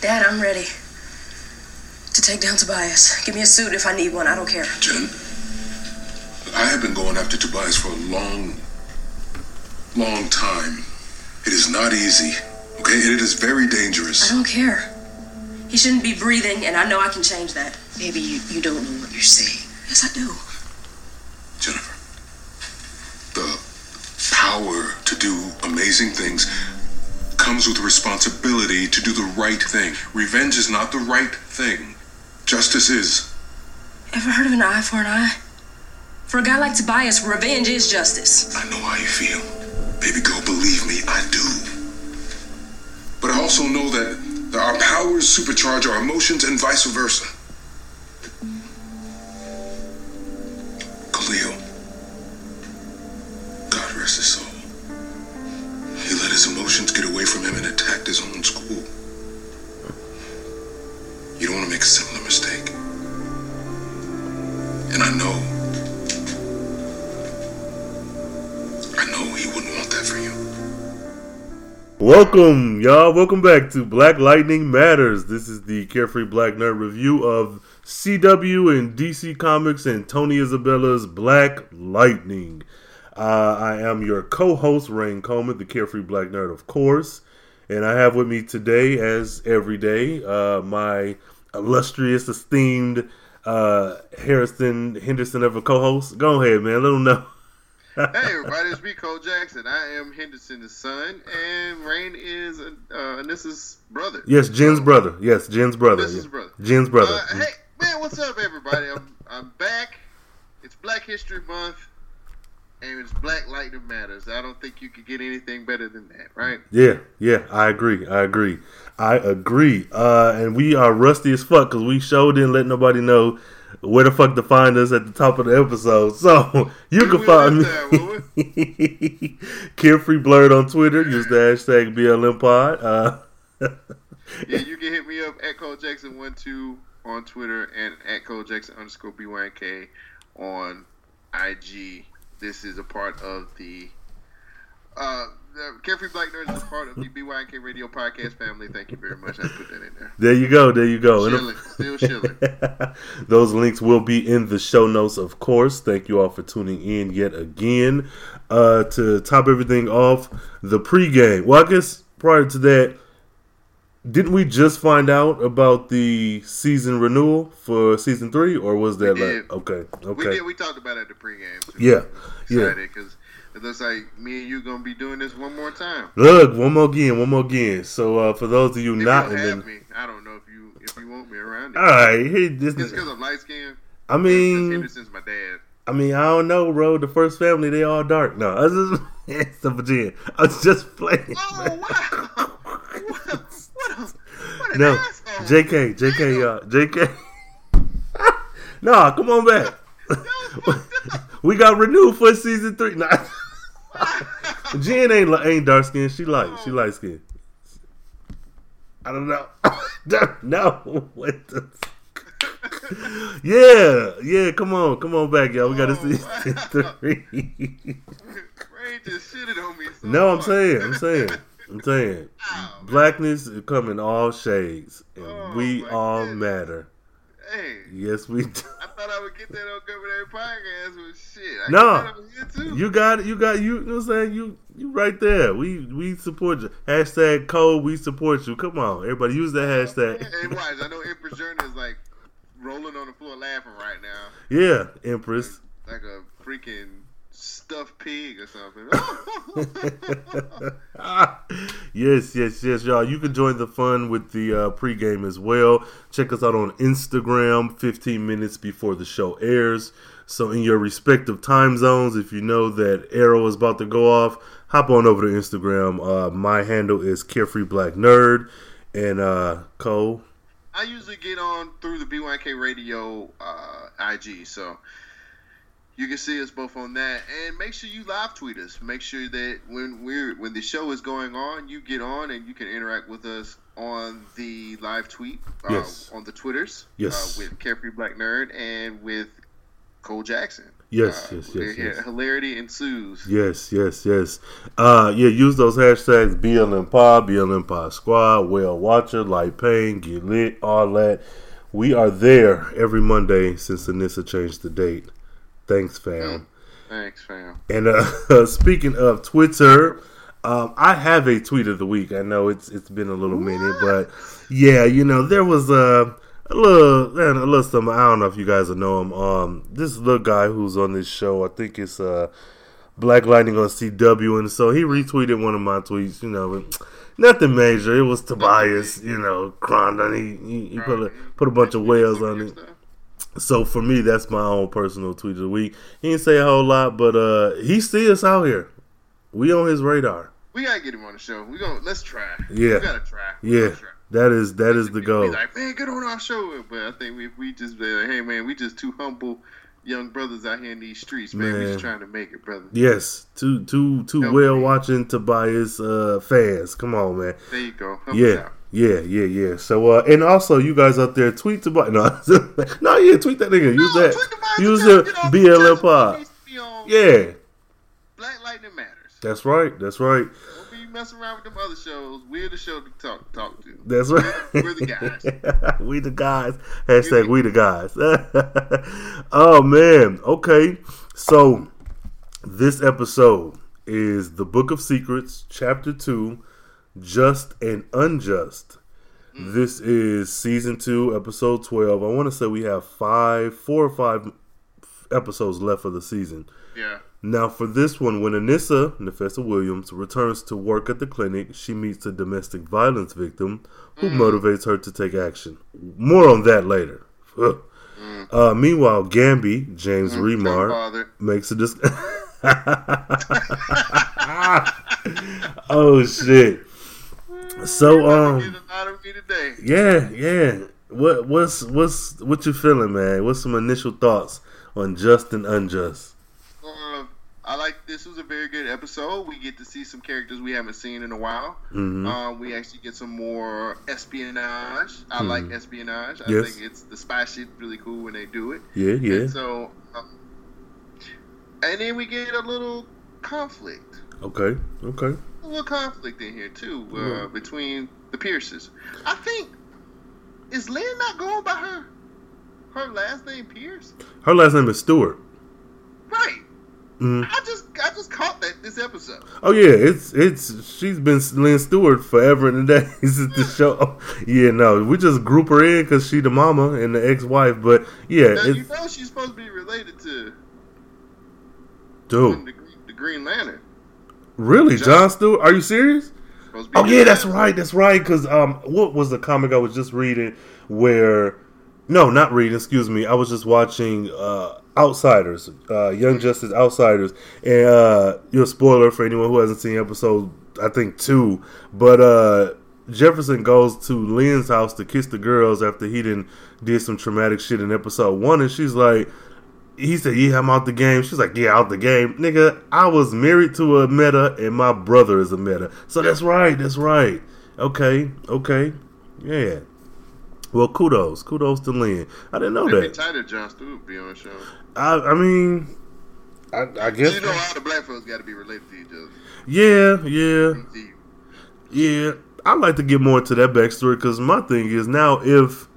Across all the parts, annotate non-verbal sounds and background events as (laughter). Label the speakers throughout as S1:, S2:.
S1: Dad, I'm ready to take down Tobias. Give me a suit if I need one. I don't care.
S2: Jen, I have been going after Tobias for a long, long time. It is not easy, okay? And it is very dangerous.
S1: I don't care. He shouldn't be breathing, and I know I can change that.
S3: Maybe you, you don't know what you're saying.
S1: Yes, I do.
S2: Jennifer, the power to do amazing things comes with responsibility to do the right thing. Revenge is not the right thing. Justice is.
S1: Ever heard of an eye for an eye? For a guy like Tobias, revenge is justice.
S2: I know how you feel. Baby girl, believe me, I do. But I also know that, that our powers supercharge our emotions and vice versa.
S4: Welcome, y'all. Welcome back to Black Lightning Matters. This is the Carefree Black Nerd review of CW and DC Comics and Tony Isabella's Black Lightning. Uh, I am your co-host, Rain Coleman, the Carefree Black Nerd, of course, and I have with me today, as every day, uh, my illustrious, esteemed uh, Harrison Henderson of a co-host. Go ahead, man. Let them know.
S5: Hey everybody, it's me, Cole Jackson. I am Henderson's son, and Rain is uh, Anissa's brother.
S4: Yes, Jen's brother. Yes, Jen's brother.
S5: Anissa's
S4: Yeah.
S5: brother.
S4: Jen's brother.
S5: Uh, hey man, what's up, everybody? I'm I'm back. It's Black History Month, and it's Black Lightning Matters. I don't think you could get anything better than that, right?
S4: Yeah, yeah, I agree. I agree. I agree. Uh, and we are rusty as fuck because we showed didn't let nobody know where the fuck to find us at the top of the episode. So (laughs) you can find me (laughs) Carefree Blurred on Twitter. Use the hashtag BLM Pod. Uh, (laughs)
S5: Yeah, you can hit me up at Cole Jackson one two on Twitter and at Cole Jackson underscore BYNK on IG. This is a part of the uh the Carefree Black Nerds is a part of the BYNK Radio Podcast family. Thank you very much. I put that in there.
S4: there you go. There you go. And
S5: Chilling, still chilling. (laughs)
S4: Those links will be in the show notes, of course. Thank you all for tuning in yet again. Uh, to top everything off, the pregame. Well, I guess prior to that, didn't we just find out about the season renewal for season three, or was that
S5: We
S4: like
S5: did.
S4: okay,
S5: We
S4: okay,
S5: did. We talked about it at the pregame. Too.
S4: Yeah, yeah.
S5: Because it looks like me and you gonna be doing this one more time.
S4: Look, one more again, one more again. So uh, for those of you
S5: If
S4: not
S5: you don't have
S4: the,
S5: me, I don't know if you if you want me around.
S4: all right, hey, this
S5: Just because I'm light skinned.
S4: I mean,
S5: Henderson's my dad.
S4: I mean, I don't know, bro. The first family, they all dark. No, I was just (laughs) it's a Virginia. I was just playing.
S5: Oh wow! what a, what a, what
S4: No,
S5: asshole.
S4: JK, JK, y'all, JK. (laughs) nah, come on back. (laughs) we got renewed for season three. Nah. (laughs) Jen ain't ain't dark skin. She light. She light skin. I don't know. (laughs) Don't know what the. yeah, yeah. Come on, come on back, y'all. We got to
S5: Oh,
S4: see
S5: wow.
S4: three.
S5: Just shitted on me. So
S4: no, I'm
S5: hard.
S4: saying, I'm saying, I'm saying.
S5: Oh, Ow.
S4: Blackness come in all shades, and
S5: Oh,
S4: we all
S5: goodness.
S4: matter.
S5: Hey,
S4: Yes, we do.
S5: I thought I would get that on Every Podcast, but shit, I
S4: No.
S5: get that here too.
S4: You got it. You got you. You know what I'm saying? You you right there. We we support you. Hashtag code. We support you. Come on, everybody. Use that hashtag.
S5: Hey, watch. I know Empress Journey is like rolling on the floor laughing right now,
S4: Yeah, Empress.
S5: like a freaking stuffed pig or something. (laughs)
S4: yes, yes, yes, y'all. You can join the fun with the uh, pregame as well. Check us out on Instagram 15 minutes before the show airs. So, in your respective time zones, if you know that arrow is about to go off, hop on over to Instagram. Uh, my handle is Carefree Black Nerd. And uh, Cole,
S5: I usually get on through the BYK Radio uh, IG, so you can see us both on that. And make sure you live tweet us. Make sure that when we're when the show is going on, you get on and you can interact with us on the live tweet uh,
S4: Yes.
S5: on the Twitters.
S4: Yes.
S5: uh, with Carefree Black Nerd and with Cole Jackson.
S4: Yes,
S5: Uh,
S4: yes, yes, yes.
S5: Hilarity ensues.
S4: Yes, yes, yes. Uh, yeah, use those hashtags BLM Pod, BLM Pod Squad, Whale Watcher, Light Pain, Get Lit, all that. We are there every Monday since Anissa changed the date. Thanks, fam.
S5: Thanks, fam.
S4: And uh, (laughs) speaking of Twitter, um, I have a tweet of the week. I know it's it's been a little minute, but yeah, you know there was a, a little man, a little something. I don't know if you guys know him. Um, this little guy who's on this show, I think it's uh Black Lightning on CW, and so he retweeted one of my tweets. You know, but nothing major. It was Tobias. You know, crying on he he, he put a put a bunch of whales on it. So for me, that's my own personal tweet of the week. He didn't say a whole lot, but uh, he see us out here. We on his radar.
S5: We gotta get him on the show. We gonna Let's try.
S4: Yeah.
S5: We gotta try. We
S4: Yeah,
S5: gotta try.
S4: that is that is the
S5: He's
S4: goal.
S5: like, man, get on our show. But I think if we just be like, hey, man, we just two humble young brothers out here in these streets, man. We
S4: Man.
S5: just trying to make it, brother.
S4: Yes, two two two
S5: me.
S4: watching Tobias uh, fans. Come on, man.
S5: There you go. Help us
S4: Yeah,
S5: out.
S4: Yeah, yeah, yeah. So uh, and also you guys out there tweet Tobias. (laughs) No, no, yeah, tweet that nigga. Use
S5: No,
S4: that. Use the BLM pod.
S5: He needs to be on
S4: Yeah,
S5: Black Lightning Matters.
S4: that's right. That's right.
S5: Don't be messing around with them other shows. We're the show to talk talk to.
S4: That's right.
S5: We're the guys. (laughs)
S4: we the guys. Hashtag we the guys. (laughs) oh man. Okay. So this episode is the Book of Secrets, Chapter Two, Just and Unjust. Mm. This is season two, episode twelve. I want to say we have five, four or five episodes left of the season.
S5: Yeah.
S4: Now, for this one, when Anissa Nafessa Williams returns to work at the clinic, she meets a domestic violence victim who mm. motivates her to take action. More on that later. Ugh. Mm. Uh, meanwhile, Gambi, James Remar, makes a dis- (laughs) (laughs) Oh shit! So um,
S5: Get a lot of me
S4: yeah, yeah. What what's what's what you feeling, man? What's some initial thoughts on just and unjust?
S5: Uh, I like this was a very good episode. We get to see some characters we haven't seen in a while.
S4: Mhm.
S5: Um, we actually get some more espionage. I like espionage. I
S4: Mm-hmm. Yes.
S5: think it's the spy shit really cool when they do it.
S4: Yeah, yeah.
S5: And so, um, and then we get a little conflict.
S4: Okay, okay.
S5: Little conflict in here too uh,
S4: Yeah.
S5: between the Pierces. I think is Lynn not going by her her last name Pierce?
S4: Her last name is Stewart.
S5: Right.
S4: Mhm.
S5: I just I just caught that this episode.
S4: Oh yeah, it's it's she's been Lynn Stewart forever and a day since the show. Yeah, no, we just group her in because she the mama and the ex wife. But yeah,
S5: Now, you know she's supposed to be related to
S4: dude.
S5: the, the Green Lantern.
S4: Really, John Stewart? Are you serious?
S5: Supposed to be
S4: Oh yeah, that's right. That's right. Because um, what was the comic I was just reading? Where no, not reading. Excuse me. I was just watching uh, Outsiders, uh, Young Justice Outsiders, and uh, you're a spoiler for anyone who hasn't seen episode I think two. But uh, Jefferson goes to Lynn's house to kiss the girls after he didn't did some traumatic shit in episode one, and she's like. He said, "Yeah, I'm out the game." She's like, "Yeah, out the game, nigga." I was married to a meta, and my brother is a meta. So that's right. That's right. Okay. Okay. Yeah. Well, kudos, kudos to Lynn. I didn't know
S5: It'd
S4: that.
S5: tight if John Stewart be on the show.
S4: I, I mean, I, I guess.
S5: You know, all the black folks got to be related to each other.
S4: Yeah, yeah, yeah. I'd like to get more into that backstory because my thing is now if,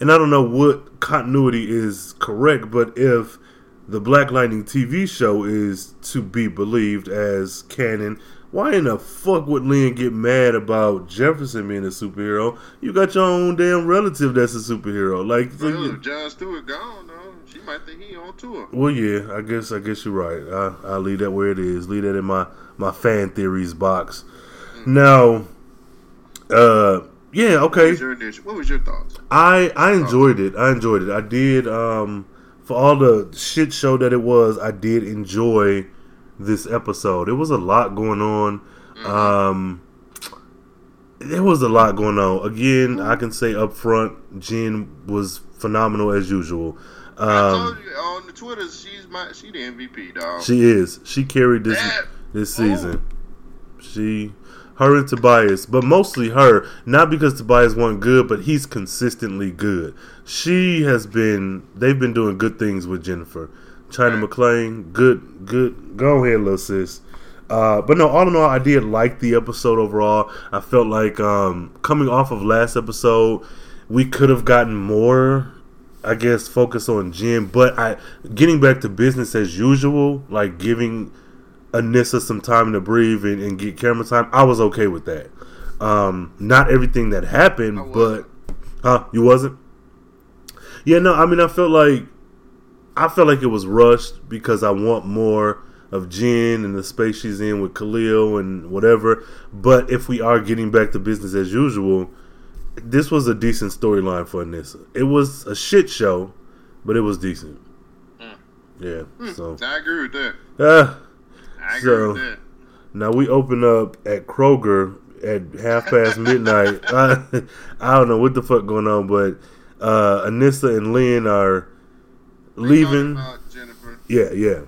S4: and I don't know what continuity is correct, but if the Black Lightning TV show is to be believed as canon, why in the fuck would Lynn get mad about Jefferson being a superhero? You got your own damn relative that's a superhero. Like, so
S5: Well,
S4: you-
S5: if John Stewart gone, though, she might think he on tour.
S4: Well, yeah, I guess I guess you're right. I I'll leave that where it is. Leave that in my my fan theories box. Now, uh, yeah,
S5: What
S4: okay.
S5: was your What was your thoughts?
S4: I I enjoyed it. I enjoyed it. I did. Um, for all the shit show that it was, I did enjoy this episode. It was a lot going on. Um, there was a lot going on. Again, I can say up front, Jen was phenomenal as usual.
S5: I
S4: Um,
S5: told you on the Twitter, she's my she the MVP, dog.
S4: She is. She carried this
S5: That-
S4: this season. She, her and Tobias, but mostly her. Not because Tobias wasn't good, but he's consistently good. She has been. They've been doing good things with Jennifer. China. McClain, good, good. Go ahead, little sis. Uh, but no, all in all, I did like the episode overall. I felt like um, coming off of last episode, we could have gotten more, I guess, focus on Jim. But I, getting back to business as usual, like giving Anissa some time to breathe and, and get camera time, I was okay with that. Um, not everything that happened,
S5: I
S4: but huh? You wasn't? Yeah, no. I mean, I felt like I felt like it was rushed because I want more of Jen and the space she's in with Khalil and whatever. But if we are getting back to business as usual, this was a decent storyline for Anissa. It was a shit show, but it was decent. Yeah. So
S5: I agree with that.
S4: uh,
S5: I
S4: So- now we open up at Kroger at half past midnight. (laughs) I, I don't know what the fuck going on, but uh, Anissa and Lynn are leaving. Yeah, yeah.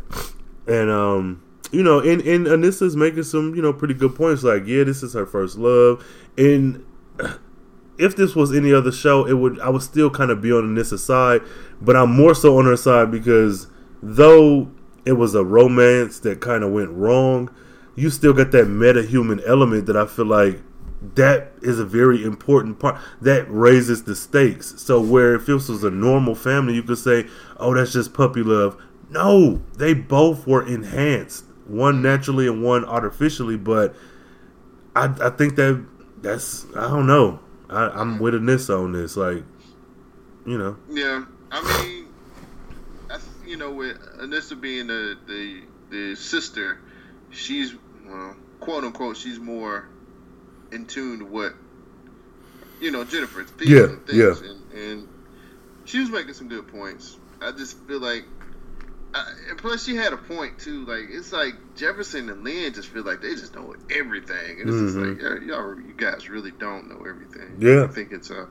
S4: And um, you know, and and Anissa's making some, you know, pretty good points. Like, yeah, this is her first love. And (clears throat) if this was any other show, it would I would still kind of be on Anissa's side, but I'm more so on her side because though it was a romance that kind of went wrong, you still got that meta human element that I feel like that is a very important part that raises the stakes. So where if this was a normal family, you could say, "Oh, that's just puppy love." No, they both were enhanced, one naturally and one artificially. But I, I think that that's I don't know. I, I'm with Anissa on this. Like, you know,
S5: Yeah, I mean, you know, with Anissa being the the the sister, she's well, quote unquote, she's more in tune to what you know Jennifer's feeling
S4: Yeah,
S5: and things, and, and she was making some good points. I just feel like. I, and plus, she had a point too. Like it's like Jefferson and Lynn just feel like they just know everything, and it's just
S4: Mhm.
S5: like y'all, you guys really don't know everything.
S4: Yeah.
S5: I think it's uh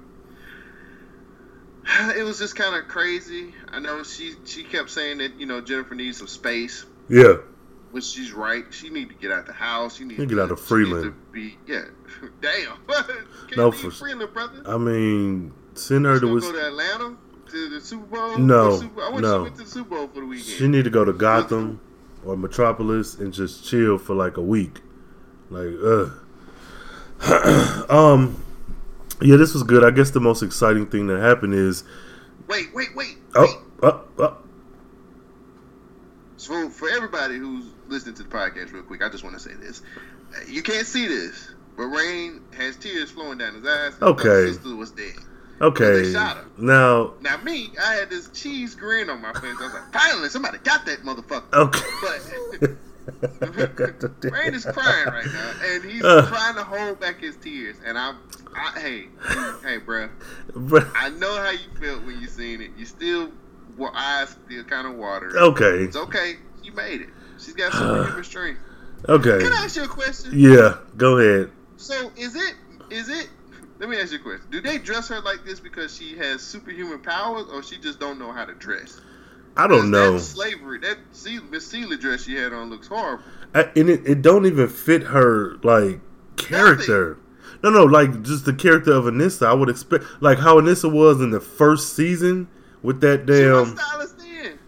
S5: it was just kind of crazy. I know she she kept saying that you know Jennifer needs some space,
S4: yeah,
S5: which she's right. She need to get out the house. She needs
S4: You
S5: to
S4: get out of Freeland.
S5: Be yeah, (laughs) damn. (laughs)
S4: No, for-
S5: Freeland, brother.
S4: I mean, send her
S5: She
S4: to.
S5: go to Atlanta to the Super Bowl.
S4: No,
S5: Super- I wish
S4: no.
S5: she went to the Super Bowl for the weekend.
S4: She need to go to Gotham or Metropolis and just chill for like a week. Like, ugh. (clears throat) um, yeah, this was good. I guess the most exciting thing that happened is
S5: wait, wait, wait. Oh, wait.
S4: oh, oh, oh.
S5: So for everybody who's listening to the podcast, real quick, I just want to say this: you can't see this, but Rain has tears flowing down his eyes.
S4: Okay.
S5: his sister was dead.
S4: Okay,
S5: They shot her.
S4: now,
S5: Now me, I had this cheese grin on my face. I was like, finally, somebody got that motherfucker.
S4: okay.
S5: But (laughs) (laughs) Rain is crying right now, and he's
S4: Uh.
S5: trying to hold back his tears. And I'm, I, hey, hey,
S4: bro,
S5: I know how you felt when you seen it. You still, your eyes still kind of watery.
S4: okay,
S5: It's okay. You made it. She's got superhuman (sighs) strength.
S4: okay,
S5: Can I ask you a question?
S4: yeah. Go ahead.
S5: So is it is it? Let me ask you a question. Do they dress her like this because she has superhuman powers, or she just don't know how to dress?
S4: I don't know.
S5: That slavery, that Miss Celie dress she had on looks horrible.
S4: I, and it, it don't even fit her like character. No, no, like just the character of Anissa. I would expect like how Anissa was in the first season with that
S5: She was
S4: damn.
S5: then.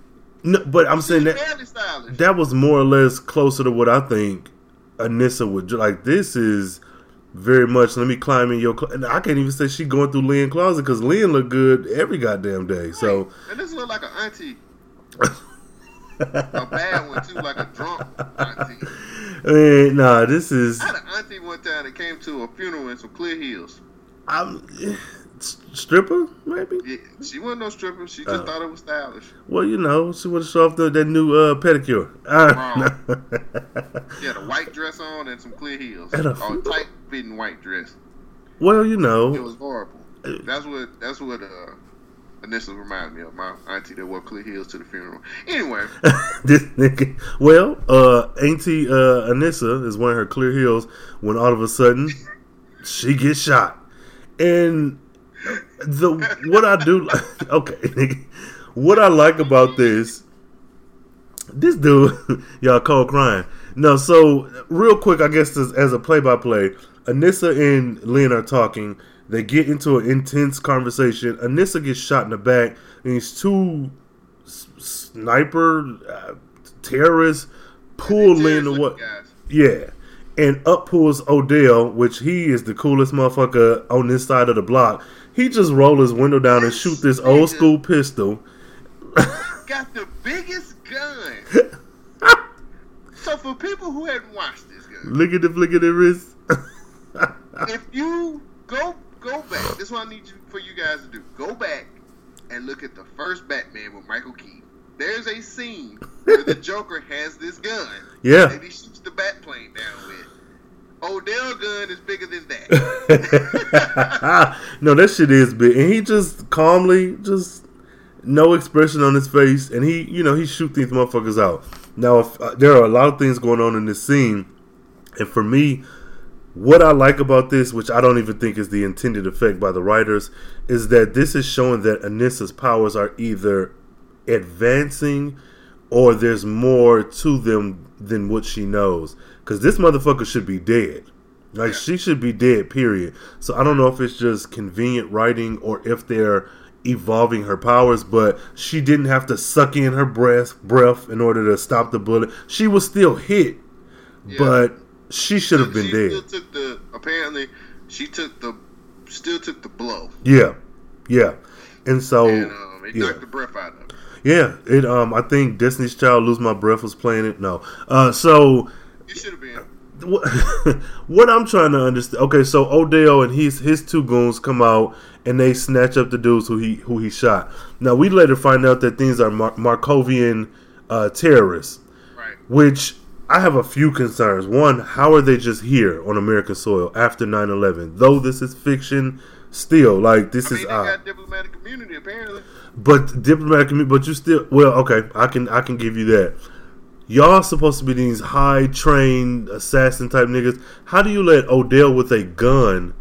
S4: No, but I'm
S5: She
S4: saying that that was more or less closer to what I think Anissa would. Like this is very much. Let me climb in your. Cl-. And I can't even say she going through Lynn closet because Lynn look good every goddamn day. So
S5: and this look like an auntie, a bad one too, like a drunk auntie.
S4: I mean, nah, this is.
S5: I had an auntie one time that came to a funeral in some clear heels.
S4: I'm stripper maybe.
S5: Yeah, she wasn't no stripper. She just
S4: Oh.
S5: thought it was stylish.
S4: Well, you know, she would show off the, that new uh, pedicure. Uh,
S5: She had a white dress on and some clear heels.
S4: And a
S5: a tight fitting white dress.
S4: well, you know, It
S5: was horrible. That's what that's what uh initially reminded me of my auntie that wore clear heels to the funeral. Anyway, (laughs)
S4: this nigga. Well, uh, Auntie uh, Anissa is wearing her clear heels when all of a sudden she gets shot, and the what I do, (laughs) okay, nigga, what I like about this, this dude, (laughs) y'all call crying. No, so real quick, I guess as, as a play-by-play, Anissa and Lynn are talking. They get into an intense conversation. Anissa gets shot in the back, and these two s- sniper, uh, terrorist, pull
S5: looking
S4: what?
S5: guys.
S4: Yeah. And up pulls Odell, which he is the coolest motherfucker on this side of the block. He just roll his window down and shoot this old school pistol.
S5: Got the biggest gun. (laughs) so for people who hadn't watched this gun,
S4: Look at the flick of the wrist. (laughs)
S5: if you go go back, this is what I need you for you guys to do. Go back and look at the first Batman with Michael Keaton. There's a scene where the Joker has this gun
S4: yeah.
S5: that he shoots the bat plane down with. Odell gun is bigger than that. (laughs)
S4: no, that shit is big. And he just calmly, just no expression on his face, and he, you know, he shoot these motherfuckers out. Now, if, uh, there are a lot of things going on in this scene, and for me, what I like about this, which I don't even think is the intended effect by the writers, is that this is showing that Anissa's powers are either advancing or there's more to them than what she knows. Because this motherfucker should be dead. Like, she should be dead, period. So I don't know if it's just convenient writing or if they're evolving her powers, but she didn't have to suck in her breath, breath in order to stop the bullet. She was still hit, but she should have been
S5: she
S4: dead.
S5: Still took the apparently she took the still took the blow.
S4: Yeah, yeah. And so,
S5: and um, it
S4: yeah.
S5: knocked the breath out of her.
S4: Yeah, it. Um, I think Destiny's Child "Lose My Breath" was playing it. No, uh, so
S5: You should have been. (laughs)
S4: what, what I'm trying to understand. Okay, so Odell and his his two goons come out and they snatch up the dudes who he who he shot. Now we later find out that these are Mar- Markovian uh, terrorists,
S5: Right.
S4: which I have a few concerns. One, how are they just here on American soil after 9/11? Though this is fiction, still like this
S5: I mean,
S4: is odd.
S5: got diplomatic immunity apparently.
S4: But diplomatic, commu- but you still well, okay. I can I can give you that. Y'all supposed to be these high trained assassin type niggas. How do you let Odell with a gun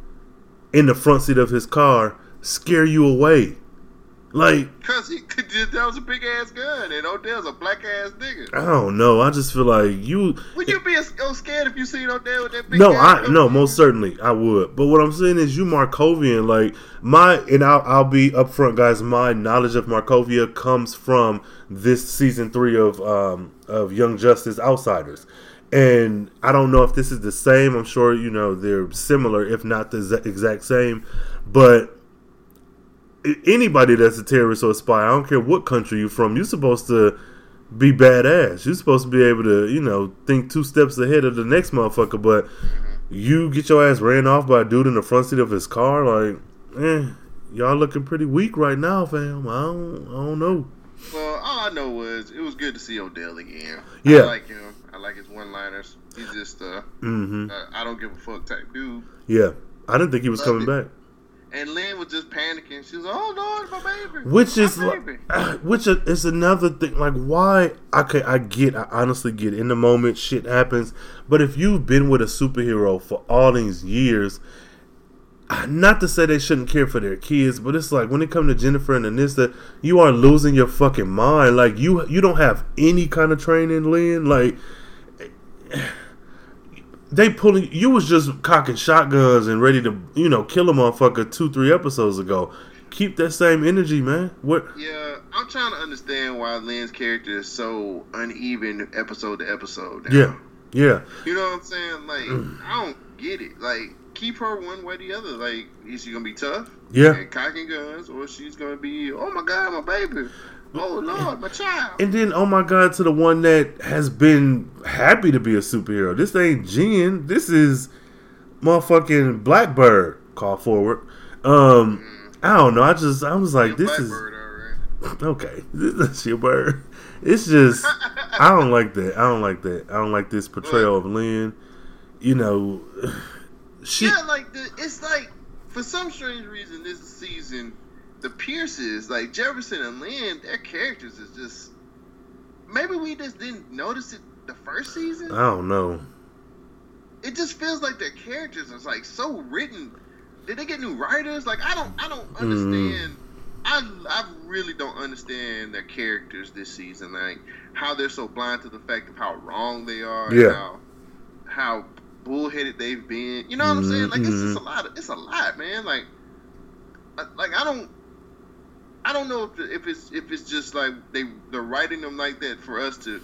S4: in the front seat of his car scare you away? Like
S5: Cause he that was a big ass gun, and Odell's a black ass nigga.
S4: I don't know. I just feel like you.
S5: Would you be so scared if you seen Odell with that big?
S4: No,
S5: ass
S4: I
S5: gun?
S4: no, most certainly I would. But what I'm saying is, you Markovian, like my, and I'll, I'll be upfront, guys. My knowledge of Markovia comes from this season three of um of Young Justice Outsiders, and I don't know if this is the same. I'm sure you know they're similar, if not the exact same. But anybody that's a terrorist or a spy, I don't care what country you're from, you're supposed to be badass. You're supposed to be able to, you know, think two steps ahead of the next motherfucker. But you get your ass ran off by a dude in the front seat of his car, like, eh, y'all looking pretty weak right now, fam. I don't, I don't know.
S5: Well, all I know was it was good to see Odell again.
S4: Yeah.
S5: I like him. I like his one liners. He's just uh,
S4: hmm
S5: uh, I don't give a fuck type dude.
S4: Yeah, I didn't think he was
S5: Love
S4: coming
S5: it.
S4: back.
S5: And Lynn was just panicking. She was like, "Oh Lord, my baby."
S4: Which is like,
S5: baby." (sighs)
S4: which is another thing. Like, why? Okay, I get. I honestly get. In the moment, shit happens. But if you've been with a superhero for all these years, not to say they shouldn't care for their kids, but it's like when it comes to Jennifer and Anissa, you are losing your fucking mind. Like you, you don't have any kind of training, Lynn. Like they pulling. You was just cocking shotguns and ready to, you know, kill a motherfucker two, three episodes ago. Keep that same energy, man. What?
S5: Yeah, I'm trying to understand why Lynn's character is so uneven episode to episode. now.
S4: Yeah, yeah.
S5: You know what I'm saying? Like, I don't get it. Like, keep her one way or the other. Like, is she gonna be tough?
S4: Yeah.
S5: And cocking guns, or she's gonna be, oh my god, my baby. Oh lord, my child.
S4: And then, oh my god, to the one that has been happy to be a superhero. This ain't Jen. This is motherfucking Blackbird. Call forward. Um, I don't know. I just, I was like, this is
S5: Blackbird, alright. (laughs)
S4: okay. (laughs) This is your bird. It's just, I don't like that. I don't like that. I don't like this portrayal of Lynn. You know, (sighs) she.
S5: Yeah, like the, it's like for some strange reason this season, the Pierces, like Jefferson and Lynn, their characters is just maybe we just didn't notice it the first season.
S4: I don't know.
S5: It just feels like their characters is like so written. Did they get new writers? Like I don't, I don't
S4: Mm.
S5: understand. I, I really don't understand their characters this season. Like how they're so blind to the fact of how wrong they are.
S4: Yeah.
S5: How, how bullheaded they've been. You know what I'm saying? Like it's just
S4: Mhm.
S5: a lot. Of, it's a lot, man. Like, like I don't. I don't know if, if it's if it's just like they they're writing them like that for us to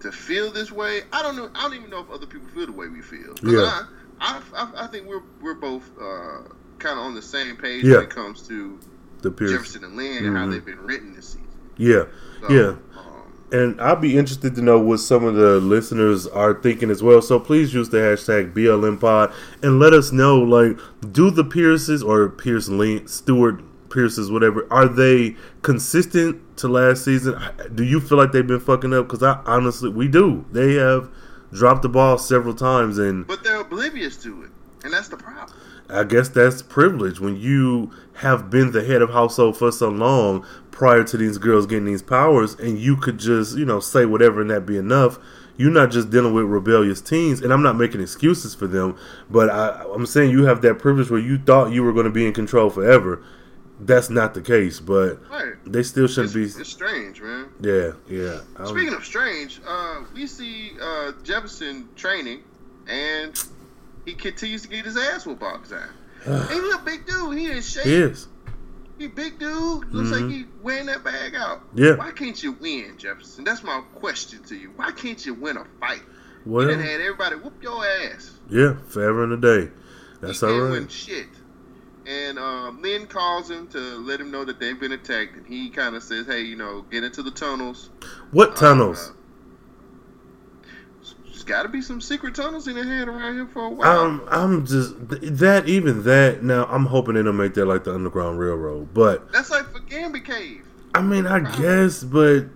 S5: to feel this way. I don't know. I don't even know if other people feel the way we feel.
S4: Yeah.
S5: I, I, I, think we're we're both uh, kind of on the same page
S4: Yeah.
S5: when it comes to
S4: The Pierce.
S5: Jefferson and Lynn and how
S4: Mhm.
S5: they've been written this season.
S4: Yeah,
S5: So,
S4: yeah.
S5: Um,
S4: And I'd be interested to know what some of the listeners are thinking as well. So please use the hashtag BLMPod and let us know. Like, do the Pierces or Pierce Link, Stewart Pierces, whatever, are they consistent to last season? Do you feel like they've been fucking up? Because I honestly, we do. They have dropped the ball several times, and
S5: but they're oblivious to it, and that's the problem.
S4: I guess that's privilege when you have been the head of household for so long prior to these girls getting these powers, and you could just, you know, say whatever and that be enough. You're not just dealing with rebellious teens, and I'm not making excuses for them, but I, I'm saying you have that privilege where you thought you were going to be in control forever. That's not the case, but
S5: Right.
S4: they still shouldn't
S5: It's,
S4: be.
S5: it's strange, man.
S4: Yeah, yeah. I don't-
S5: Speaking of strange, uh, we see uh, Jefferson training, and he continues to get his ass whooped all the time. (sighs) He's a big dude. He is shape.
S4: he is.
S5: He big dude. Looks
S4: Mhm.
S5: like he wearing that bag out.
S4: Yeah.
S5: Why can't you win, Jefferson? That's my question to you. Why can't you win a fight?
S4: Well,
S5: you had everybody whoop your ass.
S4: yeah, forever and a day. That's
S5: he
S4: all
S5: win shit. And um, Lynn calls him to let him know that they've been attacked, and he kind of says, "Hey, you know, get into the tunnels."
S4: What tunnels?
S5: Uh, there's got to be some secret tunnels in the head around here for a while.
S4: Um, I'm just that even that. Now I'm hoping they don't make that like the Underground Railroad, but
S5: That's like for Gambi Cave.
S4: I mean, I guess, but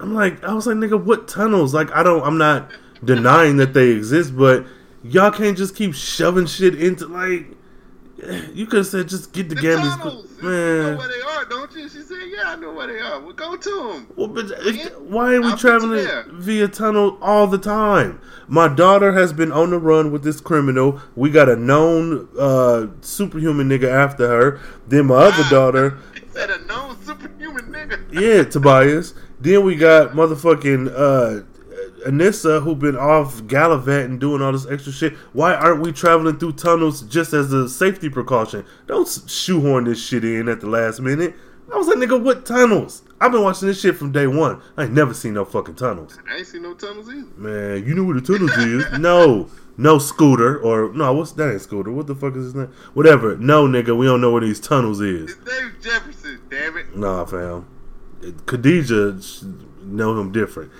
S4: I'm like, I was like, nigga, what tunnels? Like, I don't, I'm not denying that they exist, but y'all can't just keep shoving shit into like. (clears throat) You could have said just get the,
S5: The
S4: Gambis,
S5: tunnels. You know
S4: man.
S5: where they are, don't you? She said, "Yeah, I know where they are. We'll go to them."
S4: Well, but if, why are we
S5: I'll
S4: traveling via tunnel all the time? My daughter has been on the run with this criminal. We got a known uh, superhuman nigga after her. Then my other daughter, (laughs)
S5: Said a known superhuman nigga.
S4: yeah, Tobias. Then we got motherfucking uh, Anissa who been off gallivanting doing all this extra shit. Why aren't we traveling through tunnels just as a safety precaution? Don't shoehorn this shit in at the last minute. I was like, nigga, what tunnels? I've been watching this shit from day one. I ain't never seen no fucking tunnels.
S5: I ain't seen no tunnels either.
S4: Man, you know where the tunnels is? (laughs) No. No scooter or no, what's that ain't scooter? What the fuck is his name? Whatever. No nigga, we don't know where these tunnels is.
S5: His name's Jefferson. Damn it.
S4: Nah, fam. Khadija know him different.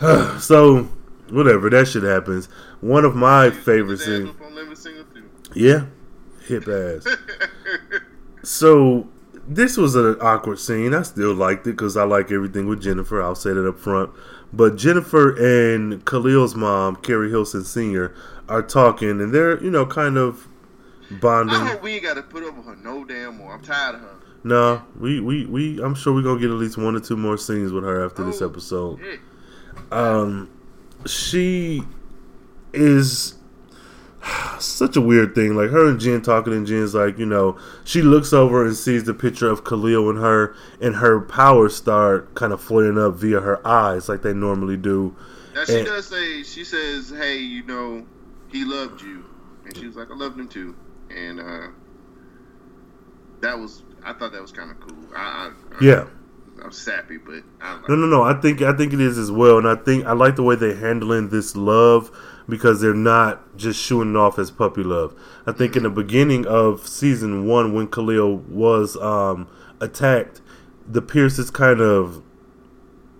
S4: (sighs) so, whatever, that shit happens. One of my favorite scenes. Yeah, hip ass. (laughs) So this was an awkward scene. I still liked it because I like everything with Jennifer. I'll say that up front. But Jennifer and Khalil's mom, Carrie Hilson Sr., are talking, and they're you know kind of bonding.
S5: I hope we ain't got to put up with her no damn more. I'm tired of her.
S4: No, we, we, we I'm sure we're gonna get at least one or two more scenes with her after this
S5: Oh,
S4: episode.
S5: shit.
S4: Um she is (sighs) such a weird thing. Like her and Jen talking, and Jen's like, you know, she looks over and sees the picture of Khalil and her, and her powers start kind of flaring up via her eyes, like they normally do.
S5: Now she
S4: And-
S5: does say she says, "Hey, you know, he loved you," and she was like, "I loved him too," and uh, that was I thought that was kind of cool. I, I
S4: Yeah.
S5: I'm sappy, but
S4: No, no, no. I think I think it is as well, and I think I like the way they're handling this love because they're not just shooting off as puppy love. I think in the beginning of season one, when Khalil was um, attacked, the Pierces kind of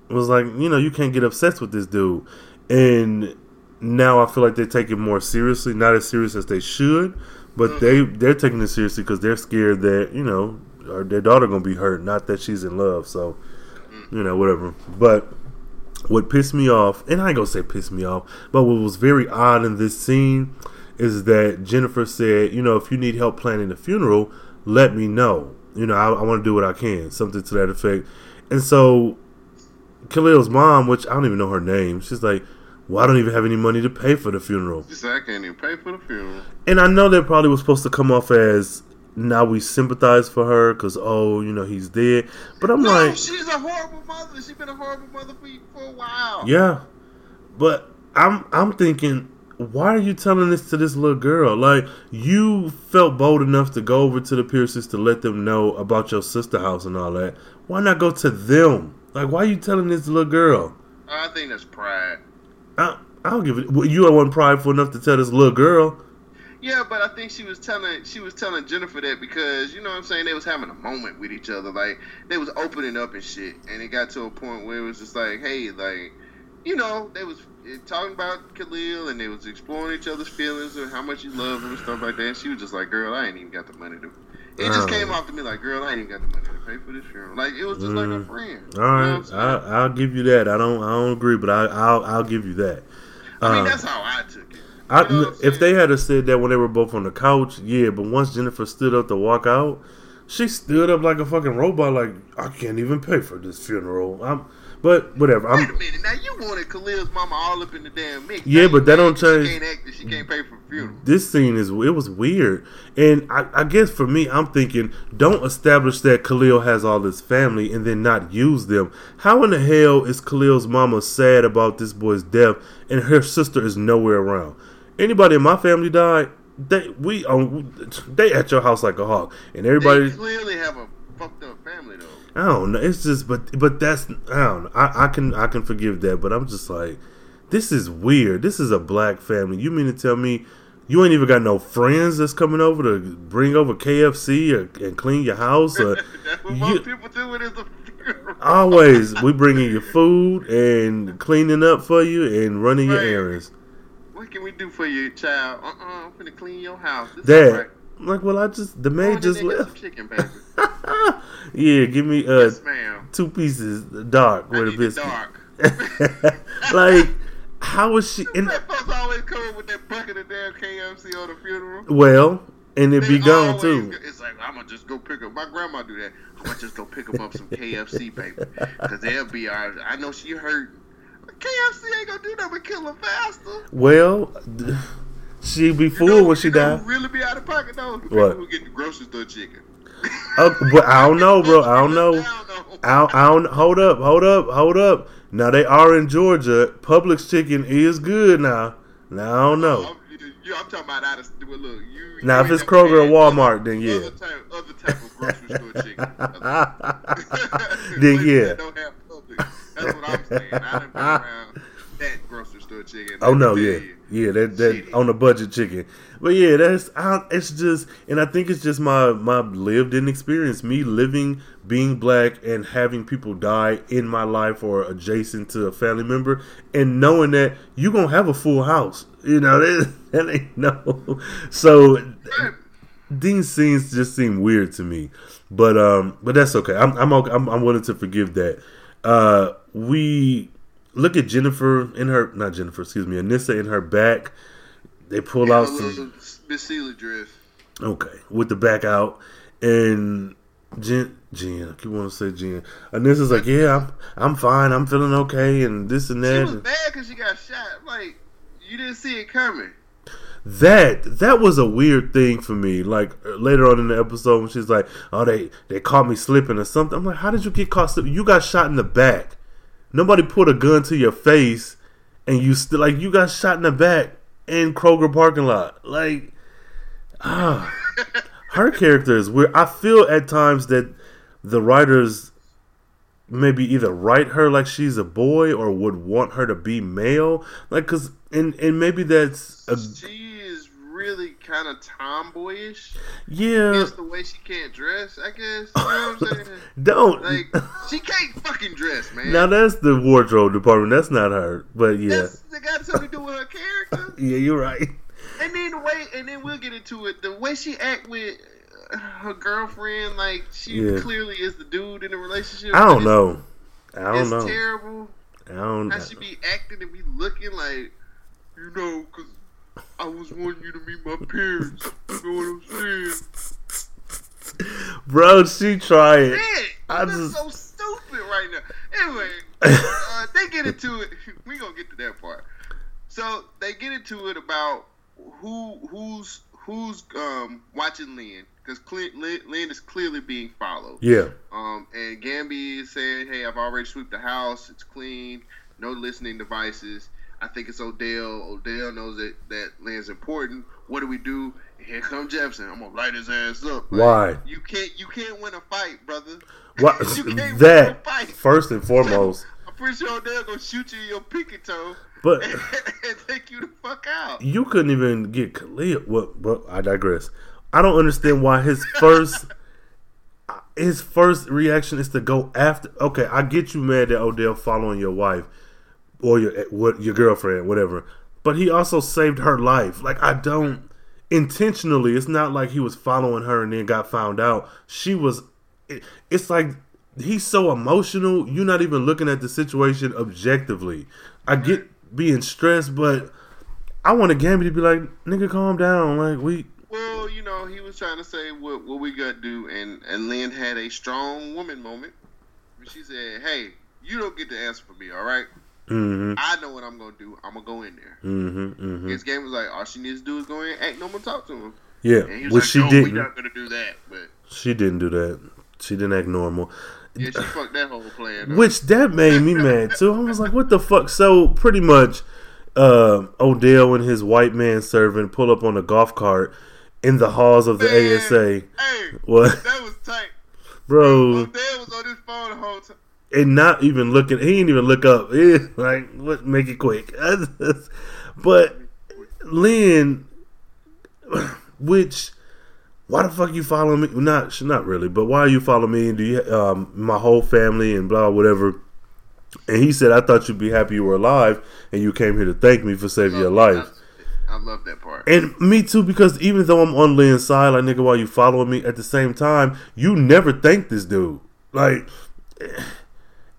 S4: was like, you know, you can't get obsessed with this dude, and now I feel like they take it more seriously, not as serious as they should, but they they're taking it seriously because they're scared that you know or their daughter gonna be hurt, not that she's in love. So you know, whatever. But what pissed me off, and I ain't gonna say pissed me off, but what was very odd in this scene is that Jennifer said, you know, if you need help planning the funeral, let me know. You know, I, I want to do what I can, something to that effect. And so Khalil's mom, which I don't even know her name, she's like, well, I don't even have any money to pay for the funeral.
S5: She said, "I can't even pay for the funeral."
S4: And I know that probably was supposed to come off as now we sympathize for her because, oh, you know, he's dead. But I'm
S5: No,
S4: like,
S5: she's a horrible mother. She's been a horrible mother for, for a while.
S4: Yeah, but I'm I'm thinking, why are you telling this to this little girl? Like, you felt bold enough to go over to the Pierces to let them know about your sister house and all that. Why not go to them? Like, why are you telling this little girl?
S5: I think that's pride.
S4: I, I don't give it. Well, you wasn't prideful enough to tell this little girl.
S5: Yeah, but I think she was telling she was telling Jennifer that because you know what I'm saying they was having a moment with each other, like they was opening up and shit, and it got to a point where it was just like, hey, like, you know, they was talking about Khalil and they was exploring each other's feelings and how much you love him and stuff like that. And she was just like, girl, I ain't even got the money to. It just came off to me like, girl, I ain't even got the money to pay for this funeral. Like it was just like a
S4: Mm.
S5: friend.
S4: All right,
S5: You know?
S4: I, I'll give you that. I don't, I don't agree, but I, I'll, I'll give you that.
S5: I mean,
S4: Um,
S5: that's how I took it.
S4: I,
S5: You know
S4: if they had have said that when they were both on the couch, yeah. But once Jennifer stood up to walk out, she stood up like a fucking robot. Like I can't even pay for this funeral. I'm, but whatever.
S5: Wait a
S4: I'm.
S5: minute, now you wanted Khalil's mama all up in the damn mix.
S4: Yeah, but that don't
S5: She
S4: change-
S5: can't act she can't pay for a funeral.
S4: This scene is it was weird, and I, I guess for me, I'm thinking don't establish that Khalil has all this family and then not use them. How in the hell is Khalil's mama sad about this boy's death and her sister is nowhere around? Anybody in my family died, they we um, they at your house like a hawk, and everybody.
S5: They clearly have a fucked up family though.
S4: I don't know. It's just, but but that's I don't know. I, I can I can forgive that, but I'm just like, this is weird. This is a black family. You mean to tell me you ain't even got no friends that's coming over to bring over KFC or, and clean your house? Or (laughs)
S5: That's what
S4: you-
S5: most people do it as a funeral.
S4: always we bringing (laughs) your food and cleaning up for you and running your
S5: Right.
S4: errands.
S5: What can we do for you, child? Uh uh-uh, I'm finna clean your house. This
S4: Dad,
S5: alright.
S4: like, well, I just the maid just
S5: there and get
S4: left.
S5: Chicken, baby. (laughs)
S4: yeah, give me uh
S5: yes,
S4: two pieces The dark
S5: I
S4: with a biscuit.
S5: dark. (laughs)
S4: like, how was she? And,
S5: always come with that bucket of damn KFC on the funeral.
S4: well, and it be gone
S5: always
S4: too.
S5: It's like I'm gonna just go pick up. My grandma do that. I'm gonna just go pick 'em up some KFC, baby, because they'll be all. I know she hurt. KFC ain't gonna do nothing but kill her faster.
S4: Well, she be
S5: You
S4: fooled
S5: know-
S4: when she
S5: you know
S4: die.
S5: Really be out of pocket though. The
S4: What?
S5: People who get the grocery store chicken.
S4: Uh, but I don't know, bro. (laughs) I don't know.
S5: I don't.
S4: I don't, Hold up, hold up, hold up. Now they are in Georgia. Publix chicken is good now. Now I don't know.
S5: I'm, you, I'm talking about out of well, look. You,
S4: Now
S5: you
S4: if it's Kroger or Walmart,
S5: other-
S4: then yeah.
S5: Other type, other type of grocery store chicken. (laughs) (laughs)
S4: Then yeah.
S5: that Don't have Publix. That's what I'm saying. I done been (laughs) around that grocery store chicken.
S4: Oh no, yeah,
S5: you.
S4: yeah, that that
S5: Shitty.
S4: on the budget chicken. But yeah, that's I, it's just, and I think it's just my my lived in experience, me living, being black, and having people die in my life or adjacent to a family member, and knowing that you gonna have a full house. You know that, (laughs) that ain't no. So these scenes just seem weird to me, but um, but that's okay. I'm I'm okay. I'm, I'm willing to forgive that. Uh, we look at Jennifer in her not Jennifer, excuse me, Anissa in her back. They pull
S5: Yeah,
S4: out some
S5: Miss Celie dress.
S4: okay with the back out, and Jen Jen, I keep wanting to say Jen. Anissa's like, yeah, I'm I'm fine. I'm feeling okay, and this and that.
S5: She was bad because she got shot. Like you didn't see it coming.
S4: That that was a weird thing for me. Like uh, later on in the episode, when she's like, "Oh, they they caught me slipping or something." I'm like, "How did you get caught slipping? You got shot in the back. Nobody put a gun to your face, and you still like you got shot in the back in Kroger parking lot. Like, ah, (laughs) her character is weird. I feel at times that the writers maybe either write her like she's a boy or would want her to be male. Like, cause and and maybe that's a
S5: She really kind of tomboyish.
S4: yeah.
S5: It's the way she can't dress. I guess. You know what I'm saying? (laughs)
S4: Don't
S5: Like she can't fucking dress, man.
S4: now that's the wardrobe department. That's not her. But yeah,
S5: That's that got something to do with her character. (laughs)
S4: yeah, you're right.
S5: And then the way, and then we'll get into it. The way she act with her girlfriend, like she
S4: Yeah.
S5: clearly is the dude in the relationship.
S4: I don't know. I don't
S5: It's
S4: know.
S5: terrible.
S4: I don't.
S5: How she be acting and be looking like, you know, because I was wanting you to meet my parents. You know what I'm saying?
S4: Bro, she tried.
S5: Man,
S4: I
S5: this is
S4: just-
S5: so stupid right now. Anyway, (laughs) uh, they get into it. (laughs) We gonna get to that part. So they get into it about who who's who's um watching Lynn because Lynn, Lynn is clearly being followed.
S4: Yeah,
S5: Um, and Gambi is saying, "Hey, I've already swept the house. It's clean. No listening devices." I think it's Odell. Odell knows that that land's important. What do we do? Here come Jefferson. I'm gonna light his ass up. Like,
S4: Why?
S5: You can't. You can't win a fight, brother.
S4: What (laughs)
S5: you can't win a
S4: that
S5: fight.
S4: first and foremost. (laughs)
S5: I'm pretty sure Odell gonna shoot you in your pinky toe (laughs)
S4: But
S5: and, take you the fuck out.
S4: you couldn't even get Khalil. Well, well, I digress. I don't understand why his first his first reaction is to go after. Okay, I get you mad that Odell following your wife or your what your girlfriend, whatever. But he also saved her life. Like I don't intentionally. It's not like he was following her and then got found out. She was. It, it's like he's so emotional. You're not even looking at the situation objectively. I get being stressed, but I want a Gambi to be like, nigga, calm down. Like we.
S5: Well, you know, he was trying to say what what we got to do, and and Lynn had a strong woman moment. She said, "Hey, you don't get to answer for me, all right?
S4: Mm-hmm.
S5: I know what I'm gonna do. I'm gonna go in there."
S4: Mm-hmm. mm-hmm.
S5: His game was like, all she needs to do is go in, act normal, talk to him.
S4: Yeah,
S5: And he was
S4: which
S5: like,
S4: she
S5: "No, we
S4: didn't.
S5: not gonna do that." But
S4: She didn't do that. She didn't act normal.
S5: yeah, she fucked that whole plan. up.
S4: Which that made me mad too. I was like, what the fuck? So pretty much, uh, Odell and his white man servant pull up on a golf cart in the halls of the
S5: Man,
S4: ASA.
S5: Hey,
S4: What,
S5: that was tight.
S4: bro?
S5: Odell was on his phone the whole time.
S4: And not even looking. He didn't even look up. (laughs) Eh, like, what? Make it quick. (laughs) but Lynn, (clears throat) which. Why the fuck you follow me? Not, not really, but why are you following me? And do you, um, my whole family and blah, whatever. And he said, I thought you'd be happy you were alive and you came here to thank me for saving your life.
S5: I, I love that part.
S4: And me too, because even though I'm on Lynn's side, like nigga, while you following me, at the same time, you never thank this dude. Like,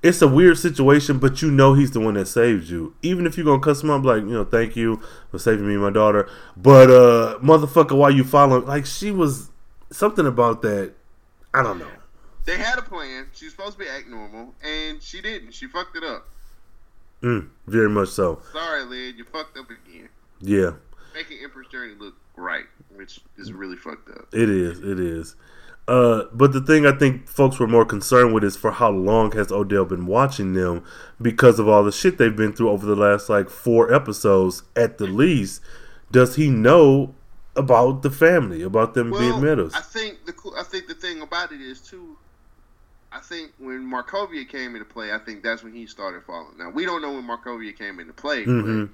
S4: it's a weird situation, but you know he's the one that saved you. Even if you're gonna cuss him up, like, you know, thank you for saving me and my daughter. But uh motherfucker, why you following like she was something about that. I don't know.
S5: They had a plan. She was supposed to be act normal, and she didn't. She fucked it up.
S4: Mm, very much so.
S5: Sorry, Lynn, you fucked up again.
S4: Yeah.
S5: Making Empress Journey look right, which is really fucked up.
S4: It is. It is. Uh, but the thing I think folks were more concerned with is for how long has Odell been watching them because of all the shit they've been through over the last like four episodes at the least. Does he know about the family, about them being metas?
S5: I think the I think the thing about it is too. I think when Markovia came into play, I think that's when he started following. Now we don't know when Markovia came into play,
S4: Mhm.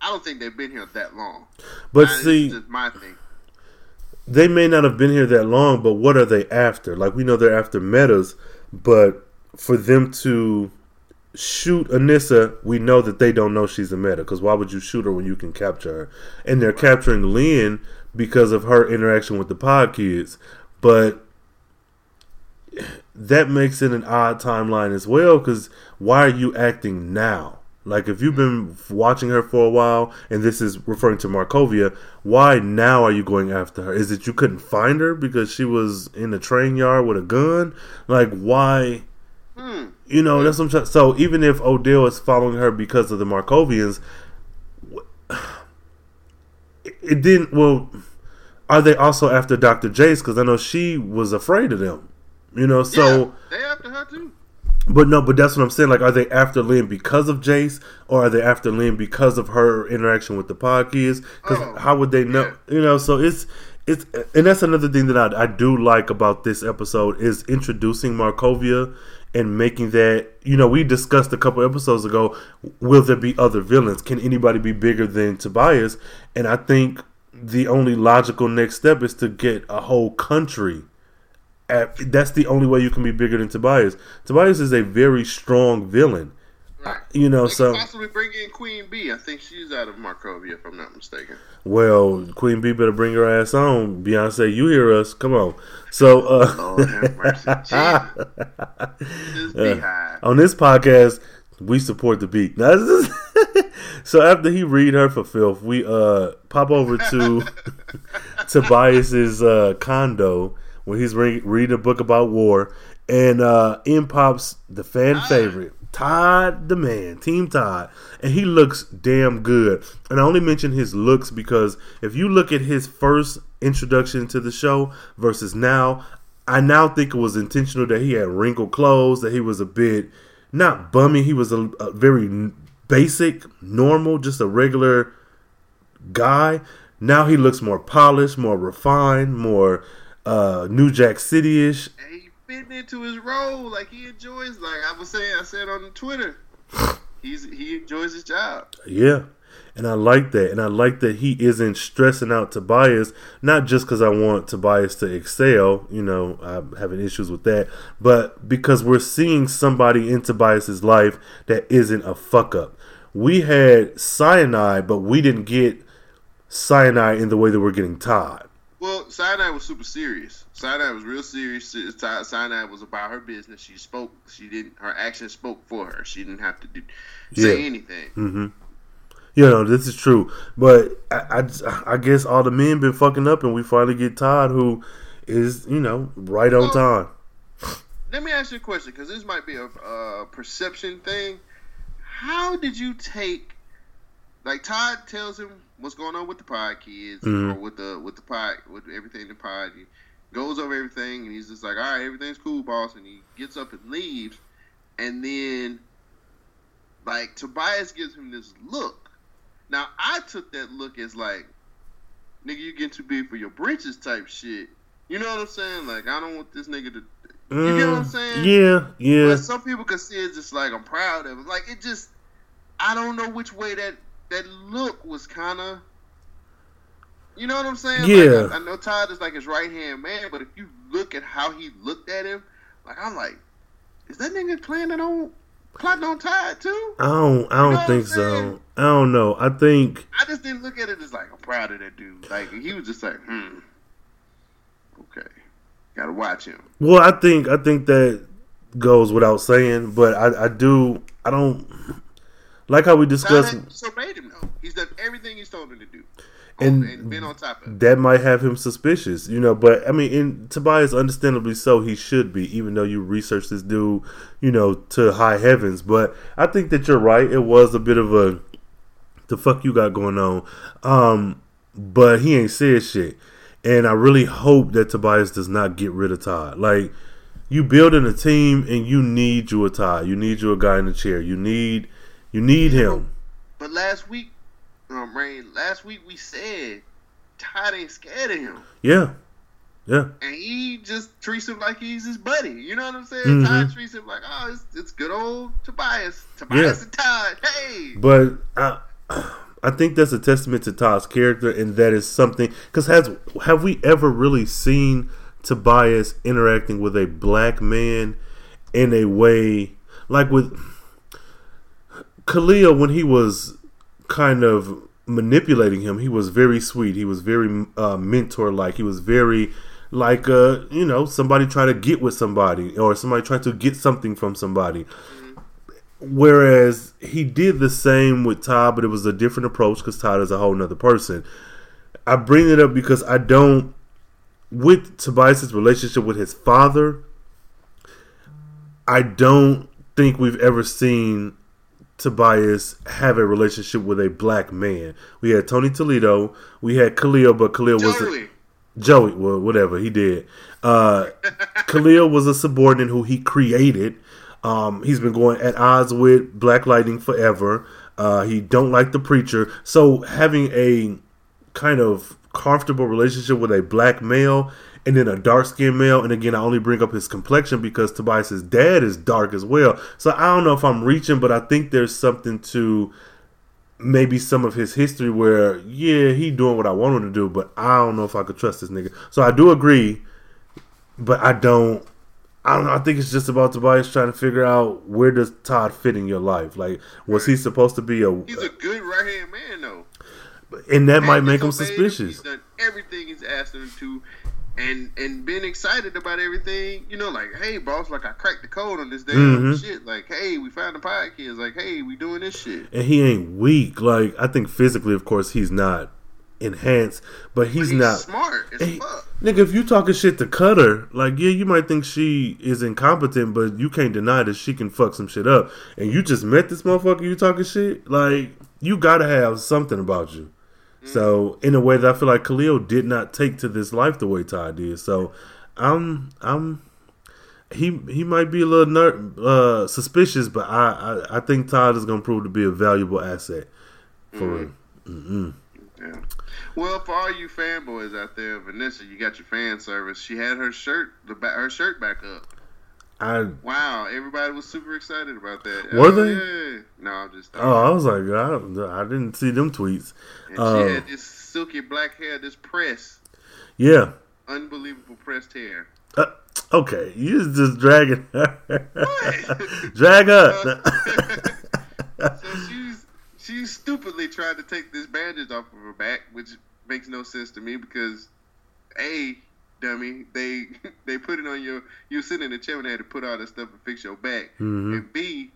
S5: but I don't think they've been here that long.
S4: But
S5: Now,
S4: see,
S5: is just my thing.
S4: They may not have been here that long, but what are they after? Like we know they're after metas, but for them to shoot Anissa, we know that they don't know she's a meta. Because why would you shoot her when you can capture her? And they're capturing Lynn because of her interaction with the pod kids. But that makes it an odd timeline as well. Because why are you acting now? Like if you've been watching her for a while, and this is referring to Markovia, why now are you going after her? Is it you couldn't find her because she was in the train yard with a gun? Like why?
S5: Hmm.
S4: You know, that's what I'm trying. So even if Odell is following her because of the Markovians, it, it didn't. Well, are they also after Dr. Jace? Because I know she was afraid of them. You know, so
S5: yeah, they after her too.
S4: But no, but that's what I'm saying. Like, are they after Lynn because of Jace, or are they after Lynn because of her interaction with the pod kids? Because
S5: Oh,
S4: how would they know? You know, so it's it's and that's another thing that I, I do like about this episode is introducing Markovia and making that. You know, we discussed a couple episodes ago. Will there be other villains? Can anybody be bigger than Tobias? And I think the only logical next step is to get a whole country at, that's the only way you can be bigger than Tobias. Tobias is a very strong villain.
S5: Right.
S4: You know,
S5: They
S4: so
S5: possibly bring in Queen Bee. I think she's out of Markovia, if I'm not mistaken.
S4: well, Queen Bee better bring her ass on. Beyonce, you hear us? Come on. So uh, (laughs)
S5: Lord have mercy. (laughs) This beehive.
S4: on this podcast, we support the beat. Now, is- (laughs) so after he read her for filth, we uh pop over to Tobias's uh, condo he's re- reading a book about war, and uh, in pops the fan favorite. Todd the man, Team Todd, and he looks damn good. And I only mention his looks because if you look at his first introduction to the show versus now, I now think it was intentional that he had wrinkled clothes, that he was a bit not bummy, he was a, a very basic, normal, just a regular guy. Now he looks more polished, more refined, more uh, New Jack City ish.
S5: He fitting into his role. Like he enjoys. Like I was saying, I said on Twitter, (sighs) he's he enjoys his job.
S4: Yeah. And I like that. And I like that he isn't stressing out Tobias, not just because I want Tobias to excel, you know, I'm having issues with that, but because we're seeing somebody in Tobias's life that isn't a fuck up. We had Syonide, but we didn't get Syonide in the way that we're getting Todd.
S5: Well, Syonide was super serious. Syonide was real serious. Syonide was about her business. She spoke. She didn't. Her actions spoke for her. She didn't have to do say
S4: Yeah.
S5: anything.
S4: Mm-hmm. You know, this is true. But I, I, I guess all the men been fucking up, and we finally get Todd, who is, you know, right on time.
S5: Let me ask you a question, because this might be a uh, perception thing. How did you take? Like Todd tells him what's going on with the pod kids,
S4: Mhm.
S5: or with the with the pod with everything in the pod. He goes over everything, and he's just like, "All right, everything's cool, boss." And he gets up and leaves, and then like Tobias gives him this look. Now I took that look as like, "Nigga, you get too big for your britches" type shit. You know what I'm saying? Like I don't want this nigga to. You get what I'm
S4: Mm,
S5: saying?
S4: Yeah, yeah.
S5: But some people could see it just like I'm proud of him. Like it just, I don't know which way that that look was kind of. You know what I'm saying?
S4: Yeah.
S5: Like, I, I know Todd is like his right hand man, but if you look at how he looked at him, like I'm like, is that nigga planning on plotting on Todd too?
S4: I don't. I don't
S5: know
S4: think so. I don't know. I think.
S5: I just didn't look at it as like I'm proud of that dude. Like he was just like, hmm, okay, gotta watch him.
S4: Well, I think. I think that goes without saying. But I, I do. I don't like how we discussed.
S5: him though. He's done everything he's told him to do,
S4: And-
S5: and, and been on top of it.
S4: that might have him suspicious, you know. But I mean, in Tobias, understandably so, he should be, even though you research this dude, you know, to high heavens. But I think that you're right. It was a bit of a the fuck you got going on, um, but he ain't said shit. And I really hope that Tobias does not get rid of Todd. Like you building a team, and you need you a Todd. You need you a guy in the chair. You need you need him.
S5: But last week, um, Rain, last week we said Todd ain't scared of him.
S4: Yeah, yeah.
S5: And he just treats him like he's his buddy. You know what I'm saying?
S4: Mhm.
S5: Todd treats him like, oh, it's, it's good old Tobias. Tobias
S4: Yeah.
S5: and Todd. Hey.
S4: But I, I think that's a testament to Todd's character, and that is something. Because has have we ever really seen Tobias interacting with a black man in a way like with Khalil when he was kind of manipulating him? He was very sweet. He was very uh, mentor like. He was very like uh you know somebody trying to get with somebody or somebody trying to get something from somebody Whereas he did the same with Todd, but it was a different approach because Todd is a whole nother person. I bring it up because I don't, with Tobias's relationship with his father, I don't think we've ever seen Tobias have a relationship with a black man. We had Tony Toledo, we had Khalil, but Khalil was
S5: Joey.
S4: Joey, well, whatever he did. Uh, (laughs) Khalil was a subordinate who he created. Um, he's been going at odds with Black Lightning forever. Uh, he don't like the preacher. So having a kind of comfortable relationship with a black male and then a dark skinned male, and again, I only bring up his complexion because Tobias's dad is dark as well. So I don't know if I'm reaching, but I think there's something to maybe some of his history where yeah he doing what I want him to do, but I don't know if I could trust this nigga. So I do agree, but I don't. I don't know. I think it's just about Tobias trying to figure out where does Todd fit in your life. Like, was he supposed to be a?
S5: He's a good right hand man, though.
S4: and that might make him. suspicious.
S5: He's done everything he's asked him to, and and been excited about everything. You know, like, hey, boss, like I cracked the code on this damn
S4: Mhm.
S5: shit. Like, hey, we found the podcast. Like, hey, we doing this shit.
S4: And he ain't weak. Like, I think physically, of course, he's not enhanced, but he's,
S5: He's
S4: not.
S5: smart as
S4: Hey,
S5: fuck.
S4: Nigga, if you talking shit to Cutter, like, yeah, you might think she is incompetent, but you can't deny that she can fuck some shit up. And you just met this motherfucker, you talking shit? Like, you gotta have something about you. So, in a way that I feel like Khalil did not take to this life the way Todd did. So, I'm, I'm, he he might be a little ner- uh, suspicious, but I, I I think Todd is gonna prove to be a valuable asset for real.
S5: Yeah. Well, for all you fanboys out there, Vanessa, you got your fan service. She had her shirt, the back, her shirt back up.
S4: I
S5: Wow, everybody was super excited about that.
S4: Were
S5: Oh,
S4: they?
S5: Yeah. No, I'm just.
S4: oh I was like I, I didn't see them tweets.
S5: And
S4: um,
S5: she had this silky black hair, this press,
S4: Yeah.
S5: unbelievable pressed hair.
S4: Uh, okay, you just dragging her. (laughs) Drag her. (laughs)
S5: so she's she's stupidly trying to take this bandage off of her back, which makes no sense to me because a dummy they (laughs) they put it on your you sitting in the chair and they had to put all that stuff and fix your back,
S4: Mhm.
S5: and b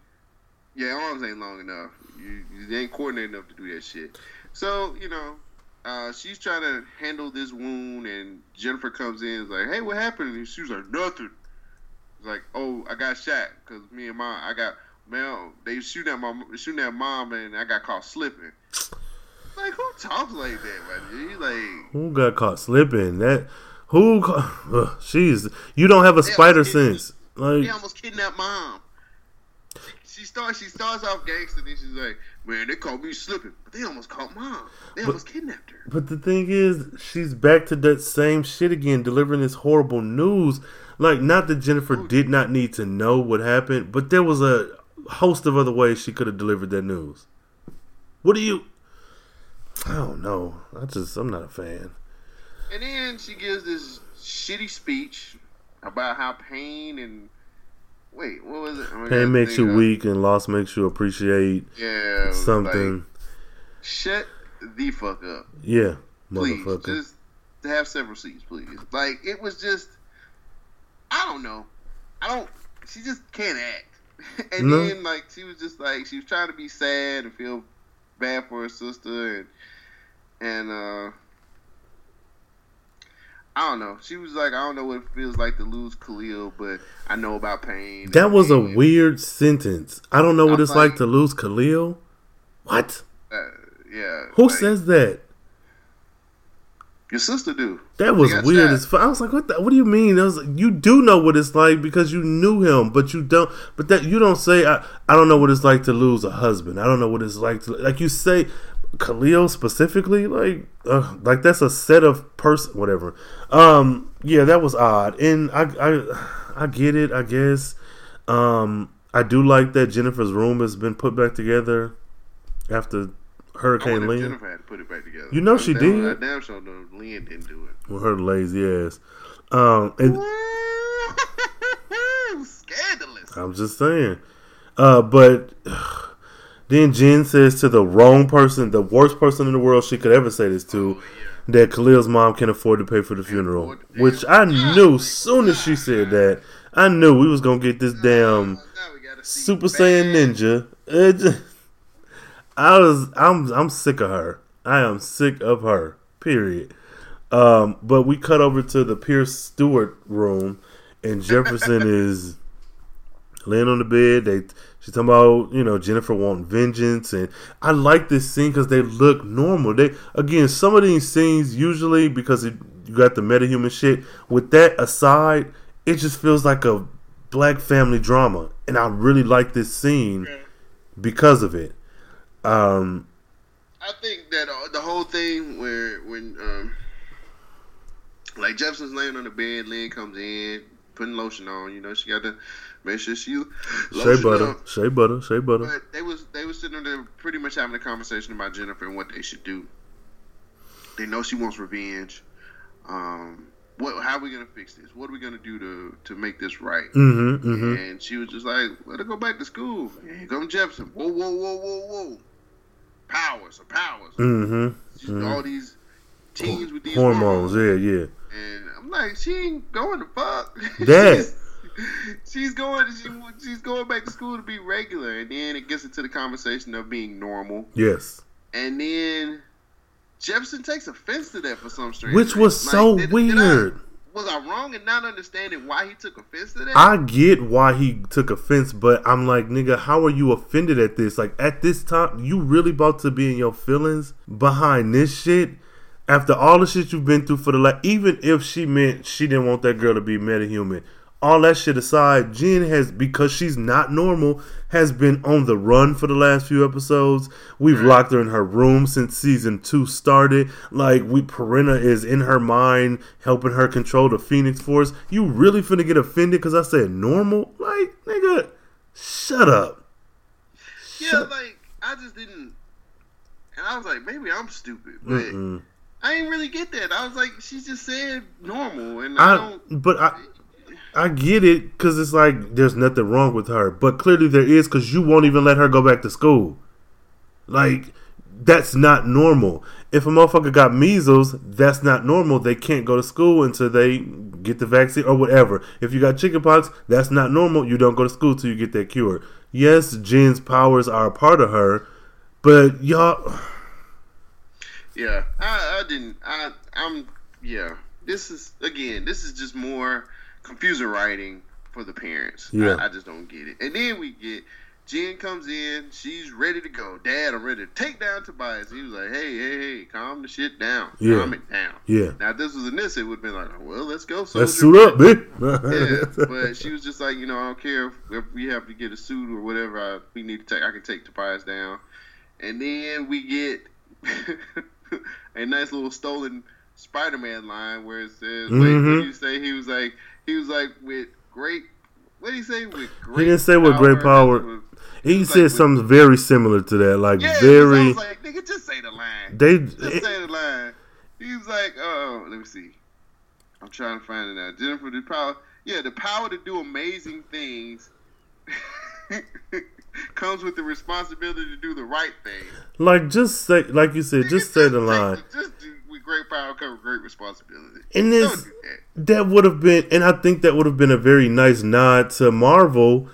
S5: your arms ain't long enough. You, you ain't coordinated enough to do that shit. So you know. Uh, she's trying to handle this wound, and Jennifer comes in. and is like, "Hey, what happened?" And she was like, "Nothing." It's like, "Oh, I got shot because me and mom, I got man, they shooting at my shooting at mom, and I got caught slipping." Like, who talks like that, man? Like,
S4: Who got caught slipping? That who? She's you don't have a spider sense. Like
S5: he almost kidnapped mom. She starts. She starts off gangster, then she's like, "Man, they caught me slipping, but they almost caught mom. They almost kidnapped her."
S4: But the thing is, she's back to that same shit again, delivering this horrible news. Like, not that Jennifer did not need to know what happened, but there was a host of other ways she could have delivered that news. What do you? I don't know. I just, I'm not a fan.
S5: And then she gives this shitty speech about how pain and wait, what was it?
S4: Pain makes you
S5: of-
S4: weak, and loss makes you appreciate
S5: Yeah,
S4: something.
S5: like, Shut the fuck up.
S4: yeah,
S5: please just have several seats please like it was just i don't know i don't she just can't act (laughs) and
S4: No.
S5: then like she was just like she was trying to be sad and feel bad for her sister and and uh I don't know. She was like, I don't know what it feels like to lose Khalil, but I know about pain.
S4: that was a weird sentence. I don't know what
S5: I'm
S4: it's like
S5: like-
S4: to lose Khalil. What?
S5: Uh, yeah.
S4: Who
S5: like,
S4: says that?
S5: Your sister do.
S4: That was weird
S5: shot.
S4: as fuck. I was like, "What? The, what do you mean?" I was like, "You do know what it's like because you knew him, but you don't. But that you don't say. I, I don't know what it's like to lose a husband. I don't know what it's like to like you say, Khalil specifically. Like, uh, like that's a set of person. Whatever. Um, yeah, that was odd, and I, I, I get it. I guess. Um, I do like that Jennifer's room has been put back together after Hurricane Lynn.
S5: Jennifer had to put it back together.
S4: You know
S5: I
S4: she
S5: damn-
S4: did.
S5: I damn sure know Lynn didn't do it.
S4: with her lazy ass. Um, and (laughs)
S5: Scandalous.
S4: I'm just saying. Uh, but (sighs) then Jen says to the wrong person, the worst person in the world she could ever say this to, that Khalil's mom can afford to pay for the funeral. Which I knew soon as she said that, I knew we was gonna get this damn
S5: Now we gotta see
S4: Super Saiyan Ninja. Just- I was, I'm, I'm sick of her. I am sick of her. Period. Um, but we cut over to the Pierce Stewart room, and Jefferson (laughs) is laying on the bed. They she's talking about you know Jennifer wanting vengeance, and I like this scene because they look normal. They again some of these scenes usually because it, you got the metahuman shit. With that aside, it just feels like a black family drama, and I really like this scene because of it. Um,
S5: I think that uh, the whole thing where when um like Jefferson's laying on the bed, Lynn comes in, putting lotion on. You know, she got to make sure she
S4: shea
S5: lotion
S4: butter,
S5: up.
S4: shea butter, shea butter.
S5: But they was they was sitting there pretty much having a conversation about Jennifer and what they should do. They know she wants revenge. Um, what? How are we gonna fix this? What are we gonna do to to make this right?
S4: Mm-hmm. Mm-hmm.
S5: And she was just like, "Let her go back to school." And come Jefferson. Whoa, whoa, whoa, whoa, whoa! Powers, powers.
S4: Mm-hmm.
S5: All these teens with these
S4: Hormones.
S5: hormones.
S4: Yeah, yeah.
S5: And I'm like, she ain't going to fuck. (laughs)
S4: That.
S5: she's, going. She, she's going back to school to be regular, and then it gets into the conversation of being normal,
S4: Yes.
S5: and then Jefferson takes offense to that for some strange.
S4: Which was
S5: reason.
S4: so
S5: did- did I-
S4: weird.
S5: was I wrong in not understanding why he took offense to that?
S4: I get why he took offense, but I'm like, nigga, how are you offended at this? Like, at this time, you really about to be in your feelings behind this shit? After all the shit you've been through for the like, even if she meant she didn't want that girl to be metahuman, all that shit aside, Jen has because she's not normal has been on the run for the last few episodes. We've locked her in her room since season two started. Like we Perenna is in her mind helping her control the Phoenix Force. You really finna get offended because I said normal? Like nigga, shut up.
S5: Yeah, like I just didn't, and I was like, maybe I'm stupid, but
S4: Mm-mm.
S5: I didn't really get that. I was like, she just said normal, and I,
S4: I
S5: don't.
S4: but I I get it because it's like there's nothing wrong with her, but clearly there is because you won't even let her go back to school. Like that's not normal. If a motherfucker got measles, that's not normal. They can't go to school until they get the vaccine or whatever. If you got chickenpox, that's not normal. You don't go to school till you get that cure. Yes, Jen's powers are a part of her, but y'all.
S5: Yeah, I, I didn't. I, I'm. Yeah, this is again. This is just more confusing writing for the parents.
S4: Yeah.
S5: I, I just don't get it. And then we get Jen comes in. She's ready to go. Dad, I'm ready to take down Tobias. He was like, Hey, hey, hey, calm the shit down.
S4: Yeah.
S5: Calm it down.
S4: Yeah.
S5: Now, if this was in this, it would have been like, Well, let's go.
S4: Let's
S5: soldier.
S4: suit up, bitch. (laughs)
S5: yeah, but she was just like, you know, I don't care if, if we have to get a suit or whatever. I, we need to take. I can take Tobias down, and then we get (laughs) (laughs) a nice little stolen Spider-Man line where it says, "Wait, what
S4: Mhm.
S5: did you say?" He was like, he was like, with great. What did he say? With great.
S4: He didn't say with great power. He said
S5: like,
S4: something very similar to that, like
S5: Yeah,
S4: very.
S5: Like, nigga, just say the line.
S4: they
S5: Just say the line. He was like, oh, let me see. I'm trying to find it now. Jennifer, the power, yeah, the power to do amazing things (laughs) (laughs) comes with the responsibility to do the right thing.
S4: like just say, like you said, just say the line.
S5: Just do, with great power comes great responsibility.
S4: And this
S5: do that.
S4: that would have been, and I think that would have been a very nice nod to Marvel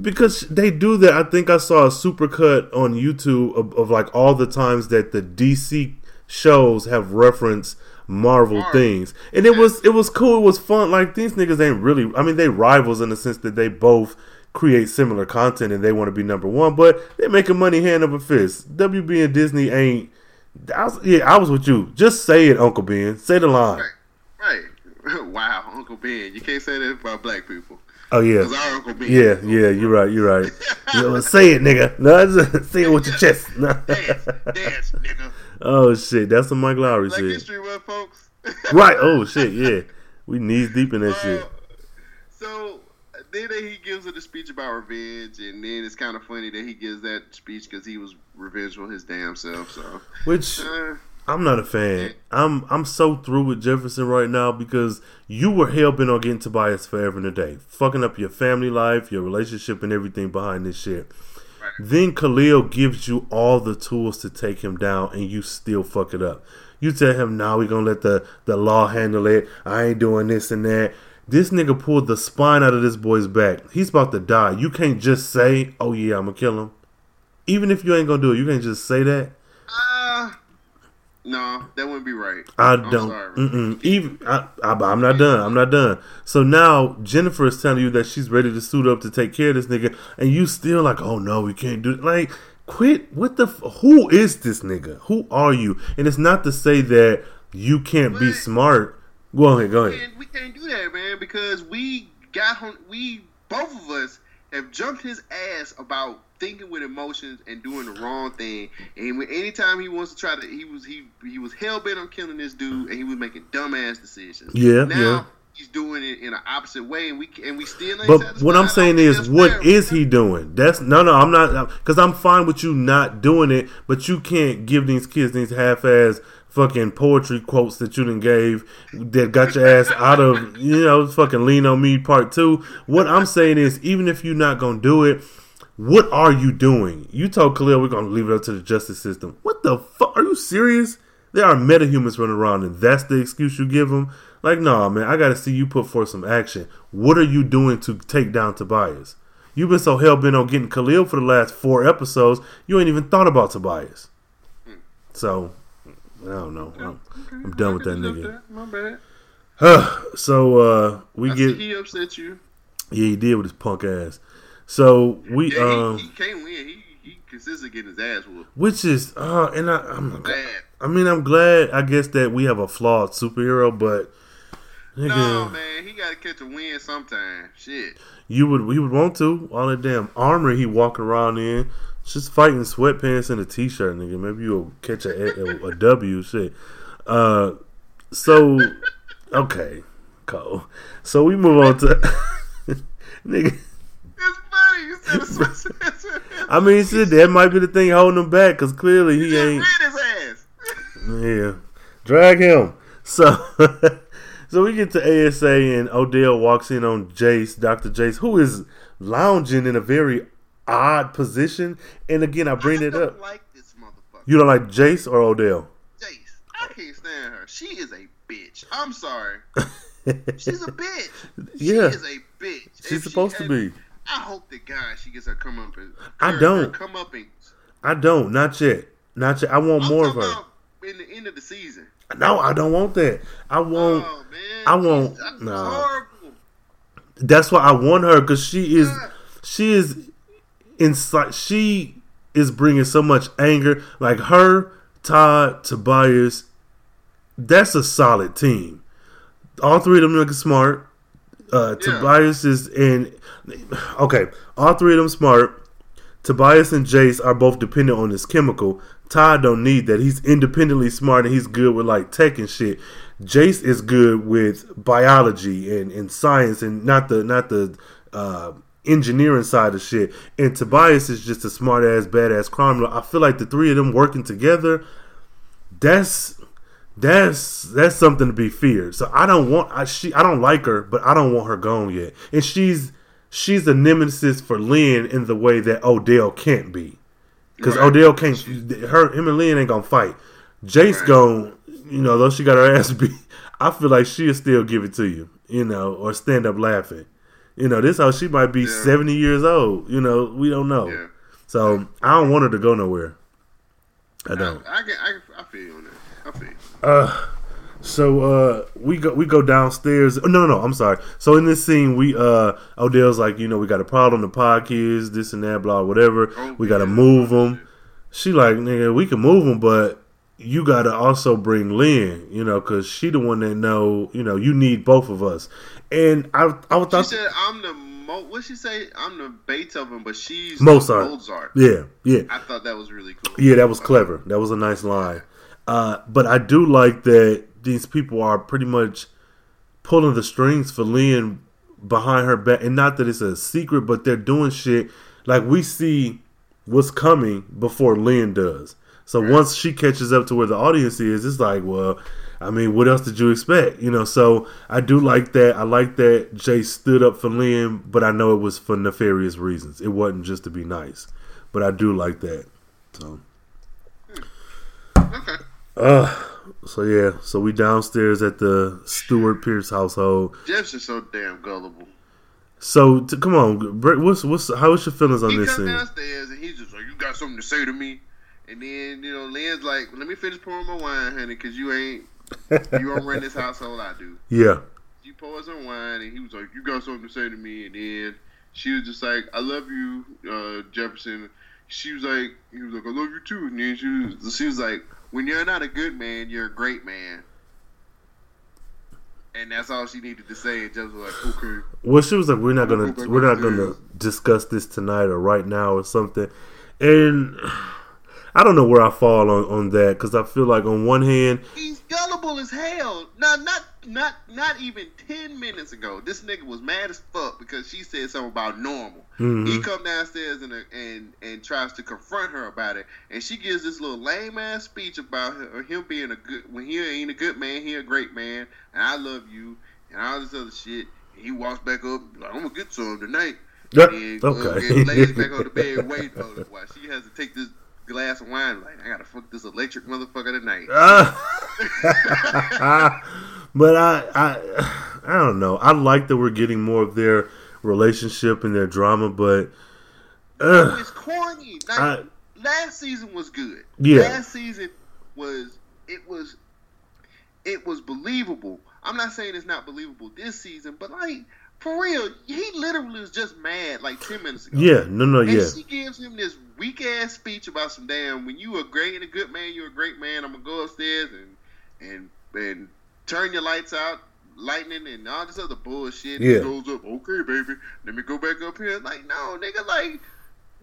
S4: because they do that. I think I saw a supercut on YouTube of, of like all the times that the DC shows have referenced Marvel
S5: Marvel.
S4: things, and it was it was cool. It was fun. Like these niggas ain't really. I mean, they rivals in the sense that they both create similar content and they want to be number one, but they're making money hand over fist. WB and Disney ain't. I was, yeah, I was with you. Just say it, Uncle Ben. Say the line.
S5: Right. Right. (laughs) wow, Uncle Ben. You can't say that about black people.
S4: Oh yeah.
S5: Because our Uncle Ben.
S4: Yeah, yeah, you're right, you're right. (laughs) You know, say it, nigga. (laughs) No, just say it with your chest. No.
S5: Dance, dance, nigga.
S4: oh shit, that's what Mike Lowrey
S5: Black
S4: said.
S5: History Month, folks.
S4: Right. Oh shit, yeah. We knees deep in that shit.
S5: So then he gives the speech about revenge, and then it's kind of funny that he gives that speech because he was revengeful his damn self. So,
S4: Which
S5: uh,
S4: I'm not a fan. I'm I'm so through with Jefferson right now because you were hell bent on getting Tobias forever and a day, fucking up your family life, your relationship, and everything behind this shit. Then Khalil gives you all the tools to take him down, and you still fuck it up. You tell him, "Nah, we're gonna let the the law handle it. I ain't doing this and that." This nigga pulled the spine out of this boy's back. He's about to die. You can't just say, "Oh yeah, I'm gonna kill him." Even if you ain't gonna do it, you can't just say that.
S5: uh, no, that wouldn't be right.
S4: I
S5: I'm
S4: don't. Even I, I, I'm not done. I'm not done. So now Jennifer is telling you that she's ready to suit up to take care of this nigga, and you still like, oh no, we can't do it. Like, quit. What the? F- who is this nigga? Who are you? And it's not to say that you can't be smart. Go ahead. Go
S5: We
S4: ahead.
S5: can't, we can't do that, man, because we got him. We both of us have jumped his ass about thinking with emotions and doing the wrong thing. And when, anytime he wants to try to, he was he he was hell bent on killing this dude, and he was making dumbass decisions.
S4: Yeah,
S5: now
S4: yeah.
S5: he's doing it in an opposite way, and we and we still. Ain't
S4: But what I'm saying is, what
S5: fair.
S4: is he doing? That's no, no. I'm not because I'm fine with you not doing it, but you can't give these kids these half-ass fucking poetry quotes that you done gave that got your ass out of you know fucking lean on me part two. What I'm saying is, even if you're not gonna do it. What are you doing? You told Khalil we're gonna leave it up to the justice system. What the fuck? Are you serious? There are metahumans running around, and that's the excuse you give them. Like, nah, man, I gotta see you put forth some action. What are you doing to take down Tobias? You've been so hell bent on getting Khalil for the last four episodes, you ain't even thought about Tobias. So, I don't know. I'm, I'm done with that nigga.
S5: My bad.
S4: So, uh, we
S5: I
S4: get
S5: he upset you.
S4: yeah, he did with his punk ass. So we
S5: Yeah,
S4: um,
S5: he, he can't win. He he consistently getting his ass whooped.
S4: which is uh, and I I'm
S5: Bad.
S4: I mean I'm glad I guess that we have a flawed superhero, but
S5: No, man, he got to catch a win sometime. Shit.
S4: you would we would want to all that damn armor he walking around in, just fighting sweatpants and a t-shirt, nigga. Maybe you'll catch a, a, a W. Shit. Uh, so okay, Cole. So we move on to (laughs) nigga.
S5: It's funny. You said it's
S4: I mean, shit, that might be the thing holding him back because clearly he
S5: He just
S4: ain't.
S5: his ass.
S4: Yeah, drag him. So, (laughs) so we get to ASA and Odell walks in on Jace, Doctor Jace, who is lounging in a very odd position. And again, I bring
S5: I
S4: it
S5: don't
S4: up.
S5: like this motherfucker.
S4: You don't like Jace or Odell?
S5: Jace. I can't stand her. She is a bitch. I'm sorry. (laughs) She's a bitch.
S4: yeah.
S5: She is a bitch.
S4: She's
S5: If she
S4: supposed to be.
S5: I hope to God she gets her come up.
S4: I don't.
S5: Come up and.
S4: I don't. Not yet. Not yet. I want
S5: I'm
S4: more of her.
S5: in the end of the season.
S4: No, I don't want that. I want.
S5: oh
S4: I won't-
S5: That's
S4: nah. That's why I want her because she is.
S5: Yeah.
S4: She is inside. She is bringing so much anger. Like her, Todd, Tobias. That's a solid team. All three of them look smart. Uh,
S5: Yeah.
S4: Tobias is in. Okay, all three of them smart. Tobias and Jace are both dependent on this chemical. Todd don't need that. He's independently smart and he's good with like tech and shit. Jace is good with biology and, and science and not the not the uh, engineering side of shit. And Tobias is just a smart ass badass criminal. I feel like the three of them working together, that's that's that's something to be feared. So I don't want I she I don't like her, but I don't want her gone yet. And she's she's a nemesis for Lynn in the way that Odell can't be. Because
S5: Right.
S4: Odell can't her him and Lynn ain't gonna fight. Jace
S5: Right.
S4: gon' you know, though she got her ass (laughs) beat, I feel like she'll still give it to you, you know, or stand up laughing. You know, this how she might be
S5: Yeah.
S4: seventy years old. You know, we don't know.
S5: Yeah.
S4: So I don't want her to go nowhere. I don't.
S5: I, I, can, I, I feel you on that. I feel you.
S4: Uh, so uh, we go we go downstairs. Oh, no, no, no. I'm sorry. So in this scene, we uh, Odell's like, you know, we got a problem. The pod kids, this and that, blah, whatever.
S5: Oh,
S4: we got to
S5: yeah.
S4: move them. She like, nigga, we can move them, but you got to also bring Lynn, you know, because she the one that know, you know, you need both of us. And I, I thought, she
S5: said, "I'm the Mo." What she say? I'm the Beethoven, but she's
S4: Mozart.
S5: Mozart.
S4: yeah, yeah.
S5: I thought that was really cool.
S4: Yeah, that was clever. That was a nice line. Uh, but I do like that these people are pretty much pulling the strings for Lynn behind her back. And not that it's a secret, but they're doing shit like we see what's coming before Lynn does. So once she catches up to where the audience is, it's like, well, I mean, what else did you expect? You know, so I do like that. I like that Jay stood up for Lynn, but I know it was for nefarious reasons. It wasn't just to be nice. But I do like that. So
S5: Okay.
S4: Uh, so yeah, so we downstairs at the Stewart Pierce household.
S5: Jeff's just so damn gullible.
S4: So t- come on, Brett, what's what's how was your feelings on
S5: He
S4: this
S5: comes
S4: scene?
S5: downstairs and he's just like, "You got something to say to me?" And then you know, Lynn's like, "Let me finish pouring my wine, honey, because you ain't (laughs) you don't run this household. I do."
S4: Yeah,
S5: She pours some wine and he was like, "You got something to say to me?" And then she was just like, "I love you, uh, Jefferson." She was like, "He was like, I love you too." And then she was, she was like, "When you're not a good man, you're a great man." And that's all she needed to say. And was like, "Okay."
S4: well, she was like, we're not gonna we're not gonna discuss this tonight or right now or something, and I don't know where I fall on on that because I feel like on one hand,
S5: He's gullible as hell. Now, not not not even ten minutes ago, this nigga was mad as fuck because she said something about normal.
S4: Mhm.
S5: He come downstairs and and and tries to confront her about it, and she gives this little lame ass speech about her, him being a good when he ain't a good man, he a great man, and I love you, and all this other shit. And he walks back up like I'm gonna get to him
S4: tonight.
S5: And, uh,
S4: okay.
S5: and lays back on the bed waiting on it while she has to take this glass of wine. Like I gotta fuck this electric motherfucker tonight. (laughs)
S4: but I, I, I don't know. I like that we're getting more of their relationship and their drama, but uh,
S5: it's corny. Like,
S4: I,
S5: last season was good.
S4: Yeah.
S5: Last season was it was it was believable. I'm not saying it's not believable this season, but like for real, he literally was just mad like ten minutes ago.
S4: yeah, no, no,
S5: And
S4: yeah,
S5: she gives him this weak ass speech about some damn when you a great and a good man, you're a great man. I'm gonna go upstairs and and and turn your lights out, lightning and all this other bullshit.
S4: Yeah.
S5: It goes up, okay, baby. Let me go back up here. Like, no, nigga, like,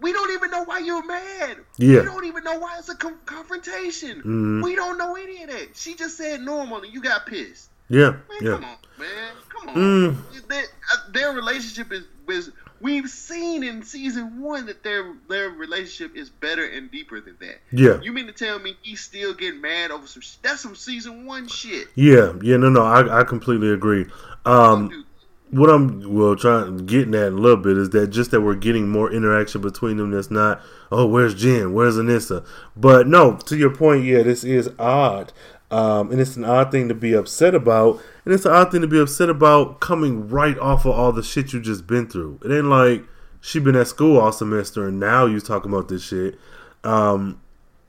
S5: we don't even know why you're mad.
S4: Yeah.
S5: We don't even know why it's a con- confrontation.
S4: Mhm.
S5: We don't know any of that. She just said normal and you got pissed.
S4: Yeah,
S5: Man,
S4: yeah.
S5: Man. Come on.
S4: Mm.
S5: Their, uh, their relationship is, is we've seen in season one that their their relationship is better and deeper than that.
S4: Yeah.
S5: You mean to tell me he's still getting mad over some? That's some season one shit.
S4: Yeah, yeah, no, no, I, I completely agree. Um, what I'm well trying getting at a little bit is that just that we're getting more interaction between them. That's not oh where's Jen, where's Anissa, but no. To your point, yeah, this is odd, um, and it's an odd thing to be upset about, and it's an odd thing to be upset about coming right off of all the shit you just been through. It ain't like she been at school all semester and now you talking about this shit. Um,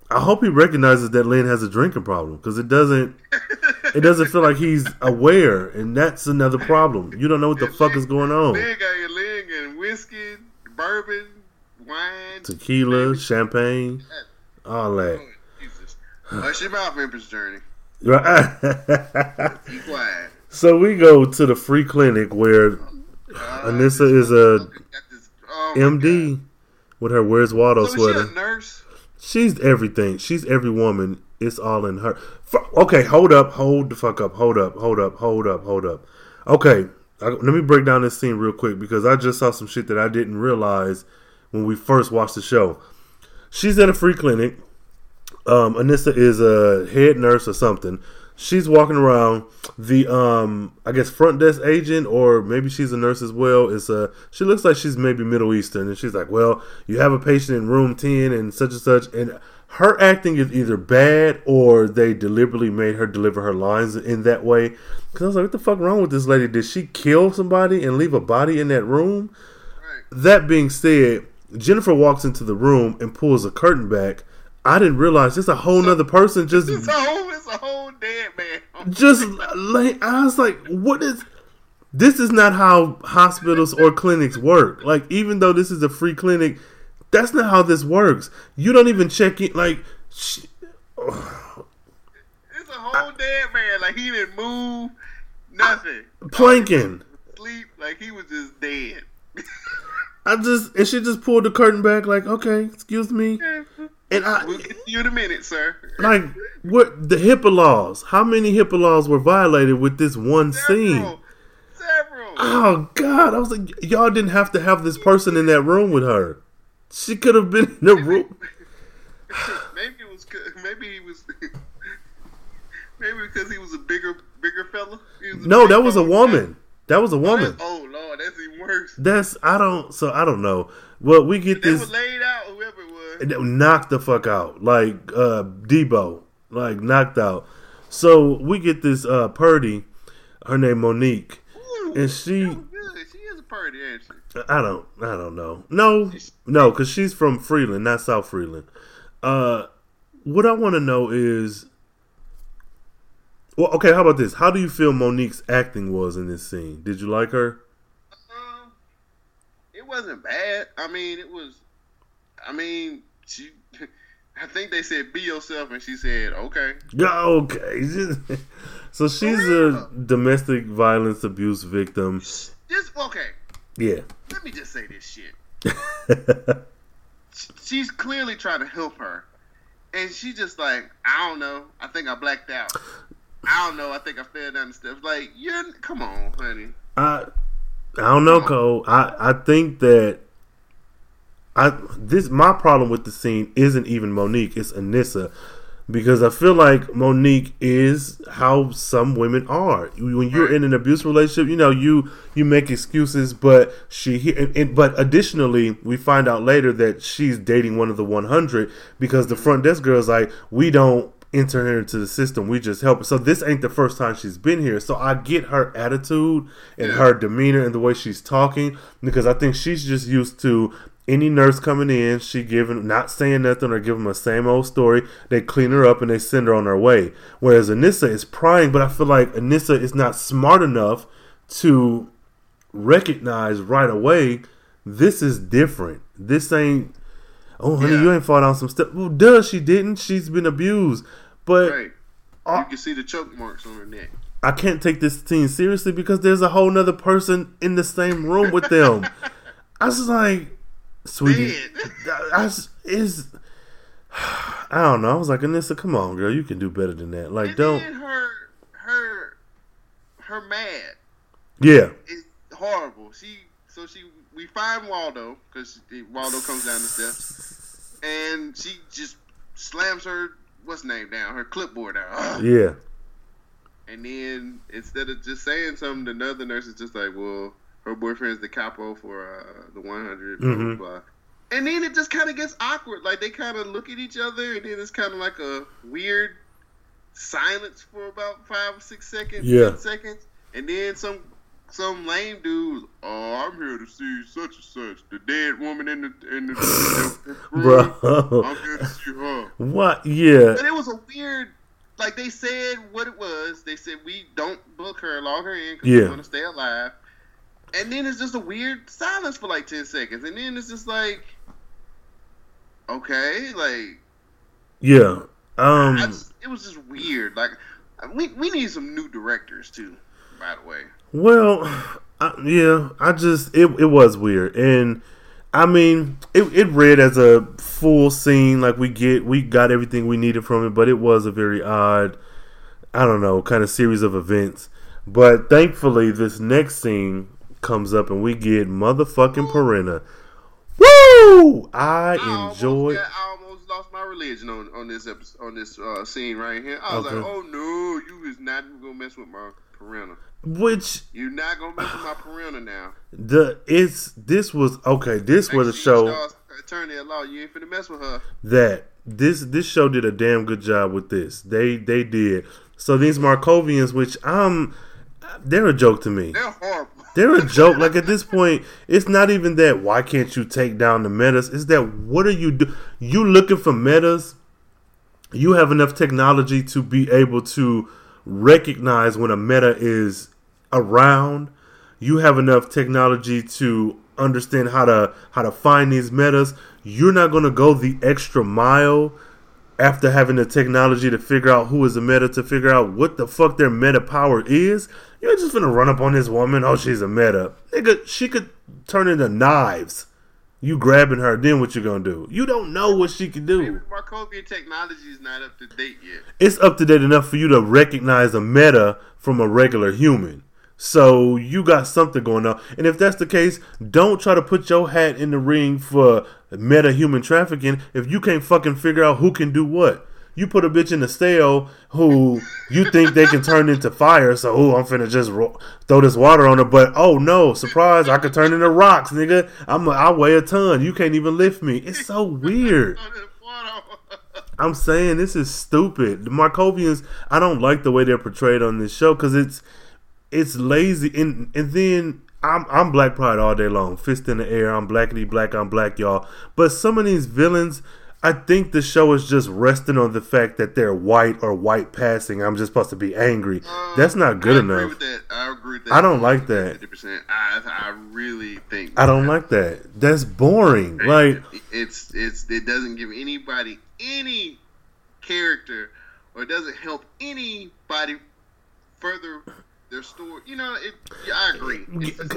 S4: I hope he recognizes that Lynn has a drinking problem because it doesn't. (laughs) It doesn't feel like he's aware, and that's another problem. You don't know what the fuck is going on.
S5: Lynn got your leg and whiskey, bourbon, wine,
S4: Tequila, champagne, all
S5: Oh,
S4: that.
S5: Jesus. Hush your mouth, Empress Journey.
S4: Right. (laughs) So we go to the free clinic where
S5: Uh,
S4: Anissa is a
S5: this- oh
S4: MD with her Where's Waldo.
S5: So
S4: sweater.
S5: she a nurse?
S4: She's everything. She's every woman. It's all in her. Okay, hold up, hold the fuck up, hold up, hold up, hold up, hold up. Okay, I, let me break down this scene real quick because I just saw some shit that I didn't realize when we first watched the show. She's at a free clinic. Um, Anissa is a head nurse or something. She's walking around. The um, I guess front desk agent, or maybe she's a nurse as well. Is uh, she looks like she's maybe Middle Eastern, and she's like, "Well, you have a patient in room ten and such and such," and her acting is either bad or they deliberately made her deliver her lines in that way. Because I was like, "What the fuck wrong with this lady? Did she kill somebody and leave a body in that room?"
S5: Right.
S4: That being said, Jennifer walks into the room and pulls a curtain back. I didn't realize it's a whole nother person just
S5: It's a whole, it's a whole dead man.
S4: just like I was like, what is this is not how hospitals or clinics work. Like even though this is a free clinic, that's not how this works. You don't even check in like sh-
S5: It's a whole dead man. Like he didn't move, nothing.
S4: planking.
S5: Sleep like he was just dead.
S4: I just and she just pulled the curtain back like, okay, excuse me. (laughs) And I
S5: We'll get to you in a minute, sir.
S4: like what the HIPAA laws. How many HIPAA laws were violated with this one scene?
S5: Several. Several.
S4: Oh God! I was like, y'all didn't have to have this person in that room with her. She could have been in the room. (laughs)
S5: maybe it was. Maybe he was. (laughs) maybe because he was a bigger, bigger fella.
S4: No, that was a woman. That was a
S5: Oh,
S4: woman.
S5: that's- Oh lord, that's even worse.
S4: That's I don't. So I don't know. Well, we get this
S5: were laid out, whoever it was.
S4: Knocked the fuck out, like uh Debo, like knocked out. So we get this uh Purdy, her name Monique,
S5: Ooh,
S4: and she-
S5: that was good. She is a party, ain't she?
S4: I don't, I don't know. No, no, because she's from Freeland, not South Freeland. Uh, what I want to know is, well, okay, how about this? How do you feel Monique's acting was in this scene? Did you like her?
S5: Um, it wasn't bad. I mean, it was. I mean, she. I think they said be yourself, and she said okay.
S4: Yeah, okay. (laughs) so she's a domestic violence abuse victim.
S5: Just okay.
S4: Yeah.
S5: Let me just say this shit. (laughs) She's clearly trying to help her, and she just like I don't know. I think I blacked out. I don't know. I think I fell down the steps. Like you're come on, honey.
S4: I I don't know, Cole. I I think that I this my problem with the scene isn't even Monique. It's Anissa because I feel like Monique is how some women are. When you're in an abusive relationship, you know you you make excuses, but she and, and- but additionally we find out later that she's dating one of the 100 because the front desk girl's like we don't enter her into the system. We just help. her. So this ain't the first time she's been here. So I get her attitude and her demeanor and the way she's talking because I think she's just used to any nurse coming in, she giving not saying nothing or giving them the same old story. They clean her up and they send her on her way. Whereas Anissa is prying, but I feel like Anissa is not smart enough to recognize right away this is different. This ain't oh honey,
S5: Yeah.
S4: you ain't fall down some steps. Well duh, she didn't. She's been abused. But
S5: Right. You can see the choke marks on her neck.
S4: I can't take this team seriously because there's a whole nother person in the same room with them. (laughs) I was like, sweetie, I, is. (sighs) I don't know. I was like, Anissa, come on, girl, you can do better than that. Like,
S5: and
S4: don't.
S5: Her, her, her mad
S4: Yeah,
S5: is horrible. She, so she, we find Waldo because Waldo comes down the steps, and she just slams her what's name down, her clipboard down. Ugh. (sighs)
S4: yeah,
S5: And then instead of just saying something, another nurse is just like, "Well, her boyfriend's the capo for uh, the 100." Blah,
S4: Mhm.
S5: blah, blah. And then it just kind of gets awkward. Like they kind of look at each other, and then it's kind of like a weird silence for about five, or six seconds,
S4: Yeah.
S5: seconds, and then some some lame dude. Oh, I'm here to see such and such, the dead woman in the in the, the (laughs) room.
S4: bro.
S5: I'm here to see her.
S4: What? Yeah,
S5: But it was a weird, like they said what it was. They said we don't book her, log her in because
S4: Yeah.
S5: we want to stay alive. And then it's just a weird silence for like ten seconds, and then it's just like, okay, like
S4: yeah. Um,
S5: just, it was just weird. Like we we need some new directors too. By the way,
S4: Well, I, yeah, I just it it was weird, and I mean it it read as a full scene, like we get we got everything we needed from it, but it was a very odd, I don't know, kind of series of events. But thankfully, this next scene comes up, and we get motherfucking Perenna. Woo! I
S5: I
S4: enjoyed.
S5: Got, I almost lost my religion on on this episode, on this uh, scene right here. I was
S4: Okay.
S5: like, oh no, you is not gonna mess with my Perenna.
S4: Which
S5: You're not gonna mess with my Perenna now.
S4: the it's this was okay. This was a show.
S5: sure you start Attorney at law, you ain't finna mess with her.
S4: that this this show did a damn good job with this. They they did. So these Markovians, which I'm, they're a joke to me.
S5: They're horrible.
S4: They're a joke. Like at this point, it's not even that. Why can't you take down the metas? It's that what are you do? You looking for metas? You have enough technology to be able to recognize when a meta is around. You have enough technology to understand how to how to find these metas. You're not going to go the extra mile after having the technology to figure out who is a meta to figure out what the fuck their meta power is. You're just gonna run up on this woman. Oh, she's a meta. Nigga, she could turn into knives. You grabbing her, then what you gonna do? You don't know what she can do.
S5: Markovian technology is not up to date yet.
S4: It's up to date enough for you to recognize a meta from a regular human. So you got something going on. And if that's the case, don't try to put your hat in the ring for meta human trafficking if you can't fucking figure out who can do what. You put a bitch in a stale who you think they can turn into fire, so oh, I'm finna just ro- throw this water on her. But oh no, surprise! I could turn into rocks, nigga. I'm a, I weigh a ton. You can't even lift me. It's so weird. I'm saying this is stupid. The Markovians, I don't like the way they're portrayed on this show because it's it's lazy and and then I'm I'm Black Pride all day long, fist in the air. I'm blackity black. I'm black, y'all. But some of these villains, I think the show is just resting on the fact that they're white or white passing. I'm just supposed to be angry. Um, That's not good
S5: I agree
S4: enough.
S5: with that. I agree with that.
S4: I don't like that.
S5: 50%. I, I really think
S4: I don't like that. That's boring. Like
S5: it's it's it doesn't give anybody any character or it doesn't help anybody further their story. You know, it. Yeah, I agree.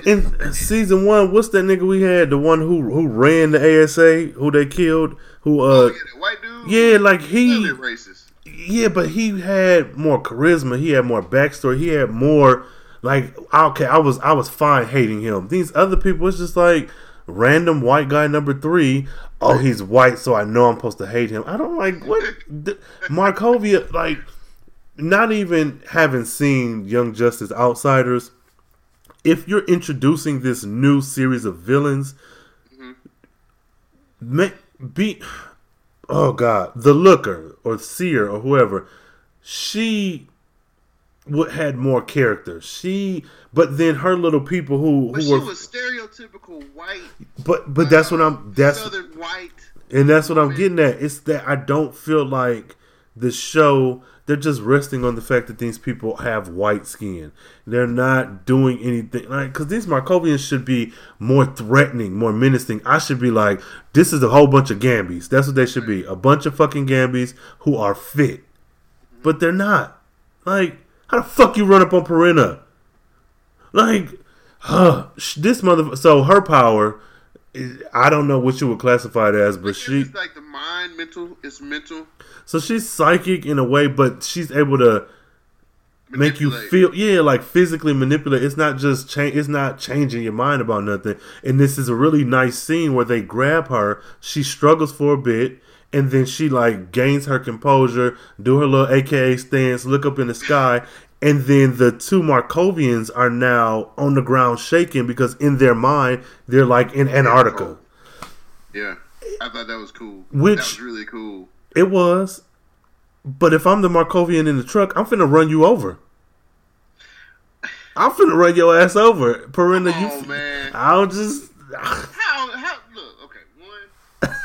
S4: In season one, what's that nigga we had? The one who who ran the ASA, who they killed, who
S5: oh,
S4: uh
S5: yeah, that white dude.
S4: yeah, like he
S5: racist.
S4: yeah, but he had more charisma, he had more backstory, he had more like okay, I was I was fine hating him. These other people it's just like random white guy number three. Oh, he's white, so I know I'm supposed to hate him. I don't like what (laughs) Markovia like not even having seen Young Justice Outsiders, if you're introducing this new series of villains, mm-hmm. ma- be oh god, the Looker or Seer or whoever, she would had more character. She, but then her little people who
S5: But
S4: who
S5: she
S4: were,
S5: was stereotypical white.
S4: but but that's what I'm that's
S5: southern white.
S4: and that's what I'm getting at. It's that I don't feel like the show. They're just resting on the fact that these people have white skin. They're not doing anything like because these Markovians should be more threatening, more menacing. I should be like, this is a whole bunch of Gambis. That's what they should be. A bunch of fucking Gambis who are fit, but they're not. Like, How the fuck you run up on Perenna? Like, huh, this mother. So her power, I don't know what you would classify it as, but
S5: It's
S4: she.
S5: like the mind, mental. It's mental.
S4: So she's psychic in a way, but she's able to make you feel yeah like physically manipulate it's not just change it's not changing your mind about nothing and this is a really nice scene where they grab her she struggles for a bit and then she like gains her composure do her little aka stance look up in the sky and then the two markovians are now on the ground shaking because in their mind they're like in antarctica
S5: Yeah, I thought that was cool.
S4: Which-
S5: that was really cool.
S4: it was but if i'm the markovian in the truck i'm finna run you over i'm finna run your ass over Perenna,
S5: Oh,
S4: you
S5: man.
S4: i'll just
S5: How? How? Look. Okay. One.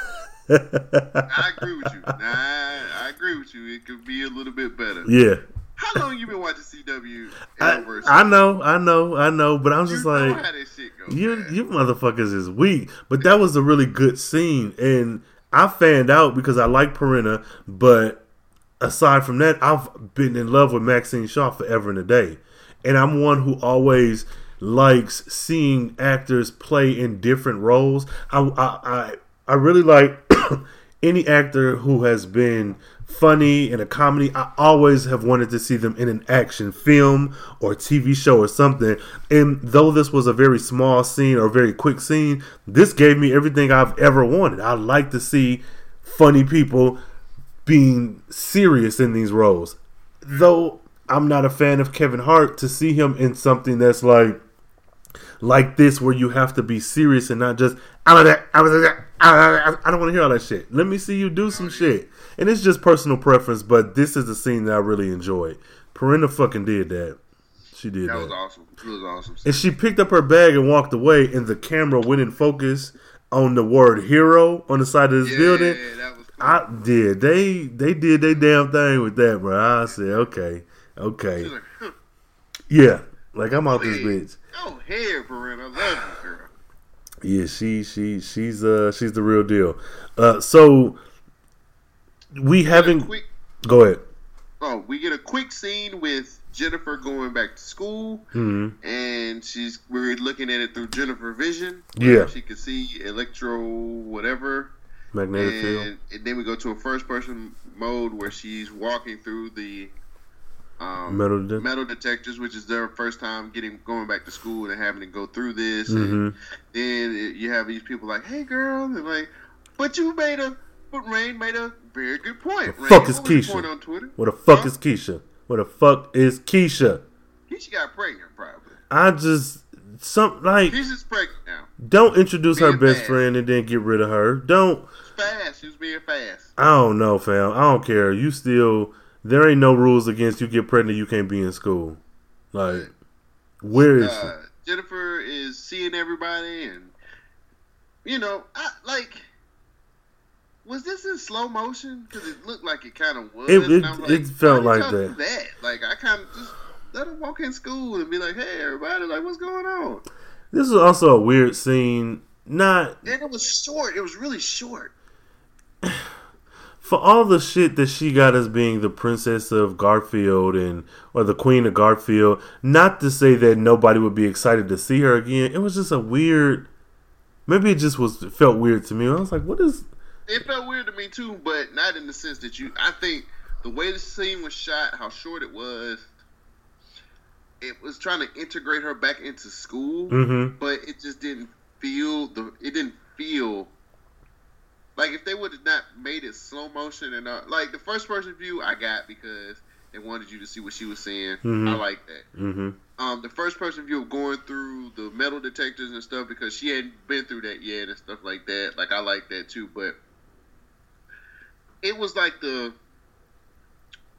S5: (laughs) I agree with you. Nah, I agree with you. It could be a little bit better.
S4: yeah
S5: How long you been watching CW?
S4: I, I know i know i know but i'm
S5: You
S4: just
S5: know
S4: like
S5: goes.
S4: You
S5: man.
S4: you motherfuckers is weak. But that was a really good scene, and I fanned out because I like Perenna. But aside from that, I've been in love with Maxine Shaw forever and a day, and I'm one who always likes seeing actors play in different roles. I I I, I really like (clears throat) any actor who has been funny in a comedy. I always have wanted to see them in an action film or TV show or something. And though this was a very small scene or very quick scene, this gave me everything I've ever wanted. I like to see funny people being serious in these roles. Though I'm not a fan of Kevin Hart, to see him in something that's like like this where you have to be serious and not just I don't want to hear all that shit. Let me see you do some shit. And it's just personal preference, but this is the scene that I really enjoyed. Perenna fucking did that. She did
S5: That
S4: that.
S5: was awesome. It was awesome.
S4: And she picked up her bag and walked away, and the camera went in focus on the word hero on the side of this
S5: yeah,
S4: building.
S5: that was cool.
S4: I did. They they did their damn thing with that, bro. I said, okay, okay,
S5: like, huh,
S4: yeah. Like I'm out this bitch.
S5: oh, Perrin. I love you, girl.
S4: Yeah, she she she's uh she's the real deal. Uh, so we haven't.
S5: quick.
S4: Go ahead.
S5: Oh, we get a quick scene with Jennifer going back to school,
S4: hmm
S5: and she's we're looking at it through Jennifer vision.
S4: Yeah.
S5: she can see electro whatever,
S4: Magnetic field.
S5: and, and then we go to a first person mode where she's walking through the um,
S4: Metal detector.
S5: metal detectors, which is their first time getting going back to school and having to go through this.
S4: hmm
S5: And then you have these people like, "Hey, girl," and like, "But you made a." But Rain made a very good point.
S4: The fuck is Keisha?
S5: point on Twitter?
S4: What the fuck
S5: Huh?
S4: is Keisha? What the fuck is Keisha?
S5: Keisha got pregnant, probably.
S4: I just some like
S5: Keisha's pregnant now.
S4: don't introduce her best
S5: bad.
S4: friend and then get rid of her. Don't.
S5: Fast. She was being fast.
S4: I don't know, fam. I don't care. You still there ain't no rules against you get pregnant. You can't be in school. Like where is?
S5: Uh, Jennifer is seeing everybody, and you know, I like. Was this in slow motion? Because it looked like it kind of was.
S4: It- it-
S5: I'm
S4: it felt like that.
S5: that. Like I kind of just let her walk in school and be like, "Hey, everybody! Like, what's going on?"
S4: This is also a weird scene. Not
S5: And it was short. It was really short. (sighs)
S4: for all the shit that she got as being the princess of Garfield and or the queen of Garfield. Not to say that nobody would be excited to see her again. It was just a weird. Maybe it just was felt weird to me. I was like, what is?
S5: It felt weird to me too, but not in the sense that you. I think the way the scene was shot, how short it was, it was trying to integrate her back into school,
S4: Mm-hmm.
S5: but it just didn't feel the. It didn't feel like if they would have not made it slow motion and uh, like the first person view, I got because they wanted you to see what she was saying.
S4: Mhm.
S5: I like that.
S4: Mm-hmm.
S5: Um, the first person view of going through the metal detectors and stuff because she hadn't been through that yet and stuff like that. Like I like that too, but it was like the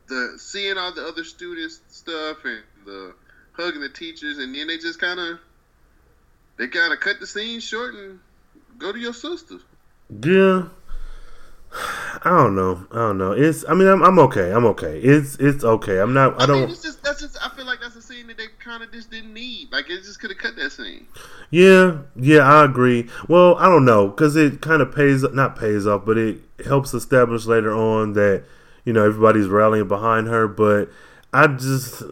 S5: the seeing all the other students stuff and the hugging the teachers and then they just kind of they kind of cut the scene short and go to your sister.
S4: Yeah. I don't know. I don't know. It's. I mean, I'm. I'm okay. I'm okay. It's. It's okay. I'm not. I
S5: I, mean,
S4: don't.
S5: it's just that's just I feel like that's a scene that they kind of just didn't need. Like it just could have cut that scene.
S4: Yeah. Yeah. I agree. Well, I don't know because it kind of pays. Not pays off, but it helps establish later on that you know everybody's rallying behind her. But I just.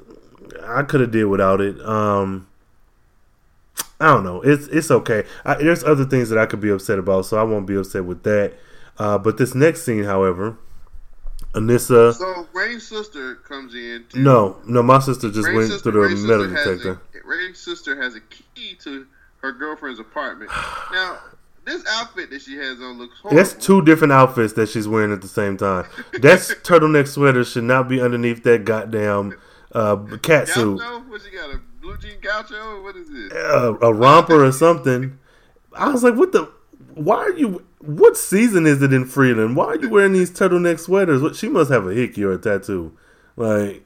S4: I could have did without it. Um, I don't know. It's it's okay. I, there's other things that I could be upset about, so I won't be upset with that. Uh, but this next scene, however, Anissa.
S5: So Ray's sister comes in. To,
S4: No, no, my sister just
S5: Ray's
S4: went
S5: sister,
S4: through the
S5: Ray's
S4: metal detector.
S5: A, Ray's sister has a key to her girlfriend's apartment. Now, this outfit that she has on looks horrible.
S4: That's two different outfits that she's wearing at the same time. That's (laughs) turtleneck sweater should not be underneath that goddamn uh, cat suit.
S5: Gaucho? What she got? A blue jean gaucho? What is this?
S4: a, a romper or something. I was like, what the? Why are you? What season is it in Freeland? Why are you wearing these turtleneck sweaters? What, she must have a hickey or a tattoo. Like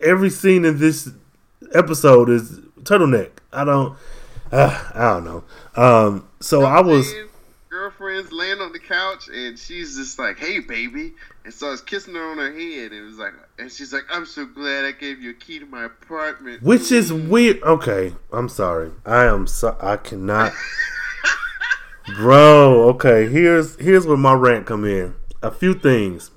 S4: every scene in this episode is turtleneck. I don't. Uh, I don't know. Um, so I was.
S5: Girlfriend's laying on the couch and she's just like, "Hey, baby," and starts kissing her on her head. And it was like, and she's like, "I'm so glad I gave you a key to my apartment."
S4: Which is weird. Okay, I'm sorry. I am so. I cannot. (laughs) Bro, okay. Here's here's where my rant come in. A few things.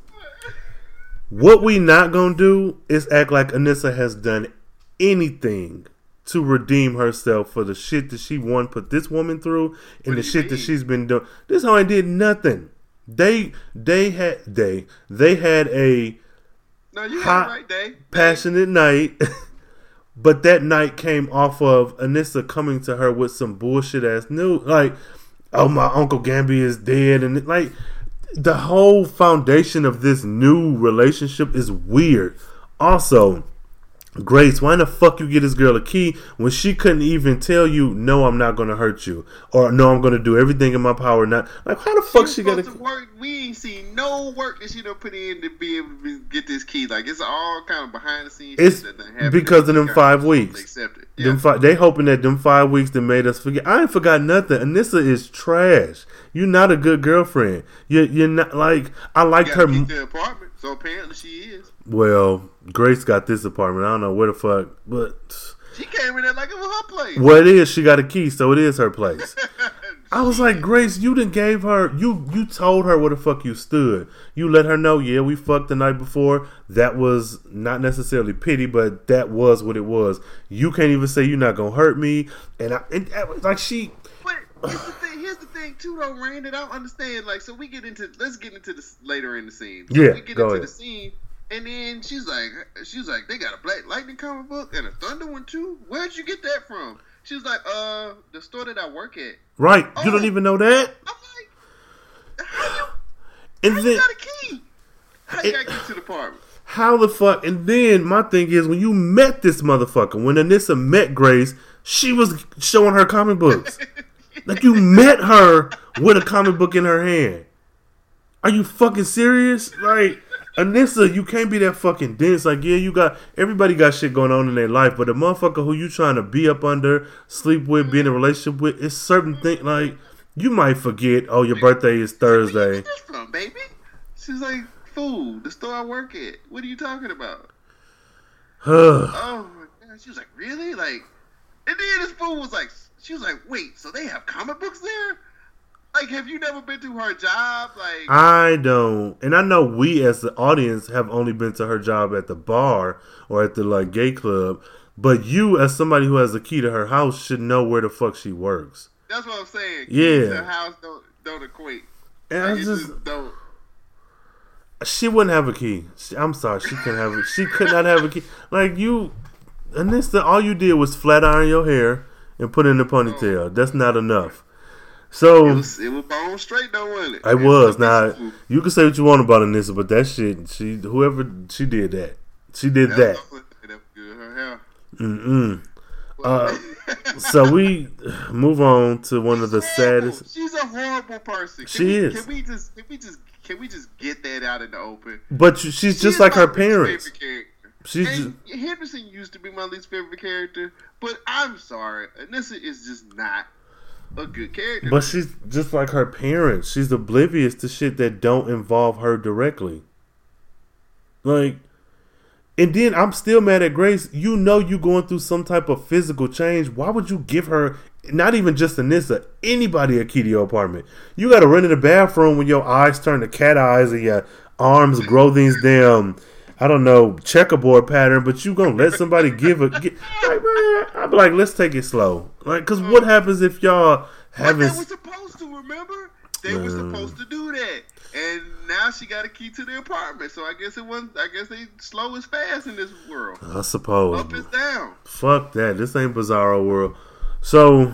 S4: What we not gonna do is act like Anissa has done anything to redeem herself for the shit that she one put this woman through and the shit that she's been doing. This hoe ain't did nothing. They they had they they had a
S5: No, you
S4: Hot,
S5: right, Dave.
S4: passionate night. (laughs) but that night came off of Anissa coming to her with some bullshit ass news, like, "Oh, my uncle Gambi is dead," and like the whole foundation of this new relationship is weird. Also, Grace, why in the fuck you get this girl a key when she couldn't even tell you, "No, I'm not going to hurt you," or "No, I'm going to do everything in my power." Not like how the fuck
S5: She
S4: she got a
S5: to work. We ain't seen no work that she done put in to be able to get this key. Like it's all kind of behind the scenes.
S4: It's
S5: shit that done happened.
S4: because of them five weeks.
S5: Accept it.
S4: Them fi- they hoping that them five weeks that made us forget. I ain't forgot nothing. Anissa is trash. You're not a good girlfriend. You you're not like I liked her.
S5: the apartment, so apparently she is.
S4: Well, Grace got this apartment. I don't know where the fuck, but
S5: She came in there like it was her place.
S4: well, it is. She got a key, so it is her place. (laughs) I was like, Grace, you didn't gave her you you told her where the fuck you stood. You let her know, yeah, we fucked the night before. That was not necessarily pity, but that was what it was. You can't even say you're not gonna hurt me, and I and, I was like she.
S5: But here's the thing. Here's the thing too, though, Rain. That I don't understand. Like, so we get into let's get into this later in the scene. So
S4: Yeah,
S5: we get
S4: go
S5: into
S4: ahead.
S5: the scene, and then she's like, she's like, they got a Black Lightning comic book and a Thunder one too. Where'd you get that from? She was like, uh, the store that I work at.
S4: Right, you
S5: Oh.
S4: don't even know that,
S5: I'm like, how you,
S4: and
S5: how
S4: then
S5: you got a key? How you
S4: It-
S5: got to get to the apartment?
S4: how the fuck? And then my thing is, when you met this motherfucker, when Anissa met Grace, she was showing her comic books. (laughs) like you met her with a comic book in her hand. Are you fucking serious? Like Anissa, you can't be that fucking dense. Like, yeah, you got everybody got shit going on in their life, but the motherfucker who you trying to be up under, sleep with, be in a relationship with, it's certain thing. Like, you might forget. Oh, your birthday is Thursday.
S5: from, baby? She's like, fool, the store I work at. What are you talking about? (sighs) Oh my god. She was like, really? Like, and then this fool was like, she was like, wait, so they have comic books there? Like, have you never been to her job? Like,
S4: I don't, and I know we as the audience have only been to her job at the bar or at the like gay club, but you as somebody who has a key to her house should know where the fuck she works.
S5: that's what I'm saying.
S4: Yeah.
S5: Keys to house don't don't equate.
S4: And
S5: Like,
S4: I just,
S5: just don't.
S4: she wouldn't have a key. She, I'm sorry, she couldn't have. A, she could not have a key. Like you, and this all you did was flat iron your hair and put in a ponytail. Oh. That's not enough. So
S5: It was, it was bone straight though, wasn't it?
S4: I
S5: And
S4: was now. You can say what you want about Anissa, but that shit, she whoever she did that, she did that.
S5: That that good. Her hair.
S4: Mm-mm. Uh, (laughs) so we move on to one of the
S5: horrible.
S4: saddest.
S5: She's a horrible person. Can
S4: She
S5: we,
S4: is.
S5: Can we just? Can we just? Can we just get that out in the open?
S4: But she's
S5: She
S4: just like her parents. She's just,
S5: Henderson used to be my least favorite character, but I'm sorry, Anissa is just not a good character.
S4: but she's just like her parents. She's oblivious to shit that don't involve her directly. Like, and then I'm still mad at Grace. You know you going through some type of physical change. Why would you give her not even just Anissa, anybody a key to your apartment? You got to run in the bathroom when your eyes turn to cat eyes and your arms grow these damn I don't know checkerboard pattern, but you gonna let somebody give a (laughs) get, like man? I'm like, let's take it slow, like, cause what happens if y'all haven't?
S5: they were supposed to remember. They were supposed to do that, and now she got a key to the apartment. So I guess it wasn't. I guess they slow as fast in this world.
S4: I suppose.
S5: Up is down.
S4: Fuck that. This ain't Bizarro World. So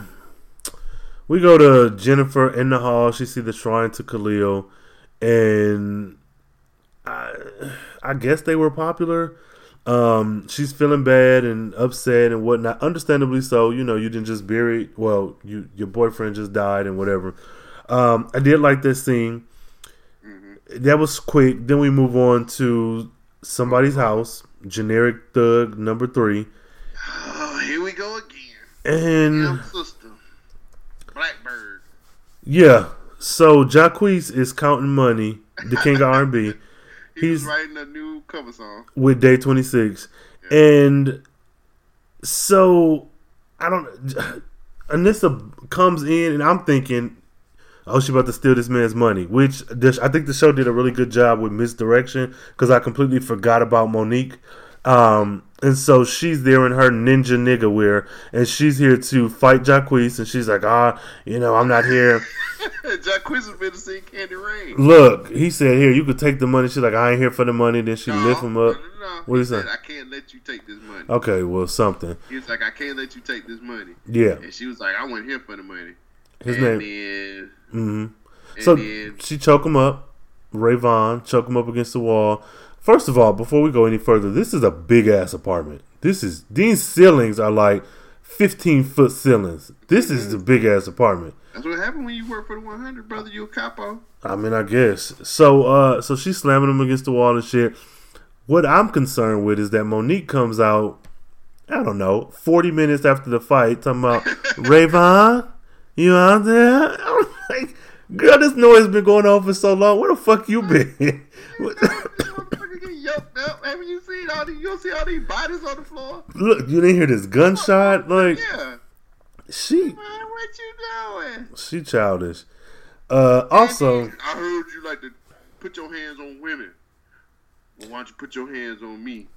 S4: we go to Jennifer in the hall. She see the shrine to Khalil, and I, I guess they were popular. Um, she's feeling bad and upset and whatnot. Understandably so. You know, you didn't just bury. Well, you your boyfriend just died and whatever. Um, I did like this scene. That was quick. Then we move on to somebody's house. Generic thug number three.
S5: Oh, (sighs) here we go again.
S4: And
S5: sister, Blackbird.
S4: yeah, so Jacquees is counting money, the king of R&B,
S5: He
S4: He's-
S5: writing a new cover song.
S4: with Day 26. And so, I don't... (sighs) Anissa comes in, and I'm thinking, oh, she about to steal this man's money, which this, I think the show did a really good job with misdirection, because I completely forgot about Monique. Um, and so she's there in her ninja nigga wear, and she's here to fight Jacquees, and she's like, ah, you know, I'm not here. (laughs)
S5: Jacquees has been to see Candy Rain.
S4: Look, he said, "Here, you could take the money." She's like, "I ain't here for the money." Then she lift him up.
S5: No, no, no.
S4: What
S5: he
S4: is
S5: said, I can't let you take this money.
S4: Okay, well, something.
S5: He was like, I can't let you take this money.
S4: Yeah,
S5: And she was like, I went here for the money.
S4: his
S5: and
S4: name.
S5: Then,
S4: hmm
S5: and
S4: So
S5: then,
S4: she choke him up. Ray Vaughn choke him up against the wall. First of all, before we go any further, this is a big ass apartment. This is these ceilings are like fifteen foot ceilings. This is the big ass apartment.
S5: that's what happened when you work for the 100, brother. You a capo.
S4: I mean, I guess. So, uh, so she's slamming him against the wall and shit. What I'm concerned with is that Monique comes out. I don't know, 40 minutes after the fight, talking about (laughs) Rayvon, you out there? (laughs) I'm like, girl, this noise been going on for so long. Where the fuck you been? (laughs) What-
S5: This motherfucker get yoked up. Haven't you seen all these? You don't see all these bodies on the floor?
S4: Look, you didn't hear this gunshot? Like
S5: Yeah.
S4: she,
S5: Man, what you doing?
S4: she childish. Uh, also,
S5: I heard you like to put your hands on women. Well, why don't you put your hands on me?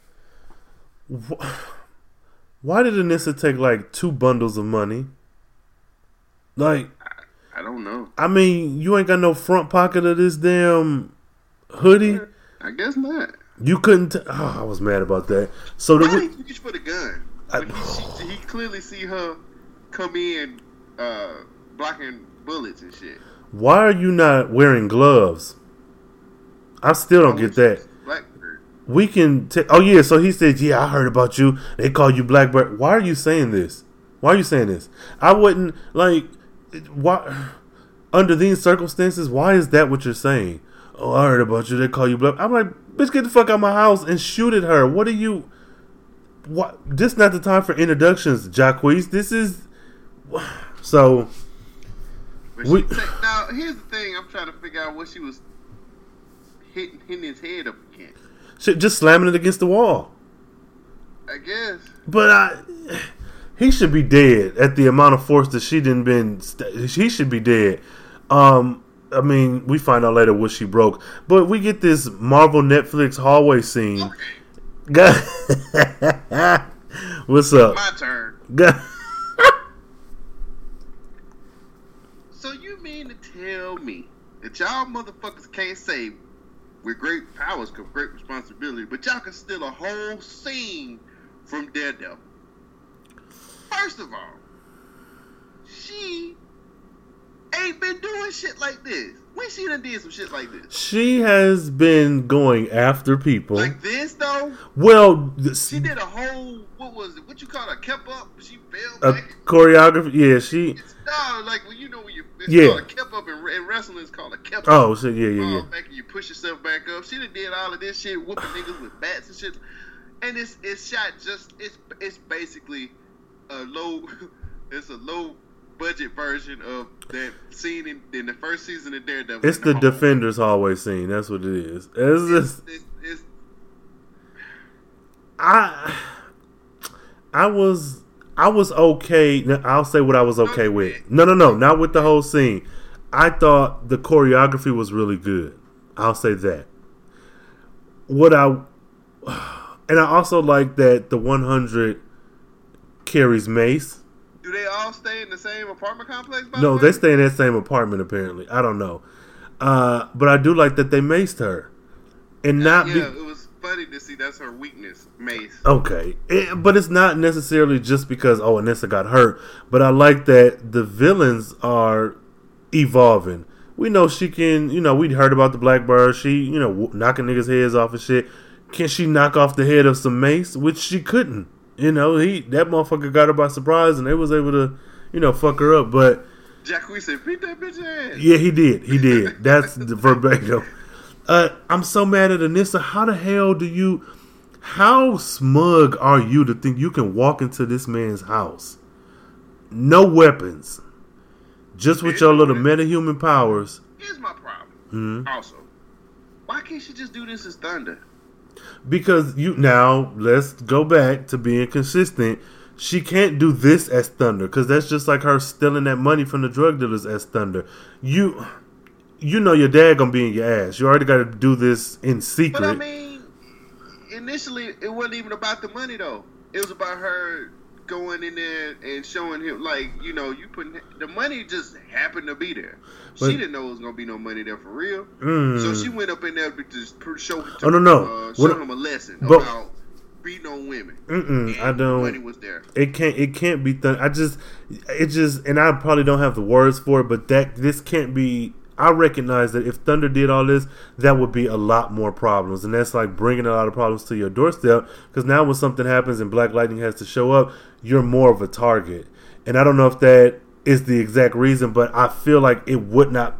S4: why did Anissa take like two bundles of money? Like,
S5: I don't know.
S4: I mean, you ain't got no front pocket of this damn hoodie.
S5: I guess not.
S4: You couldn't. T- oh, I was mad about that. So
S5: Why
S4: the
S5: did he reach for the gun?
S4: I-
S5: he, she, he clearly see her come in, uh, blocking bullets and shit.
S4: why are you not wearing gloves? I still don't get that.
S5: Blackbird.
S4: We can. T- oh yeah. So he said, "Yeah, I heard about you. They call you Blackbird. Why are you saying this? Why are you saying this? I wouldn't like. Why? Under these circumstances, why is that what you're saying? Oh, I heard about you. They call you Black. I'm like, bitch, get the fuck out of my house and shoot at her. What are you? What? This not the time for introductions, Jacquees. This is. (sighs) So We-
S5: she take, now here's the thing. I'm trying to figure out what she was hitting, hitting his head up against.
S4: shit, just slamming it against the wall.
S5: I guess.
S4: But I, he should be dead at the amount of force that she didn't been. St- he should be dead. Um, I mean, we find out later what she broke, but we get this Marvel Netflix hallway scene.
S5: Okay, (laughs)
S4: What's up?
S5: my turn.
S4: Guy-
S5: So you mean to tell me that y'all motherfuckers can't say with great powers come great responsibility, but y'all can steal a whole scene from Daredevil? First of all, she ain't been doing shit like this. When she done did some shit like this?
S4: She has been going after people.
S5: Like this though?
S4: well, this,
S5: She did a whole what was it? What you call it? Kip-up? She fell
S4: a
S5: back.
S4: choreography. Yeah, she.
S5: It's, no, like when you know when you it's
S4: Yeah.
S5: called a kip-up in, in wrestling. It's called a kip-up.
S4: Oh, so yeah, yeah, yeah.
S5: back and you push yourself back up. She done did all of this shit, whooping niggas with bats and shit. And it's it's shot just it's it's basically a low (laughs) it's a low budget version of that scene in, in the first season of Daredevil.
S4: It's the
S5: hall.
S4: Defenders hallway scene. That's what it is. It's just.
S5: It's, it's,
S4: I I was I was okay. I'll say what I was okay with. No, no, no, not with the whole scene. I thought the choreography was really good. I'll say that. What I (sighs) and I also like that the 100 carries Mace.
S5: Do they all stay in the same apartment complex? By
S4: No,
S5: the way?
S4: they stay in that same apartment apparently. I don't know, uh, but I do like that they maced her, and not
S5: yeah,
S4: be
S5: it was funny to see that's her weakness, Mace.
S4: okay. It- but it's not necessarily just because oh Anissa got hurt, but I like that the villains are evolving. We know she can, you know, we heard about the Blackbird. She, you know, knocking niggas' heads off and shit. Can she knock off the head of some mace? Which she couldn't. You know, he that motherfucker got her by surprise, and they was able to, you know, fuck her up. But
S5: Jacques said, beat that bitch ass.
S4: yeah, he did. He did. That's the (laughs) verbatim. Uh, I'm so mad at Anissa. How the hell do you? How smug are you to think you can walk into this man's house, no weapons, just with your little metahuman powers?
S5: Here's my problem.
S4: Mm-hmm.
S5: Also, why can't she just do this as Thunder?
S4: Because you now let's go back to being consistent. She can't do this as Thunder because that's just like her stealing that money from the drug dealers as Thunder. You, you know your dad gonna be in your ass. You already got to do this in secret.
S5: But I mean, initially it wasn't even about the money though. It was about her going in there and showing him like you know you putting the money just happened to be there.
S4: But-
S5: she didn't know it was gonna be no money there for real.
S4: Mm.
S5: So she went up in there to just show, to,
S4: Oh, no, no.
S5: uh,
S4: What-
S5: show him a lesson
S4: but-
S5: about beating on women.
S4: Mm-mm, I don't.
S5: Money was there.
S4: It can't. It can't be done. I just. It just. And I probably don't have the words for it, but that this can't be. I recognize that if Thunder did all this, that would be a lot more problems, and that's like bringing a lot of problems to your doorstep. Because now, when something happens and Black Lightning has to show up, you're more of a target. And I don't know if that is the exact reason, but I feel like it would not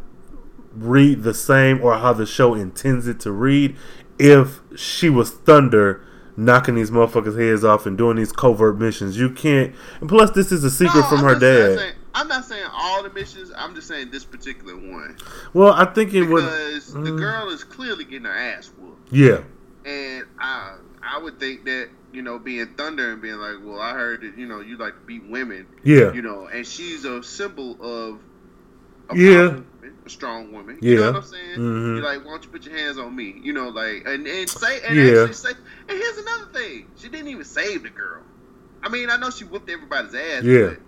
S4: read the same or how the show intends it to read if she was Thunder knocking these motherfuckers' heads off and doing these covert missions. You can't. And plus, this is a secret
S5: No,
S4: from her dad.
S5: I'm not saying all the missions. I'm just saying this particular one
S4: Well, I think it would.
S5: because the
S4: Mm.
S5: girl is clearly getting her ass whooped.
S4: Yeah,
S5: And I I would think that, you know, being Thunder and being like, well, I heard that, you know, you like to beat women,
S4: yeah,
S5: you know, and she's a symbol of a
S4: Yeah.
S5: woman, a strong woman. You know
S4: Yeah.
S5: what I'm saying?
S4: Mhm.
S5: You're like, why don't you put your hands on me? You know, like, and, and say, and
S4: Yeah.
S5: actually say, and here's another thing. She didn't even save the girl. I mean, I know she whooped everybody's ass,
S4: Yeah.
S5: but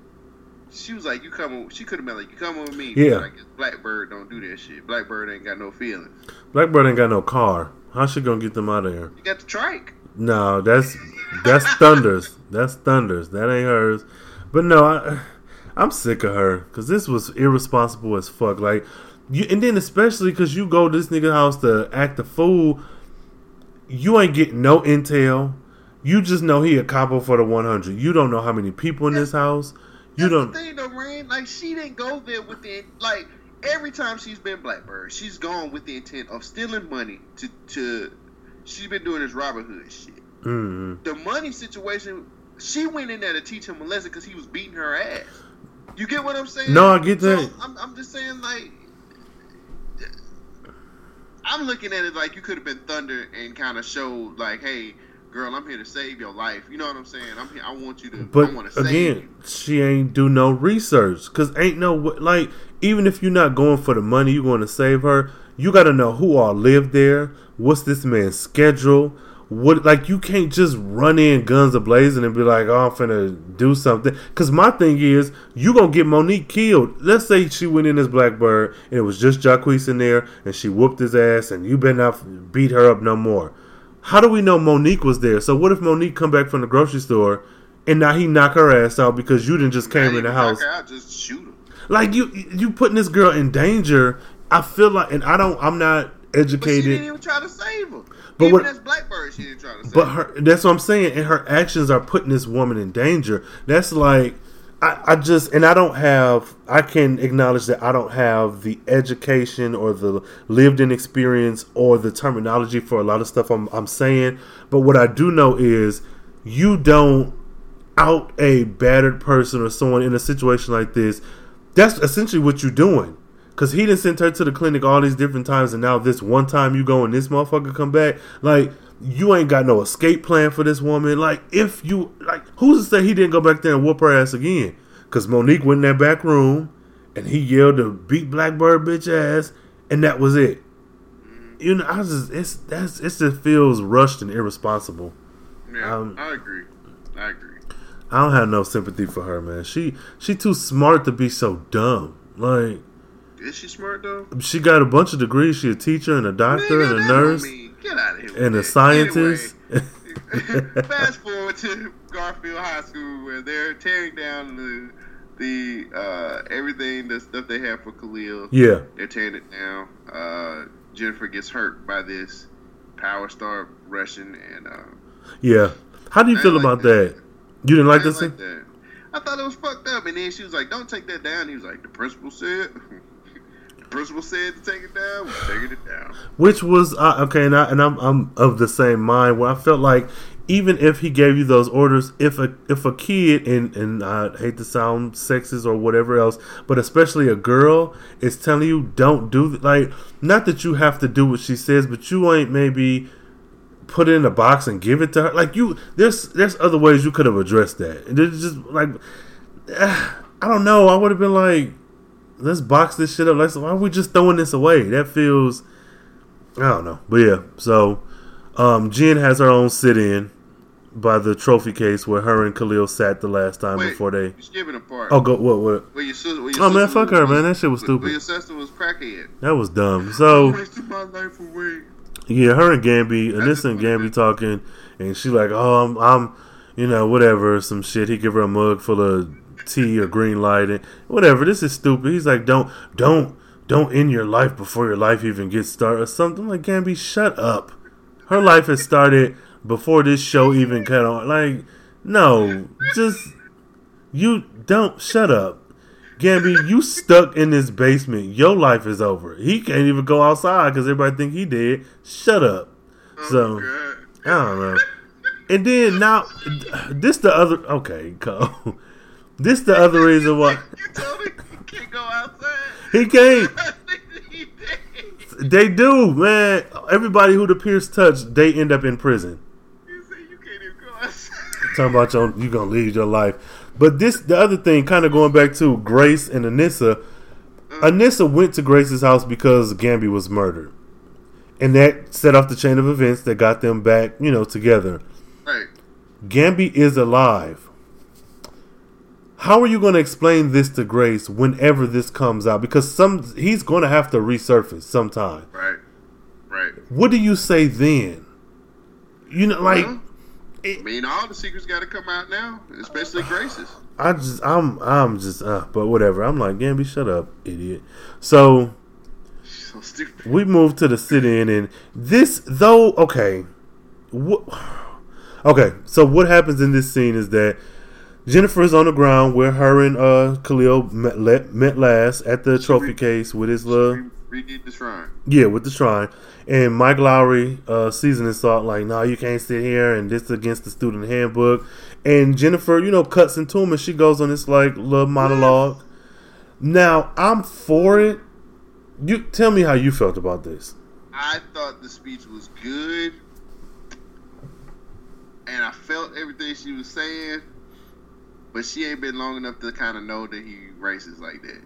S5: she was like, you come, she could have been like, you come with me.
S4: Yeah.
S5: Like, Blackbird don't do that shit. Blackbird ain't got no feelings.
S4: Blackbird ain't got no car. How she gonna get them out of here?
S5: You got the trike.
S4: No, that's that's Thunder's. That's Thunder's. That ain't hers. But no, I, I'm sick of her because this was irresponsible as fuck. Like you, and then especially because you go to this nigga house to act a fool, you ain't getting no intel. You just know he a capo for the 100. You don't know how many people in this house. You don't.
S5: the thing though, Rain. Like she didn't go there with the like every time she's been Blackbird, she's gone with the intent of stealing money to to. She's been doing this Robin Hood shit.
S4: Mm,
S5: The money situation, she went in there to teach him a lesson because he was beating her ass. You get what I'm saying?
S4: No, I get
S5: So,
S4: that.
S5: I'm, I'm just saying like. I'm looking at it like you could have been Thunder and kind of showed like, hey, girl, I'm here to save your life. You know what I'm saying? I'm here. I want you to.
S4: But
S5: to save
S4: again, she ain't do no research because ain't no like even if you're not going for the money, you going to save her. You got to know who all live there. What's this man's schedule? What like you can't just run in guns a blazing and be like, "Oh, I'm finna do something." Because my thing is, you gonna get Monique killed. Let's say she went in as Blackbird and it was just Jacquees in there, and she whooped his ass, and you better not beat her up no more. How do we know Monique was there? So what if Monique come back from the grocery store and now he knock her ass out because you didn't just came in the house?
S5: I'll just shoot him.
S4: Like you you putting this girl in danger. I feel like, and I don't. I'm not educated.
S5: But she didn't even try to save him.
S4: But
S5: even
S4: what-
S5: as Blackbird, she didn't try to save
S4: But her that's what I'm saying, and her actions are putting this woman in danger. That's like I, I just and I don't have I can acknowledge that I don't have the education or the lived in experience or the terminology for a lot of stuff I'm I'm saying. But what I do know is you don't out a battered person or someone in a situation like this. That's essentially what you're doing. Cause he didn't send her to the clinic all these different times, and now this one time you go and this motherfucker come back. Like you ain't got no escape plan for this woman. Like if you like, who's to say he didn't go back there and whoop her ass again? Cause Monique went in that back room and he yelled to beat Blackbird bitch ass, and that was it. you know, I just it's that's it just feels rushed and irresponsible.
S5: Yeah,
S4: Um,
S5: I agree. I agree.
S4: I don't have no sympathy for her, man. She she too smart to be so dumb. Like
S5: Is she smart though?
S4: she got a bunch of degrees. She a teacher and a doctor
S5: Nigga,
S4: and a nurse
S5: mean- Get out of here.
S4: and a
S5: that.
S4: scientist.
S5: Anyway, (laughs) fast forward to Garfield High School where they're tearing down the the uh, everything the stuff they have for Khalil.
S4: yeah,
S5: They're tearing it down. Uh, Jennifer gets hurt by this. Power start rushing and. Uh,
S4: yeah. How do you feel
S5: like
S4: about
S5: that.
S4: that? You didn't like this?
S5: didn't
S4: thing?
S5: like that. I thought it was fucked up, and then she was like, "Don't take that down." He was like, "The principal said." (laughs) principal said to take it down. We're taking it down.
S4: Which was uh, okay, and, I, and I'm I'm of the same mind. Where I felt like even if he gave you those orders, if a if a kid and and I hate to sound sexist or whatever else, but especially a girl is telling you don't do like not that you have to do what she says, but you ain't maybe put it in a box and give it to her. Like you, there's there's other ways you could have addressed that. And it's just like (sighs) I don't know. I would have been like, let's box this shit up. Like, why are we just throwing this away? That feels I don't know, but yeah. So, um, Jen has her own sit-in by the trophy case where her and Khalil sat the last time
S5: Wait,
S4: before they.
S5: skipping a part.
S4: Oh, go what what?
S5: Where your sister, your
S4: Oh man, fuck her,
S5: was-
S4: man. That shit was stupid.
S5: your sister was crackhead.
S4: That was dumb. So
S5: wasted my life away.
S4: yeah, her and Gambi, and this and
S5: just what it Gambi
S4: talking, and she like, oh, I'm, I'm, you know, whatever, some shit. He give her a mug full of tea or green light and whatever. This is stupid. He's like, don't, don't, don't end your life before your life even gets started or something. like Gambi, shut up. Her life has started before this show even cut on. Like, no, just you don't shut up. Gambi, you stuck in this basement. Your life is over. He can't even go outside because everybody think he did. Shut up. Oh,
S5: so
S4: I don't know. And then now, this the other. Okay, (laughs) Cole. This the other (laughs) reason why (laughs)
S5: You told me you can't go outside.
S4: he can't. (laughs) They do, man. Everybody who the Pierce touched, they end up in prison.
S5: You said you can't even go outside.
S4: Talking about your, you gonna lead your life. But this, the other thing, kind of going back to Grace and Anissa. Uh-huh. Anissa went to Grace's house because Gambi was murdered, and that set off the chain of events that got them back, you know, together.
S5: Right.
S4: Gambi is alive. How are you going to explain this to Grace whenever this comes out? Because some he's going to have to resurface sometime.
S5: Right. Right.
S4: What do you say then? You know, like
S5: Well, I mean, all the secrets got to come out now, especially Grace's. (sighs)
S4: I just I'm I'm just uh, but whatever. I'm like Gambi, shut up, idiot. So
S5: So stupid.
S4: we move to the sit-in, and this though okay, what? (sighs) Okay, so what happens in this scene is that Jennifer is on the ground where her and uh Khalil met, let, met last at the trophy case with his little
S5: Re- redid the shrine.
S4: yeah with the shrine, and Mike Lowrey uh seasoning salt like no you can't sit here and this against the student handbook, and Jennifer you know cuts into him and she goes on this like little monologue. Now I'm for it. You tell me how you felt about this.
S5: I thought the speech was good, and I felt everything she was saying. But she ain't been long enough to kind of know that he races like that.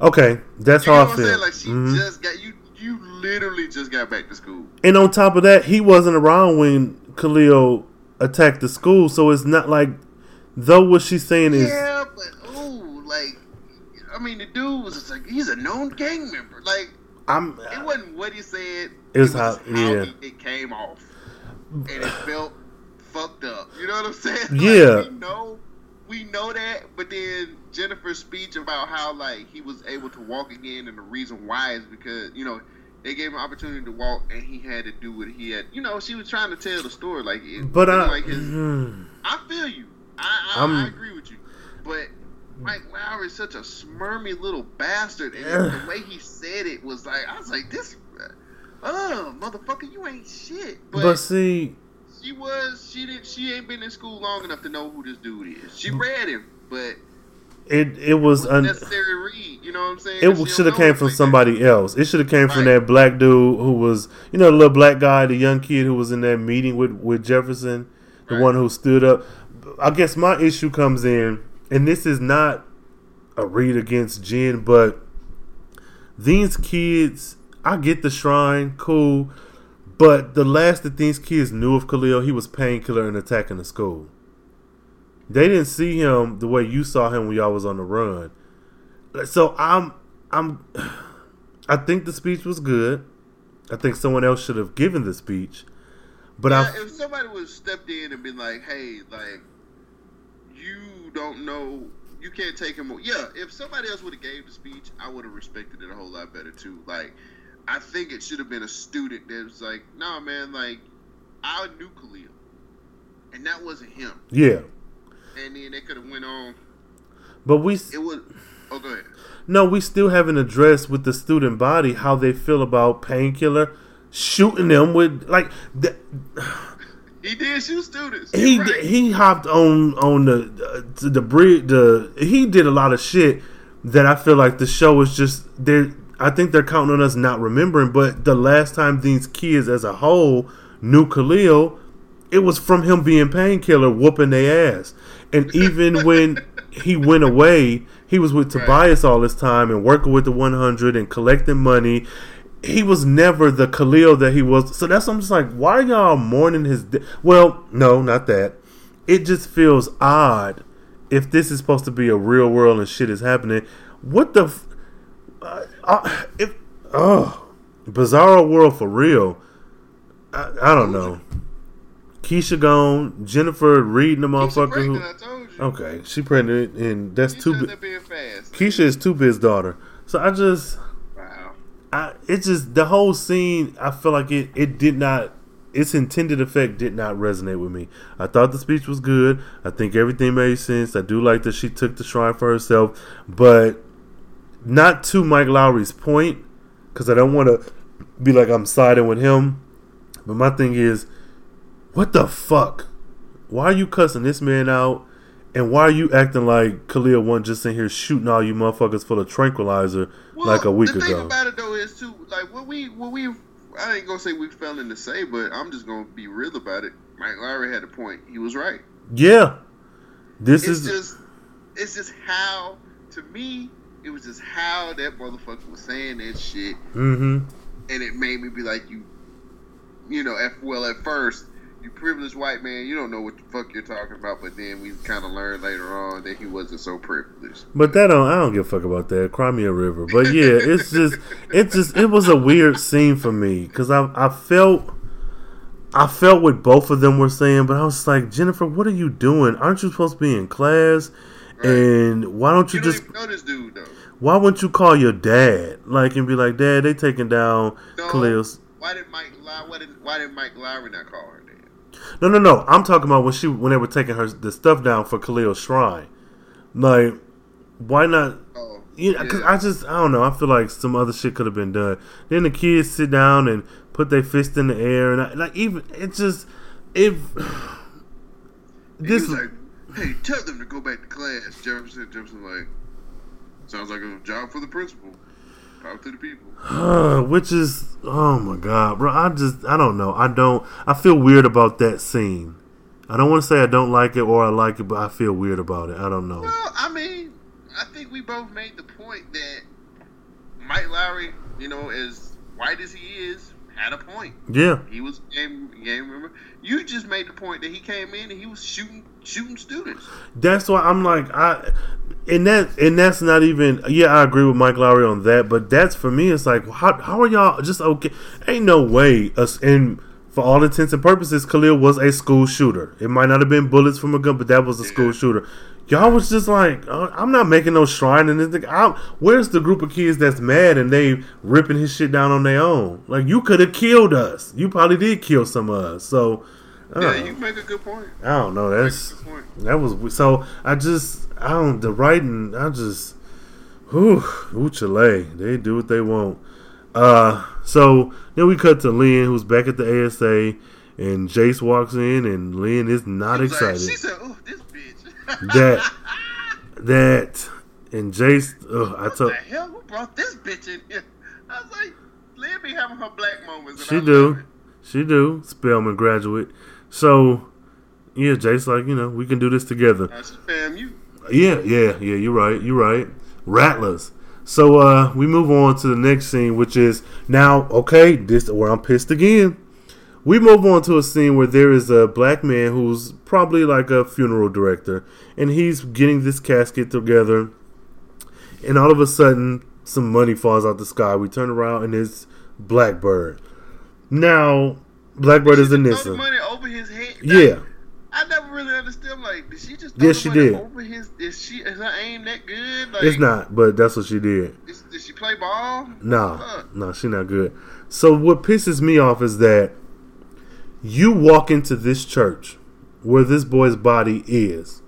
S4: Okay, that's
S5: You
S4: how I feel.
S5: saying? Like she
S4: Mhm.
S5: just got you. You literally just got back to school.
S4: And on top of that, he wasn't around when Khalil attacked the school, so it's not like though what she's saying is
S5: Yeah, but ooh, like, I mean, the dude was just like he's a known gang member. Like,
S4: I'm
S5: it wasn't what he said.
S4: It was
S5: it
S4: how- yeah.
S5: he, it came off, and it felt fucked up. You know what I'm saying? (laughs)
S4: Yeah.
S5: Like, we know, we know that, but then Jennifer's speech about how like he was able to walk again, and the reason why is because you know. They gave him an opportunity to walk, and he had to do what he had. You know, she was trying to tell the story, like, it,
S4: but I uh,
S5: like his,
S4: mm,
S5: I feel you. I I, I agree with you. But Mike Lowrey is such a smirmy little bastard, and the way he said it was like I was like, this, oh motherfucker, you ain't shit. But,
S4: but see
S5: she was she didn't. she ain't been in school long enough to know who this dude is. She read him, but
S4: it it was
S5: wasn't
S4: un,
S5: necessary read. You know what I'm saying?
S4: it should have came from
S5: like that.
S4: somebody else. It should have came from that black dude who was you know the little black guy, the young kid who was in that meeting with with Jefferson, the
S5: Right.
S4: one who stood up. I guess my issue comes in, and this is not a read against Jen, but these kids, I get the shrine, cool. But the last that these kids knew of Khalil, he was painkiller and attacking the school. They didn't see him the way you saw him when y'all was on the run. So I'm I'm (sighs) I think the speech was good. I think someone else should have given the speech. But
S5: if somebody was stepped in and been like, "Hey, like, you don't know, you can't take him," yeah. If somebody else would have gave the speech, I would have respected it a whole lot better too. Like, I think it should have been a student that was like, "Nah, man, like, I knew Khalil, and that wasn't him."
S4: yeah.
S5: And then they could have went on.
S4: But we
S5: It was. Oh, go ahead.
S4: no, we still haven't addressed with the student body how they feel about painkiller shooting them with like the, (sighs)
S5: He did shoot students.
S4: he
S5: right.
S4: he hopped on on the uh, the bridge the he did a lot of shit that I feel like the show is just they I think they're counting on us not remembering but the last time these kids as a whole knew Khalil it was from him being painkiller whooping their ass and (laughs) even when he went away he was with. Tobias all this time and working with the 100 and collecting money he was never the Khalil that he was. So that's I'm just like, why are y'all mourning his? De- well, no, not that. It just feels odd if this is supposed to be a real world and shit is happening. What the? F- uh, if oh, bizarro world for real. I, I don't know. Keisha gone. Jennifer reading the motherfucker. Who,
S5: you.
S4: okay, she pregnant and that's
S5: Keisha
S4: too.
S5: out
S4: Bi-
S5: fast.
S4: Keisha is too Biz's daughter. So I just.
S5: Wow.
S4: I, it just the whole scene. I feel like it. It did not. Its intended effect did not resonate with me. I thought the speech was good. I think everything made sense. I do like that she took the shrine for herself, but not to Mike Lowrey's point, because I don't want to be like I'm siding with him. But my thing is, what the fuck? Why are you cussing this man out? And why are you acting like Khalil one just in here shooting all you motherfuckers full of tranquilizer like a week ago?
S5: the thing
S4: ago?
S5: about it though is too like what we what we I ain't gonna say we fell in to say, but I'm just gonna be real about it. Mike Lowrey had a point. He was right.
S4: Yeah. This
S5: It's
S4: is
S5: just it's just how to me it was just how that motherfucker was saying that shit,
S4: mm-hmm.
S5: and it made me be like you, you know. Well, at first, you privileged white man, you don't know what the fuck you're talking about. But then we kind of learned later on that he wasn't so privileged.
S4: But that don't I don't give a fuck about that. Cry me a river. But yeah, it's (laughs) just it just it was a weird scene for me because I I felt I felt what both of them were saying, but I was like Jennifer, what are you doing? Aren't you supposed to be in class?
S5: Right.
S4: And why don't you,
S5: You don't
S4: just
S5: know this dude though.
S4: Why wouldn't you call your dad like and be like, Dad, they taking down
S5: No.
S4: Khalil's.
S5: Why did Mike Lowrey? Why did, why did Mike Lowrey not call her dad?
S4: No, no, no. I'm talking about when she when they were taking her the stuff down for Khalil's shrine. Like, why not?
S5: Oh,
S4: Yeah, because I just I don't know. I feel like some other shit could have been done. Then the kids sit down and put their fist in the air, and I, like even it just if (sighs)
S5: He
S4: this
S5: was like, "Hey, tell them to go back to class." Jefferson, Jefferson, like, sounds like a job for the principal. Talk to the people.
S4: which is oh my god, bro. I just I don't know. I don't. I feel weird about that scene. I don't want to say I don't like it or I like it, but I feel weird about it. I don't know.
S5: Well, I mean, I think we both made the point that Mike Lowrey, you know, as white as he is, had a point.
S4: Yeah,
S5: He was game game member. You just made the point that he came in and he was shooting shooting students.
S4: That's why I'm like I, and that and that's not even. Yeah, I agree with Mike Lowrey on that, but that's for me. It's like how how are y'all just okay? Ain't no way us and for all intents and purposes, Khalil was a school shooter. It might not have been bullets from a gun, but that was a school shooter. Y'all was just like, uh, I'm not making no shrine and this. thing. I, where's the group of kids that's mad and they ripping his shit down on their own? Like you could have killed us. You probably did kill some of us. So.
S5: Yeah, you make a good point.
S4: I don't know. That's that was so. I just I don't the writing. I just whew, ooh, Chile. They do what they want. Uh, so then we cut to Lynn, who's back at the ASA, and Jace walks in, and Lynn is not
S5: was like-
S4: excited.
S5: she said, "Oh, this bitch." (laughs)
S4: That- that and Jace. Ugh, I
S5: what
S4: told
S5: the hell? Who brought this bitch in here? I was like, Lynn be having her black moments.
S4: she do, she do. Spelman graduate. So yeah, Jace like you know we can do this together.
S5: I said, fam, you.
S4: Yeah, yeah, yeah. You're right. You're right. Rattlers. So uh, we move on to the next scene, which is now okay. This where I'm pissed again. We move on to a scene where there is a black man who's probably like a funeral director, and he's getting this casket together. And all of a sudden, some money falls out the sky. We turn around and it's Blackbird. Now, Blackbird is
S5: She
S4: a
S5: just throw
S4: Nissa.
S5: the money over his head.
S4: Yeah,
S5: I never really understood. I'm Like, did she just throw
S4: Yes,
S5: the
S4: she did.
S5: over his? Is she? Is her aim that good? Like,
S4: it's not, but that's what she did.
S5: Is, did she play ball?
S4: Nah,
S5: Fuck.
S4: nah, she not good. So what pisses me off is that you walk into this church where this boy's body is.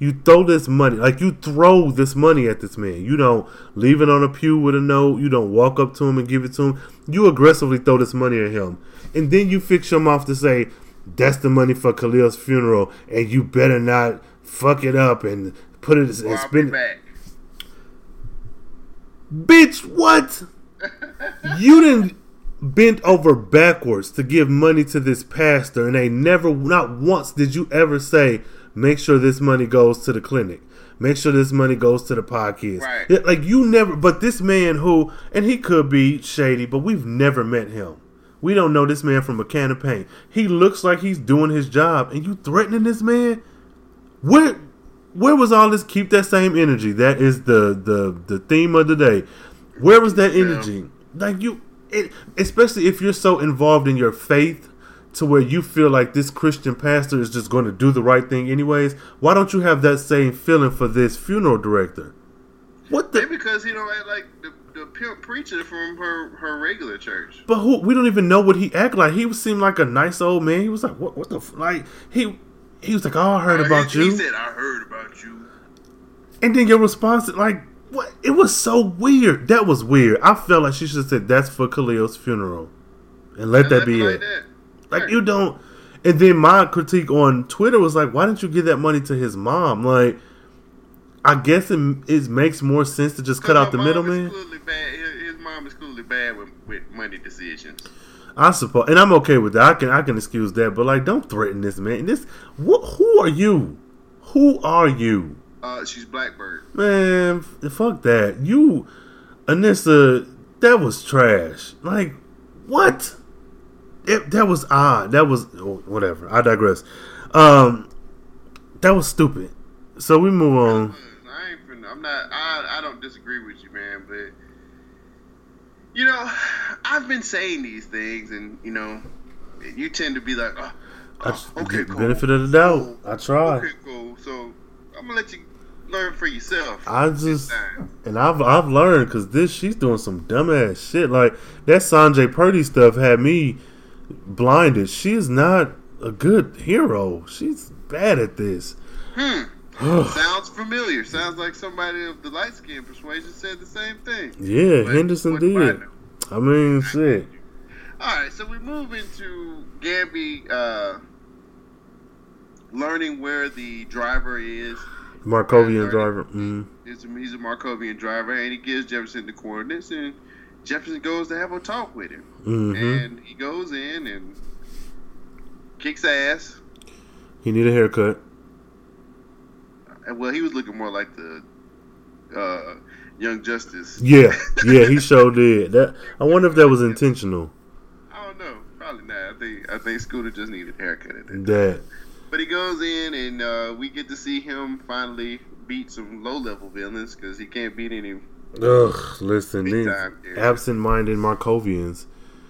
S4: You throw this money, like you throw this money at this man. You don't leave it on a pew with a note. You don't walk up to him and give it to him. You aggressively throw this money at him, and then you fix your mouth to say, "That's the money for Khalil's funeral, and you better not fuck it up and put it and spend it."
S5: back.
S4: Bitch, what? (laughs) you didn't bent over backwards to give money to this pastor, and they never, not once, did you ever say, make sure this money goes to the clinic. Make sure this money goes to the podcast.
S5: Right.
S4: Like you never, but this man who, and he could be shady, but we've never met him. We don't know this man from a can of paint. He looks like he's doing his job, and you threatening this man. Where, where was all this? Keep that same energy. That is the the the theme of the day. Where was that energy? Like you, it, especially if you're so involved in your faith to where you feel like this Christian pastor is just going to do the right thing anyways. Why don't you have that same feeling for this funeral director? What the?
S5: Maybe because he don't act like the, the pimp preacher from her her regular church.
S4: But who? We don't even know what he act like. He seemed like a nice old man. He was like, what? What the? f-" Like he. He was like, "Oh, I heard about
S5: he,
S4: you."
S5: He said, "I heard about you."
S4: And then your response, like, what? It was so weird. That was weird. I felt like she should have said, "That's for Khalil's funeral," and let
S5: And
S4: that
S5: left
S4: be
S5: it
S4: it.
S5: like that.
S4: Like
S5: Right.
S4: you don't. And then my critique on Twitter was like, "Why didn't you give that money to his mom?" Like, I guess it, it makes more sense to just cut out the middleman.
S5: His, his mom is clearly bad with, with money decisions.
S4: I suppose, and I'm okay with that. I can I can excuse that, but like, don't threaten this man. This wh- who are you? Who are you?
S5: Uh, she's Blackbird.
S4: Man, f- fuck that. You, Anissa, that was trash. Like, what? It, that was odd. That was oh, whatever. I digress. Um, that was stupid. So we move on.
S5: I ain't finna, I'm not. I I don't disagree with you, man. But you know, I've been saying these things, and you know, you tend to be like, oh,
S4: I
S5: oh, okay, cool.
S4: benefit of the doubt.
S5: cool,
S4: I try.
S5: Okay, cool. So I'm gonna let you learn for yourself.
S4: I just and I've I've learned because this she's doing some dumbass shit. Like that Sanjay Purdy stuff had me blinded. She is not a good hero. She's bad at this.
S5: Hmm. Sounds (sighs) familiar. Sounds like somebody of the light skin persuasion said the same thing.
S4: Yeah,
S5: But
S4: Henderson
S5: do I
S4: did. I mean, shit.
S5: All right, so we move into Gambi uh, learning where the driver is.
S4: Markovian driver. Mm.
S5: He's a, Markovian driver, and he gives Jefferson the coordinates, and Jefferson goes to have a talk with him.
S4: hmm
S5: And he goes in and kicks ass.
S4: He need a haircut.
S5: Well, he was looking more like the uh, Young Justice.
S4: Yeah, (laughs) yeah, he sure did. That I wonder if that was intentional.
S5: I don't know, probably not. I think I think Scooter just needed a haircut at that.
S4: That
S5: But he goes in, and uh, we get to see him finally beat some low level villains because he can't beat any.
S4: ugh. Listen, these absent-minded Markovians.